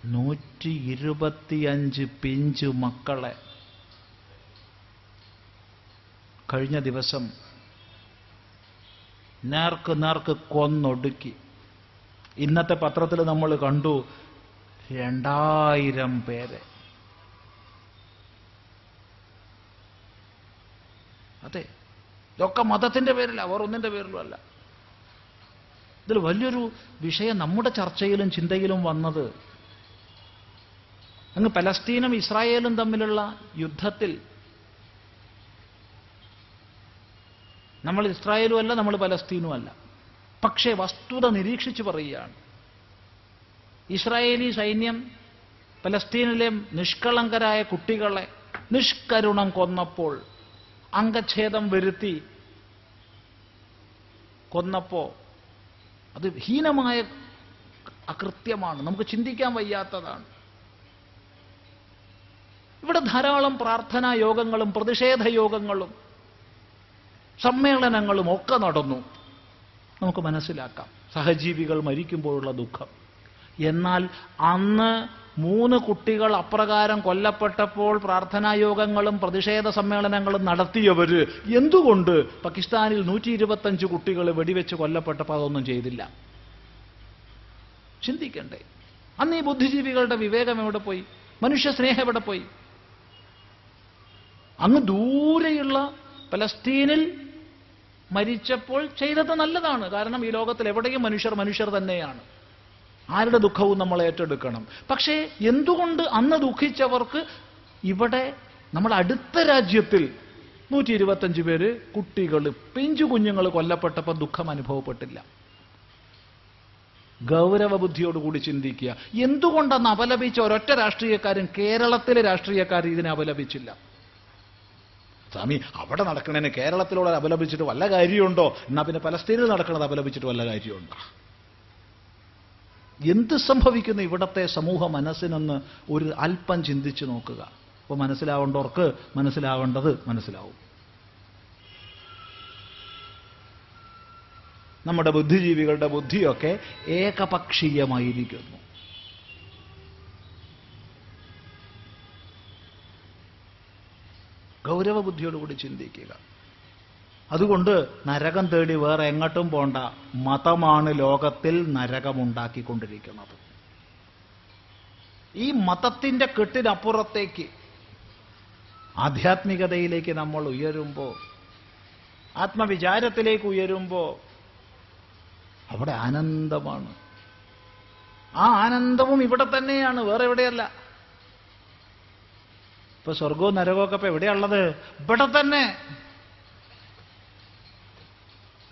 നൂറ്റി ഇരുപത്തിയഞ്ച് പിഞ്ച് മക്കളെ. കഴിഞ്ഞ ദിവസം നേർക്ക് നേർക്ക് കൊന്നൊടുക്കി. ഇന്നത്തെ പത്രത്തിൽ നമ്മൾ കണ്ടു രണ്ടായിരം പേരെ. അതെ ഇതൊക്കെ മതത്തിന്റെ പേരില്ല അവർ ഒന്നിന്റെ പേരിലും അല്ല. ഇതിൽ വലിയൊരു വിഷയം നമ്മുടെ ചർച്ചയിലും ചിന്തയിലും വന്നത് അങ്ങ് പലസ്തീനും ഇസ്രായേലും തമ്മിലുള്ള യുദ്ധത്തിൽ നമ്മൾ ഇസ്രായേലും അല്ല നമ്മൾ പലസ്തീനും അല്ല പക്ഷേ വസ്തുത നിരീക്ഷിച്ചു പറയുകയാണ്. ഇസ്രായേലി സൈന്യം പലസ്തീനിലെ നിഷ്കളങ്കരായ കുട്ടികളെ നിഷ്കരുണം കൊന്നപ്പോൾ അംഗച്ഛേദം വരുത്തി കൊന്നപ്പോ അത് ഹീനമായ അകൃത്യമാണ്. നമുക്ക് ചിന്തിക്കാൻ വയ്യാത്തതാണ്. ഇവിടെ ധാരാളം പ്രാർത്ഥനാ യോഗങ്ങളും പ്രതിഷേധ യോഗങ്ങളും സമ്മേളനങ്ങളും ഒക്കെ നടന്നു. നമുക്ക് മനസ്സിലാക്കാം. സഹജീവികൾ മരിക്കുമ്പോഴുള്ള ദുഃഖം. എന്നാൽ അന്ന് മൂന്ന് കുട്ടികൾ അപ്രകാരം കൊല്ലപ്പെട്ടപ്പോൾ പ്രാർത്ഥനാ യോഗങ്ങളും പ്രതിഷേധ സമ്മേളനങ്ങളും നടത്തിയവര് എന്തുകൊണ്ട് പാകിസ്ഥാനിൽ നൂറ്റി ഇരുപത്തഞ്ച് കുട്ടികൾ വെടിവെച്ച് കൊല്ലപ്പെട്ടപ്പോൾ അതൊന്നും ചെയ്തില്ല? ചിന്തിക്കണ്ടേ. അന്ന് ഈ ബുദ്ധിജീവികളുടെ വിവേകം എവിടെ പോയി? മനുഷ്യ സ്നേഹം എവിടെ പോയി? അങ്ങ് ദൂരെയുള്ള പലസ്തീനിൽ മരിച്ചപ്പോൾ ചെയ്തത് നല്ലതാണ്. കാരണം ഈ ലോകത്തിൽ എവിടെയും മനുഷ്യർ മനുഷ്യർ തന്നെയാണ്. ആരുടെ ദുഃഖവും നമ്മൾ ഏറ്റെടുക്കണം. പക്ഷേ എന്തുകൊണ്ട് അന്ന് ദുഃഖിച്ചവർക്ക് ഇവിടെ നമ്മൾ അടുത്ത രാജ്യത്തിൽ നൂറ്റി ഇരുപത്തഞ്ച് പേര് കുട്ടികൾ പിഞ്ചു കുഞ്ഞുങ്ങൾ കൊല്ലപ്പെട്ടപ്പോൾ ദുഃഖം അനുഭവപ്പെട്ടില്ല. ഗൗരവ ബുദ്ധിയോടുകൂടി ചിന്തിക്കുക. എന്തുകൊണ്ടെന്ന് അപലപിച്ച ഒരൊറ്റ രാഷ്ട്രീയക്കാരും കേരളത്തിലെ രാഷ്ട്രീയക്കാർ ഇതിനെ അപലപിച്ചില്ല? സ്വാമി അവിടെ നടക്കണേന് കേരളത്തിലൂടെ അപലപിച്ചിട്ട് വല്ല കാര്യമുണ്ടോ? എന്നാ പിന്നെ പലസ്തീനിൽ നടക്കുന്നത് അപലപിച്ചിട്ട് വല്ല കാര്യമുണ്ടോ? എന്ത് സംഭവിക്കുന്നു ഇവിടത്തെ സമൂഹ മനസ്സിനെന്ന് ഒരു അല്പം ചിന്തിച്ചു നോക്കുക. അപ്പോൾ മനസ്സിലാവേണ്ടവർക്ക് മനസ്സിലാവേണ്ടത് മനസ്സിലാവും. നമ്മുടെ ബുദ്ധിജീവികളുടെ ബുദ്ധിയൊക്കെ ഏകപക്ഷീയമായിരിക്കുന്നു. ഗൗരവ ബുദ്ധിയോടുകൂടി ചിന്തിക്കുക. അതുകൊണ്ട് നരകം തേടി വേറെ എങ്ങോട്ടും പോണ്ട. മതമാണ് ലോകത്തിൽ നരകമുണ്ടാക്കിക്കൊണ്ടിരിക്കുന്നത്. ഈ മതത്തിന്റെ കെട്ടിനപ്പുറത്തേക്ക് ആധ്യാത്മികതയിലേക്ക് നമ്മൾ ഉയരുമ്പോൾ ആത്മവിചാരത്തിലേക്ക് ഉയരുമ്പോൾ അവിടെ ആനന്ദമാണ്. ആ ആനന്ദവും ഇവിടെ തന്നെയാണ് വേറെ എവിടെയല്ല. ഇപ്പൊ സ്വർഗവും നരകമൊക്കെ ഇപ്പൊ എവിടെയുള്ളത് ഇവിടെ തന്നെ.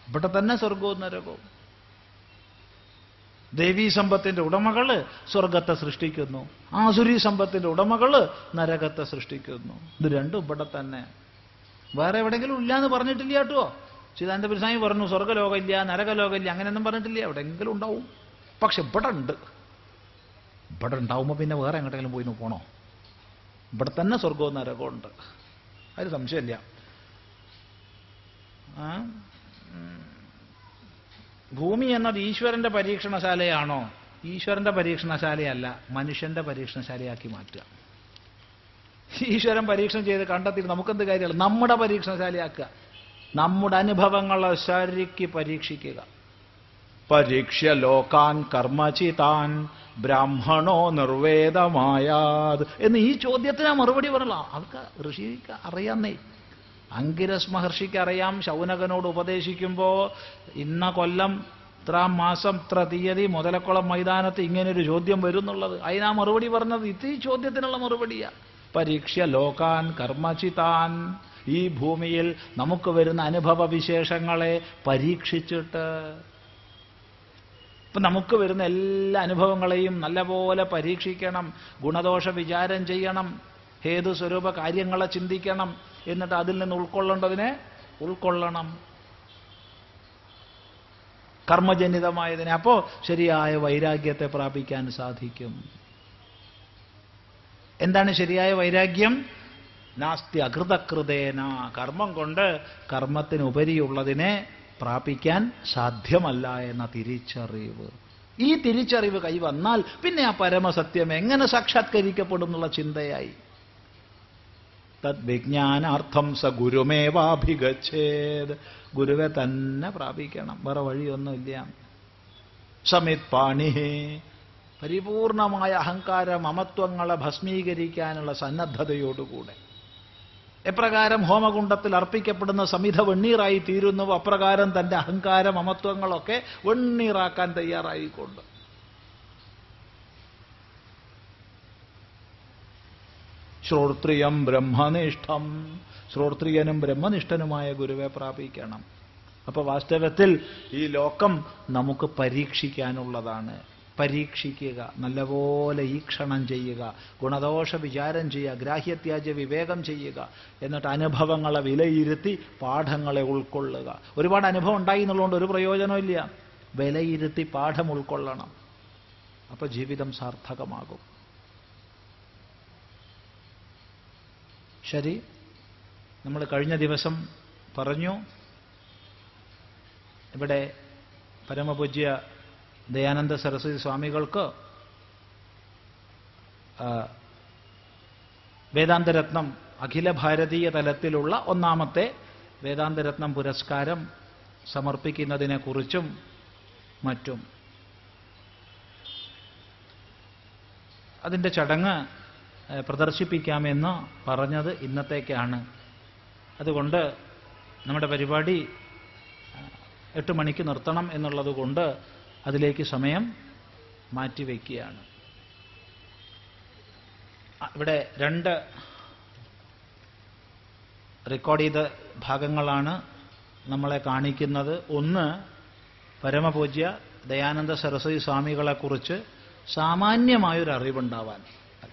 ഇവിടെ തന്നെ സ്വർഗവും നരകവും. ദേവീ സമ്പത്തിന്റെ ഉടമകൾ സ്വർഗത്തെ സൃഷ്ടിക്കുന്നു. ആസുരി സമ്പത്തിന്റെ ഉടമകൾ നരകത്തെ സൃഷ്ടിക്കുന്നു. ഇത് രണ്ടും ഇവിടെ തന്നെ. വേറെ എവിടെയെങ്കിലും ഇല്ല എന്ന് പറഞ്ഞിട്ടില്ല കേട്ടോ. ചിദാനന്ദ പിരസ്വാമി പറഞ്ഞു സ്വർഗലോകമില്ല നരകലോകമില്ല അങ്ങനെയൊന്നും പറഞ്ഞിട്ടില്ല. എവിടെയെങ്കിലും ഉണ്ടാവും. പക്ഷെ ഇവിടെ ഉണ്ട്. ഇവിടെ ഉണ്ടാവുമ്പോൾ പിന്നെ വേറെ എങ്ങോട്ടെങ്കിലും പോയി പോണോ? ഇവിടെ തന്നെ സ്വർഗവും നരകവും ഉണ്ട്. അതിൽ സംശയമില്ല. ഭൂമി എന്നത് ഈശ്വരന്റെ പരീക്ഷണശാലയാണോ? ഈശ്വരന്റെ പരീക്ഷണശാലയല്ല മനുഷ്യന്റെ പരീക്ഷണശാലയാക്കി മാറ്റുക. ഈശ്വരൻ പരീക്ഷണം ചെയ്ത് കണ്ടെത്തിയിട്ട് നമുക്കെന്ത് കാര്യമാണ് നമ്മുടെ പരീക്ഷണശാലയാക്കുക. നമ്മുടെ അനുഭവങ്ങളെ ശരിക്ക് പരീക്ഷിക്കുക. പരീക്ഷ്യ ലോകാൻ കർമ്മചിതാൻ ബ്രാഹ്മണോ നിർവേദമായാത്. എന്ന് ഈ ചോദ്യത്തിന് മറുപടി പറയല അവർക്ക് ഋഷിക്ക് അറിയാന്നേ. അങ്കിരസ് മഹർഷിക്ക് അറിയാം ശൗനകനോട് ഉപദേശിക്കുമ്പോ ഇന്ന കൊല്ലം ഇത്രാം മാസം ഇത്ര തീയതി മുതലക്കുളം മൈതാനത്ത് ഇങ്ങനൊരു ചോദ്യം വരുന്നുള്ളത്. അതിനാ മറുപടി പറഞ്ഞത്. ഇത് ഈ ചോദ്യത്തിനുള്ള മറുപടിയാ. പരീക്ഷ ലോകാൻ കർമ്മചിതാൻ. ഈ ഭൂമിയിൽ നമുക്ക് വരുന്ന അനുഭവ വിശേഷങ്ങളെ പരീക്ഷിച്ചിട്ട് ഇപ്പൊ നമുക്ക് വരുന്ന എല്ലാ അനുഭവങ്ങളെയും നല്ലപോലെ പരീക്ഷിക്കണം ഗുണദോഷ വിചാരം ചെയ്യണം ഹേതു സ്വരൂപ കാര്യങ്ങളെ ചിന്തിക്കണം എന്നിട്ട് അതിൽ നിന്ന് ഉൾക്കൊള്ളേണ്ടതിനെ ഉൾക്കൊള്ളണം. കർമ്മജനിതമായതിനെ. അപ്പോ ശരിയായ വൈരാഗ്യത്തെ പ്രാപിക്കാൻ സാധിക്കും. എന്താണ് ശരിയായ വൈരാഗ്യം? നാസ്തി അകൃതകൃതേന കർമ്മം കൊണ്ട് കർമ്മത്തിനുപരിയുള്ളതിനെ പ്രാപിക്കാൻ സാധ്യമല്ല എന്ന തിരിച്ചറിവ്. ഈ തിരിച്ചറിവ് കൈവന്നാൽ പിന്നെ ആ പരമസത്യം എങ്ങനെ സാക്ഷാത്കരിക്കപ്പെടും എന്നുള്ള ചിന്തയായി. തദ്വിജ്ഞാനാർത്ഥം സ ഗുരുമേവാഭിഗച്ഛേത്. ഗുരുവെ തന്നെ പ്രാപിക്കണം. വേറെ വഴിയൊന്നുമില്ല. സമിത് പാണി പരിപൂർണമായ അഹങ്കാര മമത്വങ്ങളെ ഭസ്മീകരിക്കാനുള്ള സന്നദ്ധതയോടുകൂടെ. എപ്രകാരം ഹോമകുണ്ടത്തിൽ അർപ്പിക്കപ്പെടുന്ന സമിധ വെണ്ണീറായി തീരുന്നു അപ്രകാരം തന്റെ അഹങ്കാര മമത്വങ്ങളൊക്കെ വെണ്ണീറാക്കാൻ തയ്യാറായിക്കൊണ്ട്. ശ്രോത്രിയം ബ്രഹ്മനിഷ്ഠം. ശ്രോത്രിയനും ബ്രഹ്മനിഷ്ഠനുമായ ഗുരുവെ പ്രാപിക്കണം. അപ്പൊ വാസ്തവത്തിൽ ഈ ലോകം നമുക്ക് പരീക്ഷിക്കാനുള്ളതാണ്. പരീക്ഷിക്കുക നല്ലപോലെ ഈക്ഷണം ചെയ്യുക ഗുണദോഷ വിചാരം ചെയ്യുക ഗ്രാഹ്യത്യാജ്യ വിവേകം ചെയ്യുക എന്നിട്ട് അനുഭവങ്ങളെ വിലയിരുത്തി പാഠങ്ങളെ ഉൾക്കൊള്ളുക. ഒരുപാട് അനുഭവം ഉണ്ടായി എന്നുള്ളതുകൊണ്ട് ഒരു പ്രയോജനമില്ല വിലയിരുത്തി പാഠം ഉൾക്കൊള്ളണം. അപ്പൊ ജീവിതം സാർത്ഥകമാകും. ശരി? നമ്മൾ കഴിഞ്ഞ ദിവസം പറഞ്ഞു ഇവിടെ പരമപൂജ്യ ദയാനന്ദ സരസ്വതി സ്വാമികൾക്ക് വേദാന്തരത്നം അഖില ഭാരതീയ തലത്തിലുള്ള ഒന്നാമത്തെ വേദാന്തരത്നം പുരസ്കാരം സമർപ്പിക്കുന്നതിനെക്കുറിച്ചും മറ്റും. അതിന്റെ ചടങ്ങ് പ്രദർശിപ്പിക്കാമെന്ന് പറഞ്ഞത് ഇന്നത്തേക്കാണ്. അതുകൊണ്ട് നമ്മുടെ പരിപാടി എട്ട് മണിക്ക് നിർത്തണം എന്നുള്ളത് കൊണ്ട് അതിലേക്ക് സമയം മാറ്റിവെക്കുകയാണ്. ഇവിടെ രണ്ട് റെക്കോർഡ് ചെയ്ത ഭാഗങ്ങളാണ് നമ്മളെ കാണിക്കുന്നത്. ഒന്ന് പരമപൂജ്യ ദയാനന്ദ സരസ്വതി സ്വാമികളെക്കുറിച്ച് സാമാന്യമായൊരു അറിവുണ്ടാവാൻ.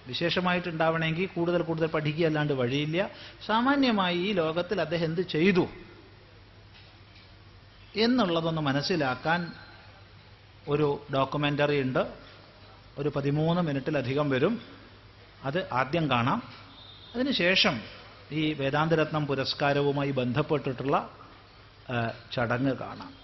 വിശേഷമായിട്ടുണ്ടാവണമെങ്കിൽ കൂടുതൽ കൂടുതൽ പഠിക്കുക അല്ലാണ്ട് വഴിയില്ല. സാമാന്യമായി ഈ ലോകത്തിൽ അദ്ദേഹം എന്ത് ചെയ്തു എന്നുള്ളതൊന്ന് മനസ്സിലാക്കാൻ ഒരു ഡോക്യുമെന്ററി ഉണ്ട്. ഒരു പതിമൂന്ന് മിനിറ്റിലധികം വരും. അത് ആദ്യം കാണാം. അതിനുശേഷം ഈ വേദാന്തരത്നം പുരസ്കാരവുമായി ബന്ധപ്പെട്ടിട്ടുള്ള ചടങ്ങ് കാണാം.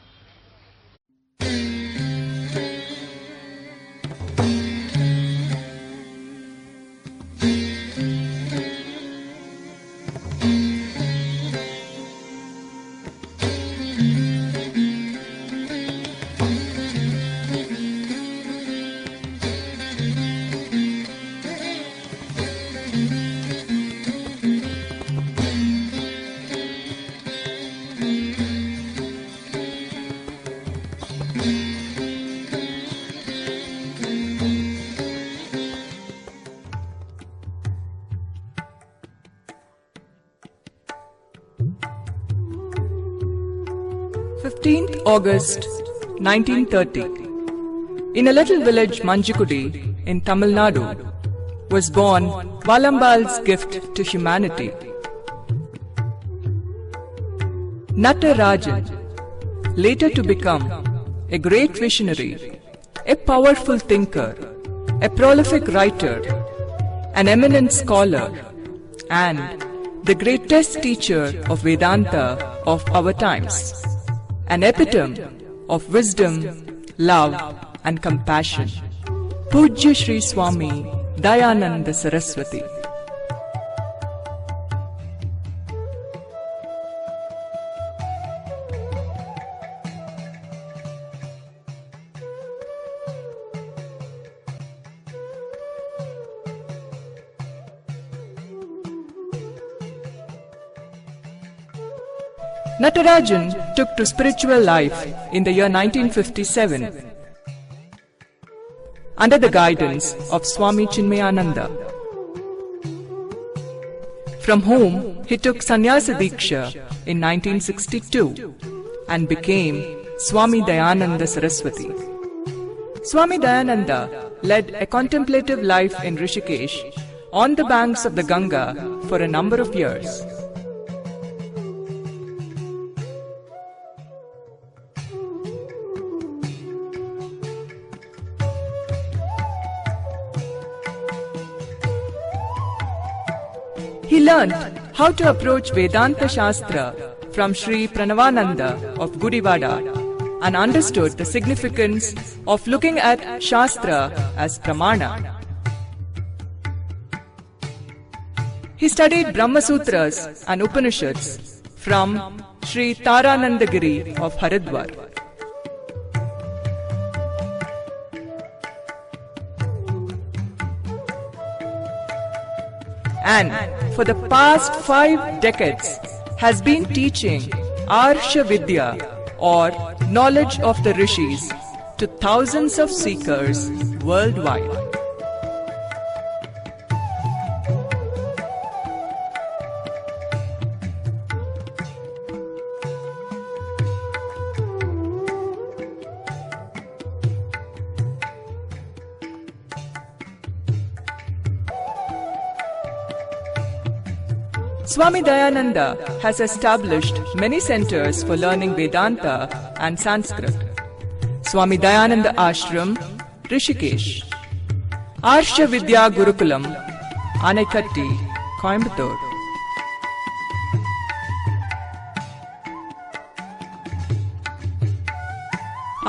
August 1930. In a little village Manjikudi in Tamil Nadu was born Valambal's gift to humanity. Natarajan, later to become a great visionary, a powerful thinker, a prolific writer, an eminent scholar, and the greatest teacher of Vedanta of our times, an epitome of wisdom, love, and compassion. Pujya Sri Swami Dayananda Saraswati. Natarajan took to spiritual life in the year 1957 under the guidance of Swami Chinmayananda, from whom he took sannyasa diksha in 1962 and became Swami Dayananda Saraswati. Swami Dayananda led a contemplative life in Rishikesh on the banks of the Ganga for a number of years. Learned how to approach Vedanta Shastra from Sri Pranavananda of Gudivada and understood the significance of looking at Shastra as Pramana. He studied Brahma Sutras and Upanishads from Sri Taranandagiri of Haridwar. And for the past five decades has been teaching Arsha Vidya or knowledge of the rishis to thousands of seekers worldwide. Swami Dayananda has established many centers for learning Vedanta and Sanskrit. Swami Dayananda Ashram, Rishikesh. Arsha Vidya Gurukulam, Anaikatti, Coimbatore.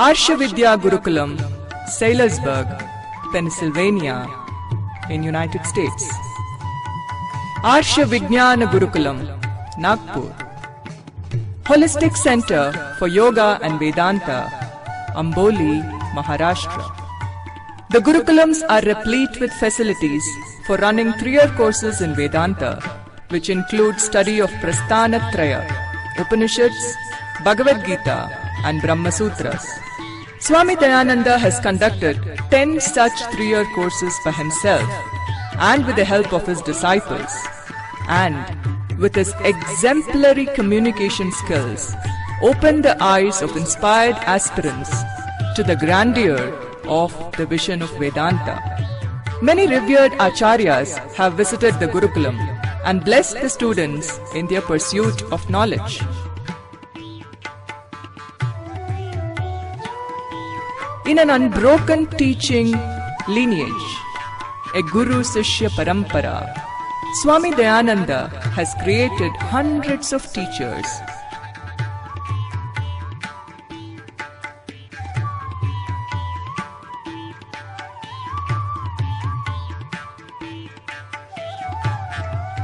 Arsha Vidya Gurukulam, Sailorsburg, Pennsylvania, in United States. Arsha Vijnana Gurukulam, Nagpur. Holistic Center for Yoga and Vedanta, Amboli, Maharashtra. The Gurukulams are replete with facilities for running three-year courses in Vedanta, which include study of Prasthanatraya, Upanishads, Bhagavad Gita, and Brahma Sutras. Swami Dayananda has conducted 10 such three-year courses for himself and with the help of his disciples. And with his exemplary communication skills, opened the eyes of inspired aspirants to the grandeur of the vision of Vedanta. Many revered acharyas have visited the Gurukulam and blessed the students in their pursuit of knowledge. In an unbroken teaching lineage, a Guru Sishya Parampara, Swami Dayananda has created hundreds of teachers.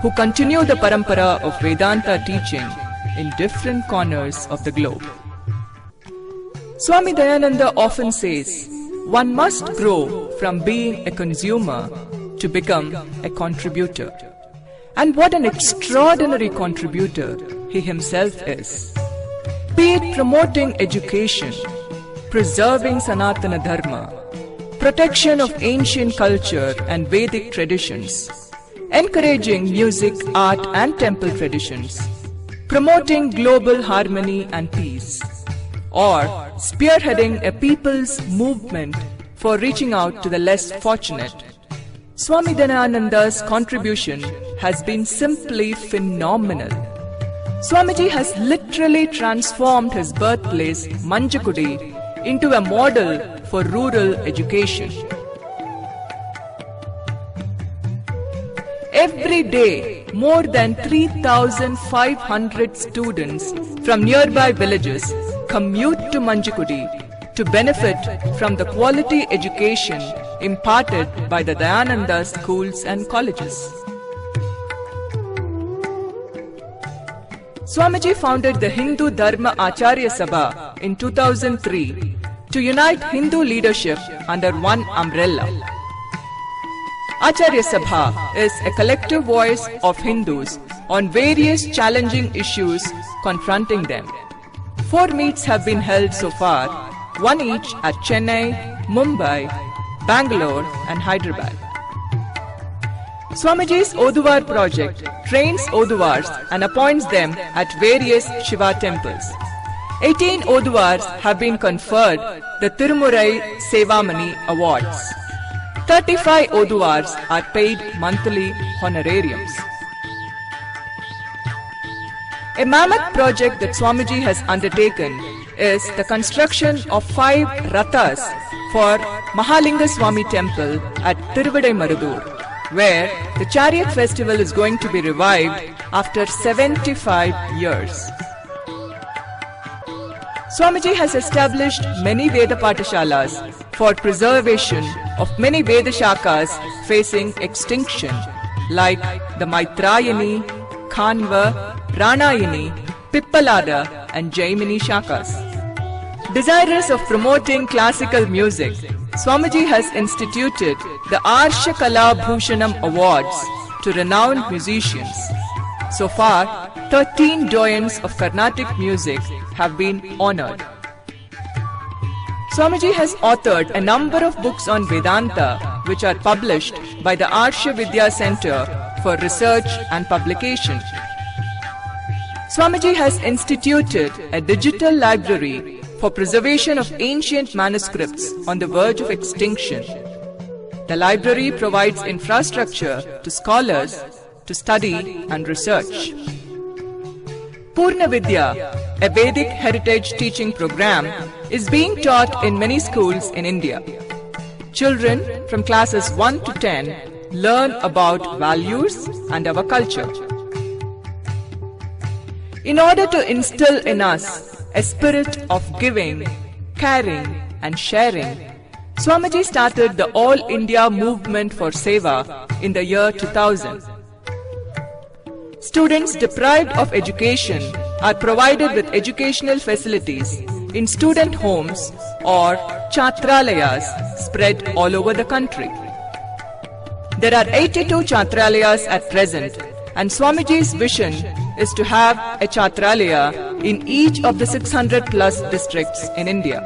Who continue the parampara of Vedanta teaching in different corners of the globe. Swami Dayananda often says, one must grow from being a consumer to become a contributor. And what an extraordinary contributor he himself is. Be it promoting education, preserving Sanatana Dharma, protection of ancient culture and Vedic traditions, encouraging music, art, and temple traditions, promoting global harmony and peace, or spearheading a people's movement for reaching out to the less fortunate. Swami Dayananda's contribution has been simply phenomenal. Swamiji has literally transformed his birthplace, Manjakudi, into a model for rural education. Every day, more than 3,500 students from nearby villages commute to Manjakudi to benefit from the quality education imparted by the Dayananda schools and colleges. Swamiji founded the Hindu Dharma Acharya Sabha in 2003 to unite Hindu leadership under one umbrella. Acharya Sabha is a collective voice of Hindus on various challenging issues confronting them. Four meets have been held so far, one each at Chennai, Mumbai, Bangalore, and Hyderabad. Swamiji's Oduvar project trains Oduvars and appoints them at various Shiva temples. 18 Oduvars have been conferred the Tirumurai Sevamani Awards. 35 Oduvars are paid monthly honorariums. A mammoth project that Swamiji has undertaken is the construction of five rathas for Mahalinga Swami temple at Tiruvadai Marudur, where the chariot festival is going to be revived after 75 years. Swamiji has established many Veda Patashalas for preservation of many Veda Shakas facing extinction, like the Maitrayani, Khanva, Ranayani, Pippalada, and Jaimini Shakas. Desirous of promoting classical music, Swamiji has instituted the Arsha Kala Bhushanam Awards to renowned musicians. So far, 13 doyens of Carnatic music have been honored. Swamiji has authored a number of books on Vedanta which are published by the Arsha Vidya Center for research and publication. Swamiji has instituted a digital library for preservation of ancient manuscripts on the verge of extinction. The library provides infrastructure to scholars to study and research. Purna Vidya, a Vedic heritage teaching program, is being taught in many schools in India. Children from classes 1 to 10 learn about values and our culture. In order to instill in us a spirit of giving, caring, and sharing, Swamiji started the All India Movement for Seva in the year 2000. Students deprived of education are provided with educational facilities in student homes or chatralayas spread all over the country. There are 82 chatralayas at present, and Swamiji's vision is to have a chatralaya in each of the 600 plus districts in India.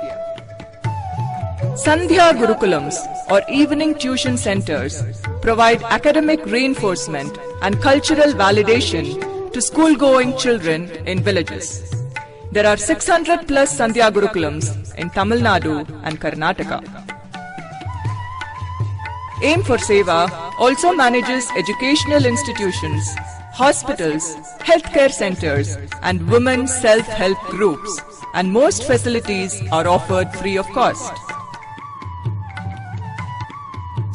Sandhya Gurukulams or evening tuition centers provide academic reinforcement and cultural validation to school going children in villages. There are 600 plus Sandhya Gurukulams in Tamil Nadu and Karnataka. Aim for Seva also manages educational institutions, hospitals, healthcare centers, and women's self help groups, and most facilities are offered free of cost.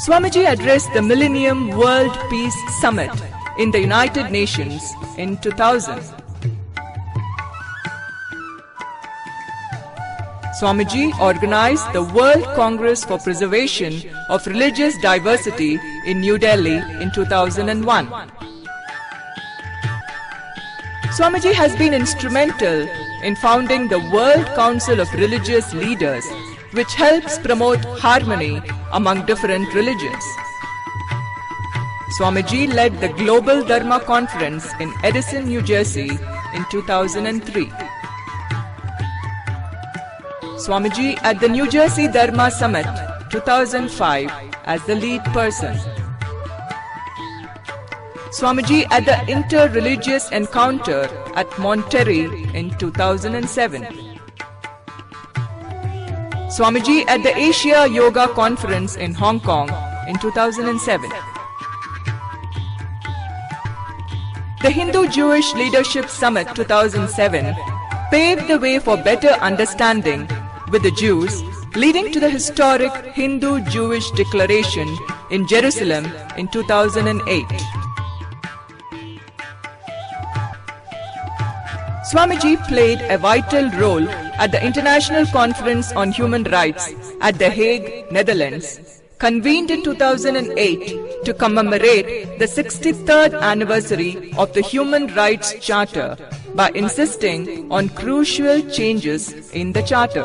Swamiji addressed the Millennium World Peace Summit in the United Nations in 2000. Swamiji organized the World Congress for Preservation of Religious Diversity in New Delhi in 2001. Swamiji has been instrumental in founding the World Council of Religious Leaders, which helps promote harmony among different religions. Swamiji led the Global Dharma Conference in Edison, New Jersey in 2003. Swamiji at the New Jersey Dharma Summit 2005 as the lead person. Swamiji at the Inter-Religious Encounter at Monterrey in 2007. Swamiji at the Asia Yoga Conference in Hong Kong in 2007. The Hindu-Jewish Leadership Summit 2007 paved the way for better understanding with the Jews, leading to the historic Hindu-Jewish Declaration in Jerusalem in 2008. Swamiji played a vital role at the International Conference on Human Rights at The Hague, Netherlands, convened in 2008 to commemorate the 63rd anniversary of the Human Rights Charter by insisting on crucial changes in the Charter.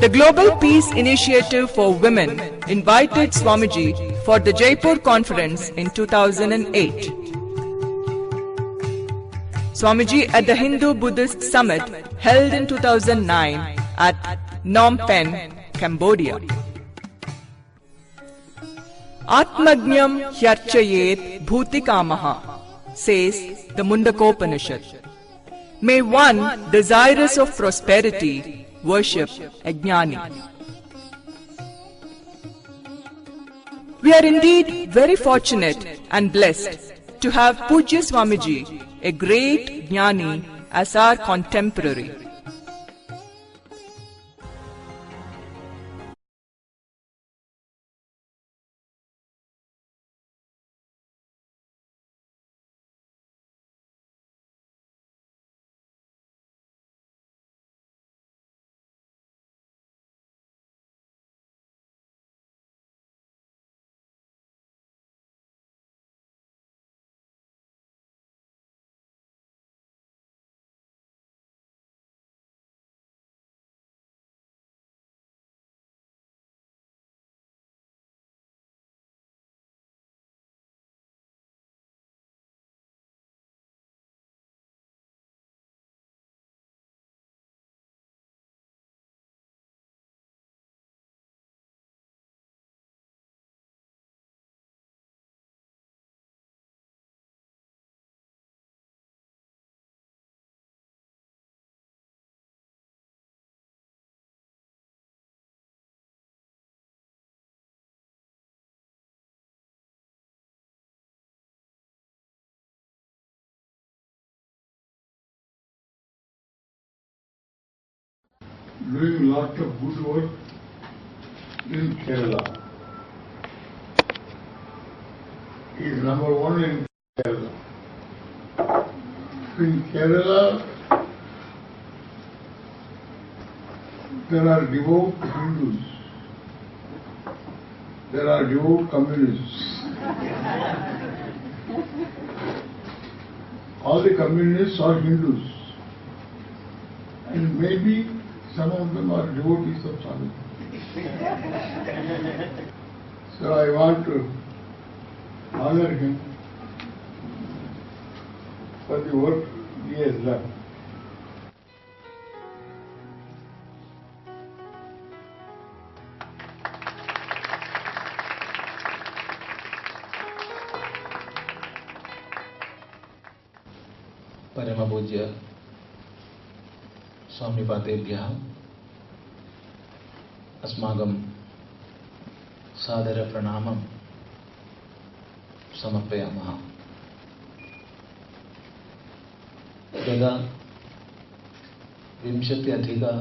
The Global Peace Initiative for Women invited Swamiji for the Jaipur conference in 2008. Swamiji at the Hindu Buddhist Summit held in 2009 at Phnom Penh, Cambodia. Atmagnyam hyarchayet bhutikamaha, says the Mundakopanishad. May one desirous of prosperity worship a jnani. We are indeed very fortunate and blessed to have Pujya Swamiji, a great jnani, as our contemporary. Doing lot of good work in Kerala. He is number one in Kerala. In Kerala, there are devout Hindus. There are devout communists. All the communists are Hindus. And maybe some of them are devotees of Sanandam. so I want to honor him for the work he has done. Parama स्वामिपादेभ्यः अस्माकं सादरप्रणामं समर्पयामः। यदा विंशत्यधिकवर्षे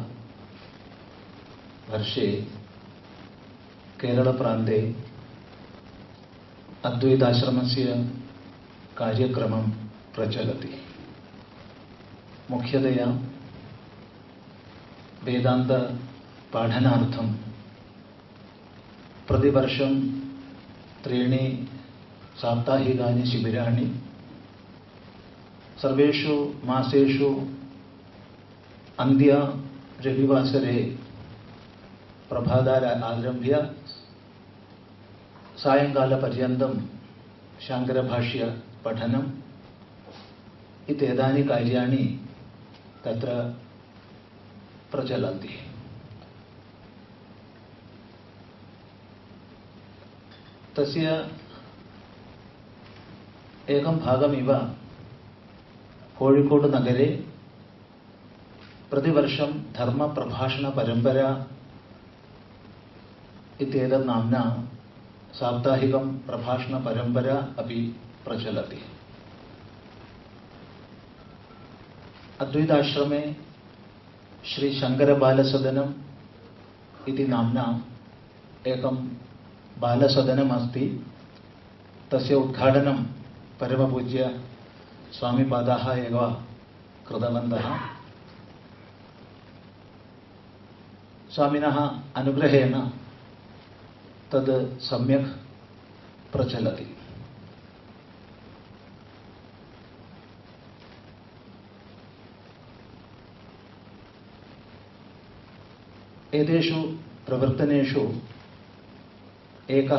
अद्वैताश्रम से कार्यक्रम प्रचलति मुख्यतया वेदान्तपाठनार्थं प्रतिवर्षं त्रीणि साप्ताहिकानि शिबिराणि सर्वेषु मासेषु अन्त्य रविवासरे प्रभातार आरभ्य सायङ्कालपर्यन्तं शाङ्करभाष्यपठनम् इत्येतानि कार्याणि तत्र प्रचलन्ति। तस्य एकं भागमिव कोळिकोडुनगरे प्रतिवर्षं धर्मप्रभाषणपरम्परा इत्येतत् नाम्ना साप्ताहिकं प्रभाषणपरम्परा अपि प्रचलति अद्वैताश्रमे श्रीशङ्करबालसदनम् इति नाम्ना एकं बालसदनमस्ति तस्य उद्घाटनं परमपूज्य स्वामिपादाः एव कृतवन्तः स्वामिनः अनुग्रहेण तद् सम्यक् प्रचलति ഏകേഷു പ്രവർത്തനേഷു? ഏക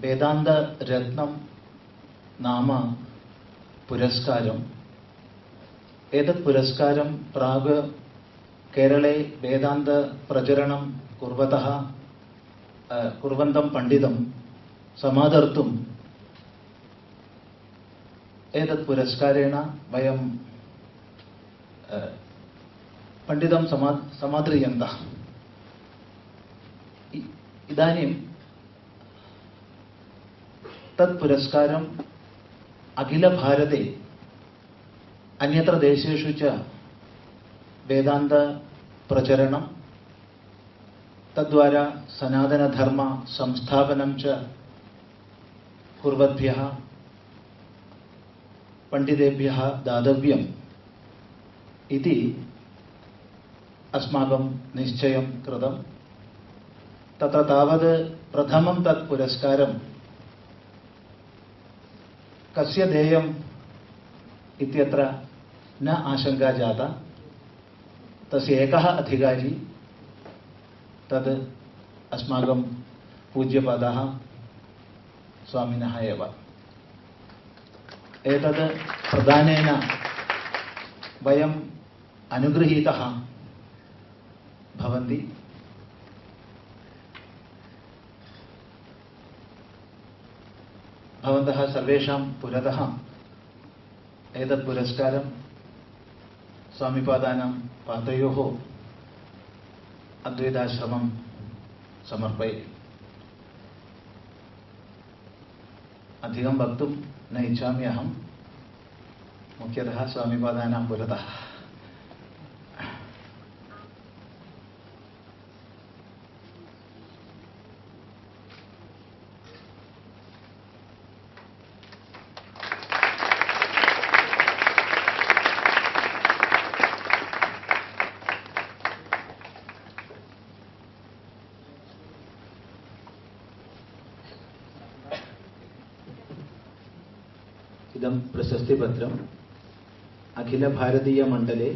വേദാന്തരത്നം നാമ പുരസ്കാരം. ഏതത് പുരസ്കാരം? പ്രാഗ് കേരളെ വേദാന്ത പ്രചരണം കുറവത കുറവന്തം പണ്ഡിതം സമാദർത്തും ഏതത് പുരസ്കാരേണ വയം पण्डितं समा समाद्रियन्तः इ- इदानीं तत् पुरस्कारम् अखिलभारते अन्यत्र देशेषु च वेदान्तप्रचरणं तद्वारा सनातनधर्मसंस्थापनं च कुर्वद्भ्यः पण्डितेभ्यः दातव्यम् इति अस्माकं निश्चयं कृतं तत्र तावत् प्रथमं तत् पुरस्कारं। कस्य देयम् इत्यत्र न आशङ्का जाता। तस्य एकः अधिकारी तद् अस्माकं पूज्यपादाः स्वामिनः एव। एतद् प्रदानेन वयम् अनुगृहीतः भवन्ति। भवन्तः सर्वेषां पुरतः एतत् पुरस्कारं स्वामिपादानां पादयोः अद्वैताश्रमं समर्पये। अधिकं वक्तुं न इच्छामि अहं। मुख्यतः स्वामिपादानां पुरतः। അഖില ഭാരതീയ മണ്ഡലെ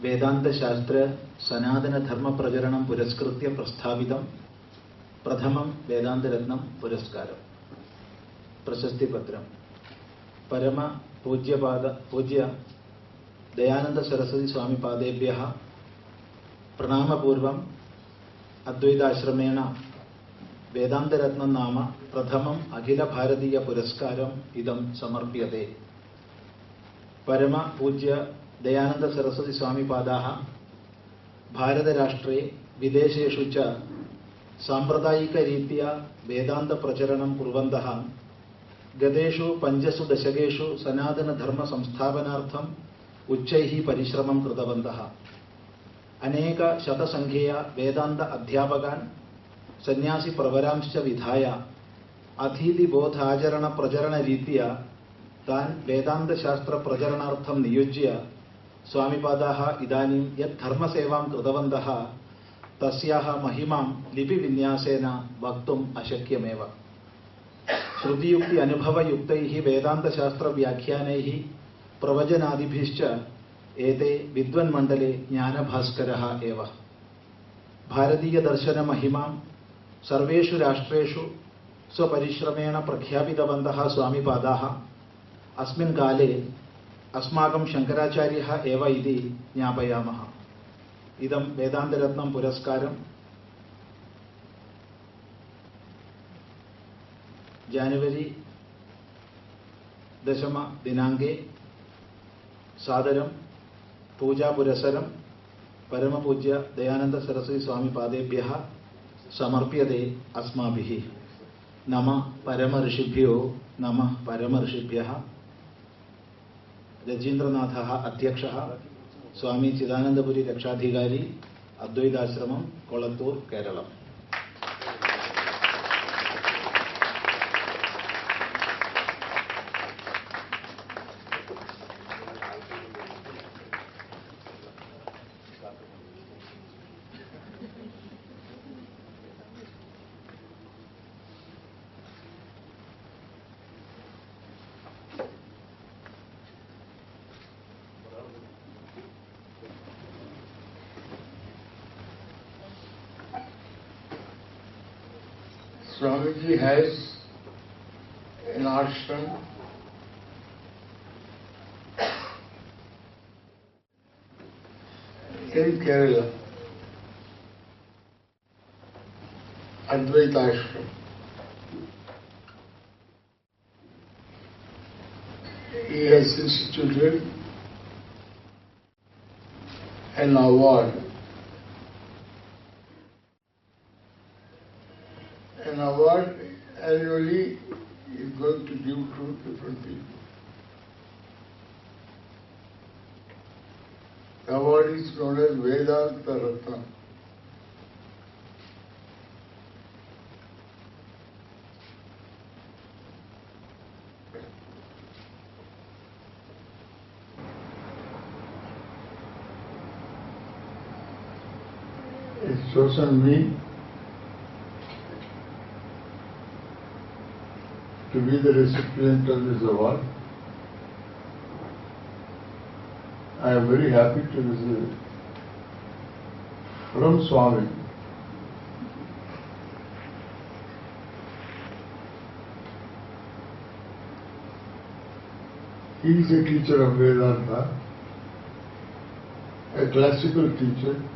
വേദാന്തശാസ്ത്ര സനാതനധർമ്മ പ്രചരണം പുരസ്കൃത്യ പ്രസ്ഥാപിതം പ്രഥമം വേദാന്തരത്നം പുരസ്കാരം. പ്രശസ്തി പത്രം. പരമ പൂജ്യപാദ പൂജ്യ ദയാനന്ദ സരസ്വതി സ്വാമി പാദേഭ്യ പ്രണാമപൂർവം അദ്വൈതാശ്രമേണ വേദാന്തരത്നം നാമ പ്രഥമം അഖില ഭാരതീയ പുരസ്കാരം ഇതം സമർപ്യതേ പരമ പൂജ്യ ദയാനന്ദ സരസ്വതി സ്വാമി പാദാഹ ഭാരതരാഷ്ട്രേ വിദേശേഷു ച സാമ്പ്രദായികരീത്യ വേദാന്തപ്രചരണം കുർവന്തः ഗതേഷു പഞ്ചസു ദശകേഷു സനാതനധർമ്മസംസ്ഥാപനാർത്ഥം ഉച്ചൈ പരിശ്രമം കൃതവന്തः അനേക ശതസംഖ്യയ വേദാന്ത അധ്യാപകാൻ സന്യാസി പ്രവരാംശ്ച വിധായ അധീതിബോധാചരണ പ്രചരണരീത്യ तान् वेदान्तशास्त्रप्रचरणार्थं नियुज्य स्वामिपादाः इदानीं यत् धर्मसेवां कृतवन्तः तस्याः महिमां लिपिविन्यासेन वक्तुम् अशक्यमेव श्रुतियुक्ति अनुभवयुक्तैः वेदान्तशास्त्रव्याख्यानैः प्रवचनादिभिश्च एते विद्वन्मण्डले ज्ञानभास्करः एव भारतीयदर्शनमहिमां सर्वेषु राष्ट्रेषु स्वपरिश्रमेण प्रख्यापितवन्तः स्वामिपादाः अस्मिन् काले अस्माकं शङ्कराचार्यः एव इति ज्ञापयामः इदं वेदान्तरत्नं पुरस्कारं जानुवरी दशमदिनाङ्के सादरं पूजापुरस्सरं परमपूज्य दयानन्दसरस्वतीस्वामिपादेभ्यः समर्प्यते अस्माभिः नमः परमऋषिभ्यो नमः परमऋषिभ्यः രജീന്ദ്രനാഥः അധ്യക്ഷ സ്വാമി ചിദാനന്ദപുരി രക്ഷാധികാരി Advaita Ashram Kolathur Keralam. Chosen me to be the recipient of this award. I am very happy to receive it from Swami. He is a teacher of Vedanta, a classical teacher.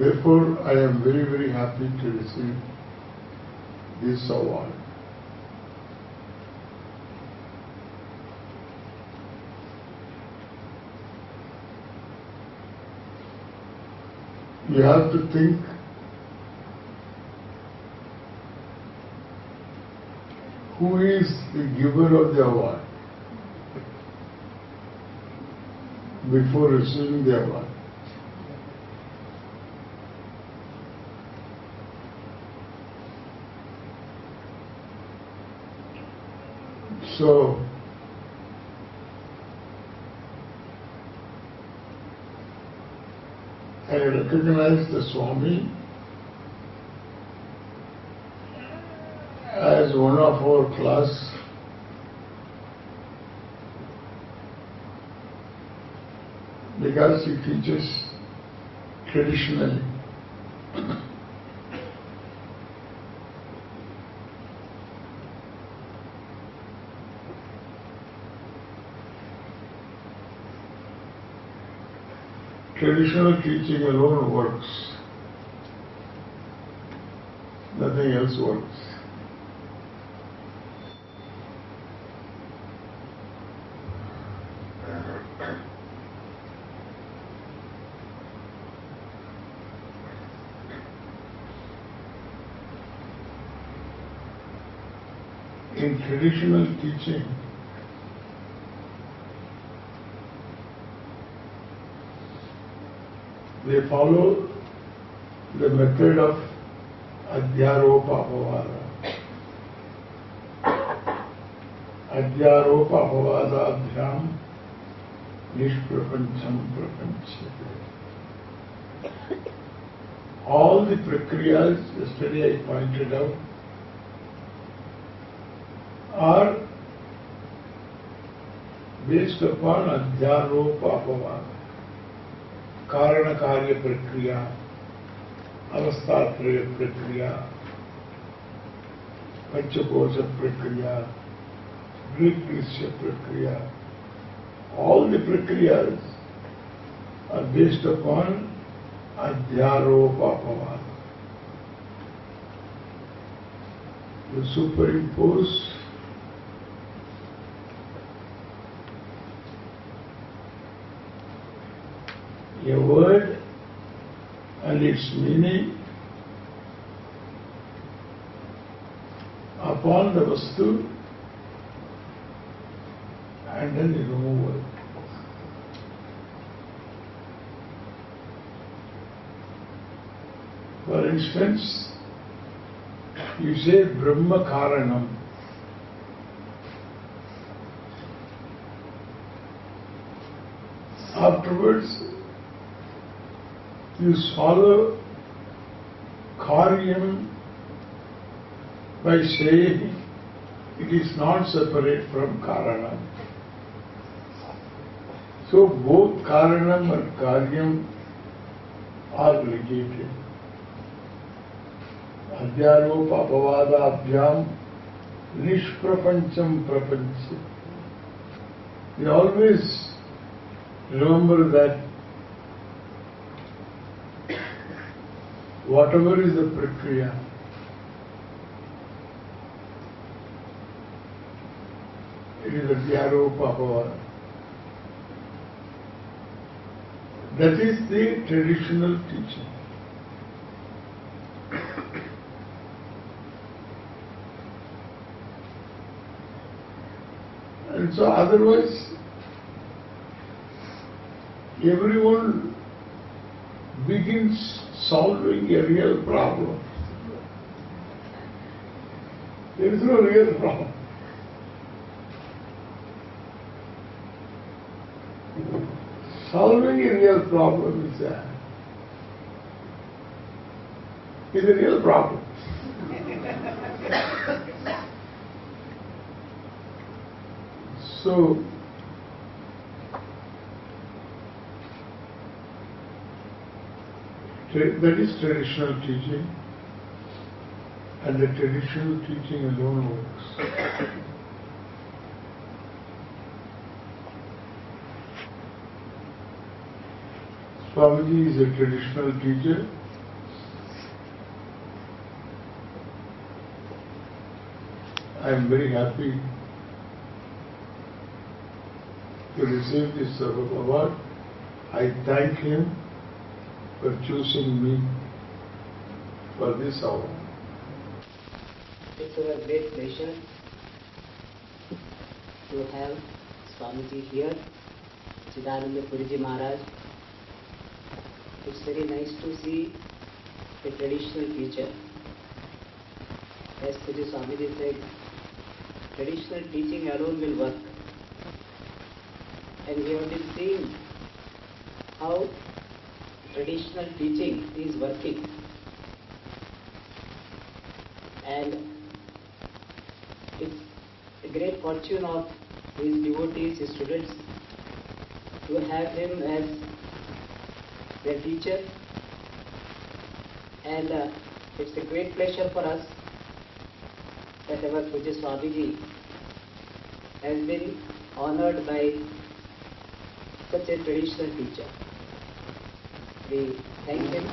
Therefore, I am very, very happy to receive this award. You have to think who is the giver of the award before receiving the award. So, I recognize the Swami as one of our class, because he teaches traditionally. Traditional teaching alone works. Nothing else works. In traditional teaching, they follow the method of Adhyaropapavada. Adhyaropapavadabhyam Nishprapancham Prapanchate. All the prakriyas, yesterday I pointed out, are based upon Adhyaropapavada. कारण कार्य प्रक्रिया अवस्था प्रयोग प्रक्रिया पंचकोश प्रक्रिया निश्चय प्रक्रिया all the प्रक्रिया और based upon अध्यारोपापवाद। Superimpose a word and its meaning upon the vastu and then it. For instance, you say Brahma Karanam. Afterwards, you swallow karyam by saying it is not separate from karana. So both karanam and karyam are related. Adhyaropa apavadabhyam nishprapancham prapancha. We always remember that whatever is the prakriya, it is Adhyaropa apavada. That is the traditional teaching. And so otherwise, everyone begins solving a real problem. There is no real problem. Solving a real problem is a, is a real problem. So, that is traditional teaching, and the traditional teaching alone works. Swamiji is a traditional teacher. I am very happy to receive this award. I thank him for choosing me for this award. It's our great pleasure to have Swamiji here, Chidananda Puriji Maharaj. It's very nice to see a traditional teacher. As Puji Swamiji said, traditional teaching alone will work. And we have been seeing how traditional teaching is working. And it's a great fortune of his devotees, his students, to have him as their teacher. And uh, it's a great pleasure for us that our Pujya Swamiji has been honored by such a traditional teacher the same thing.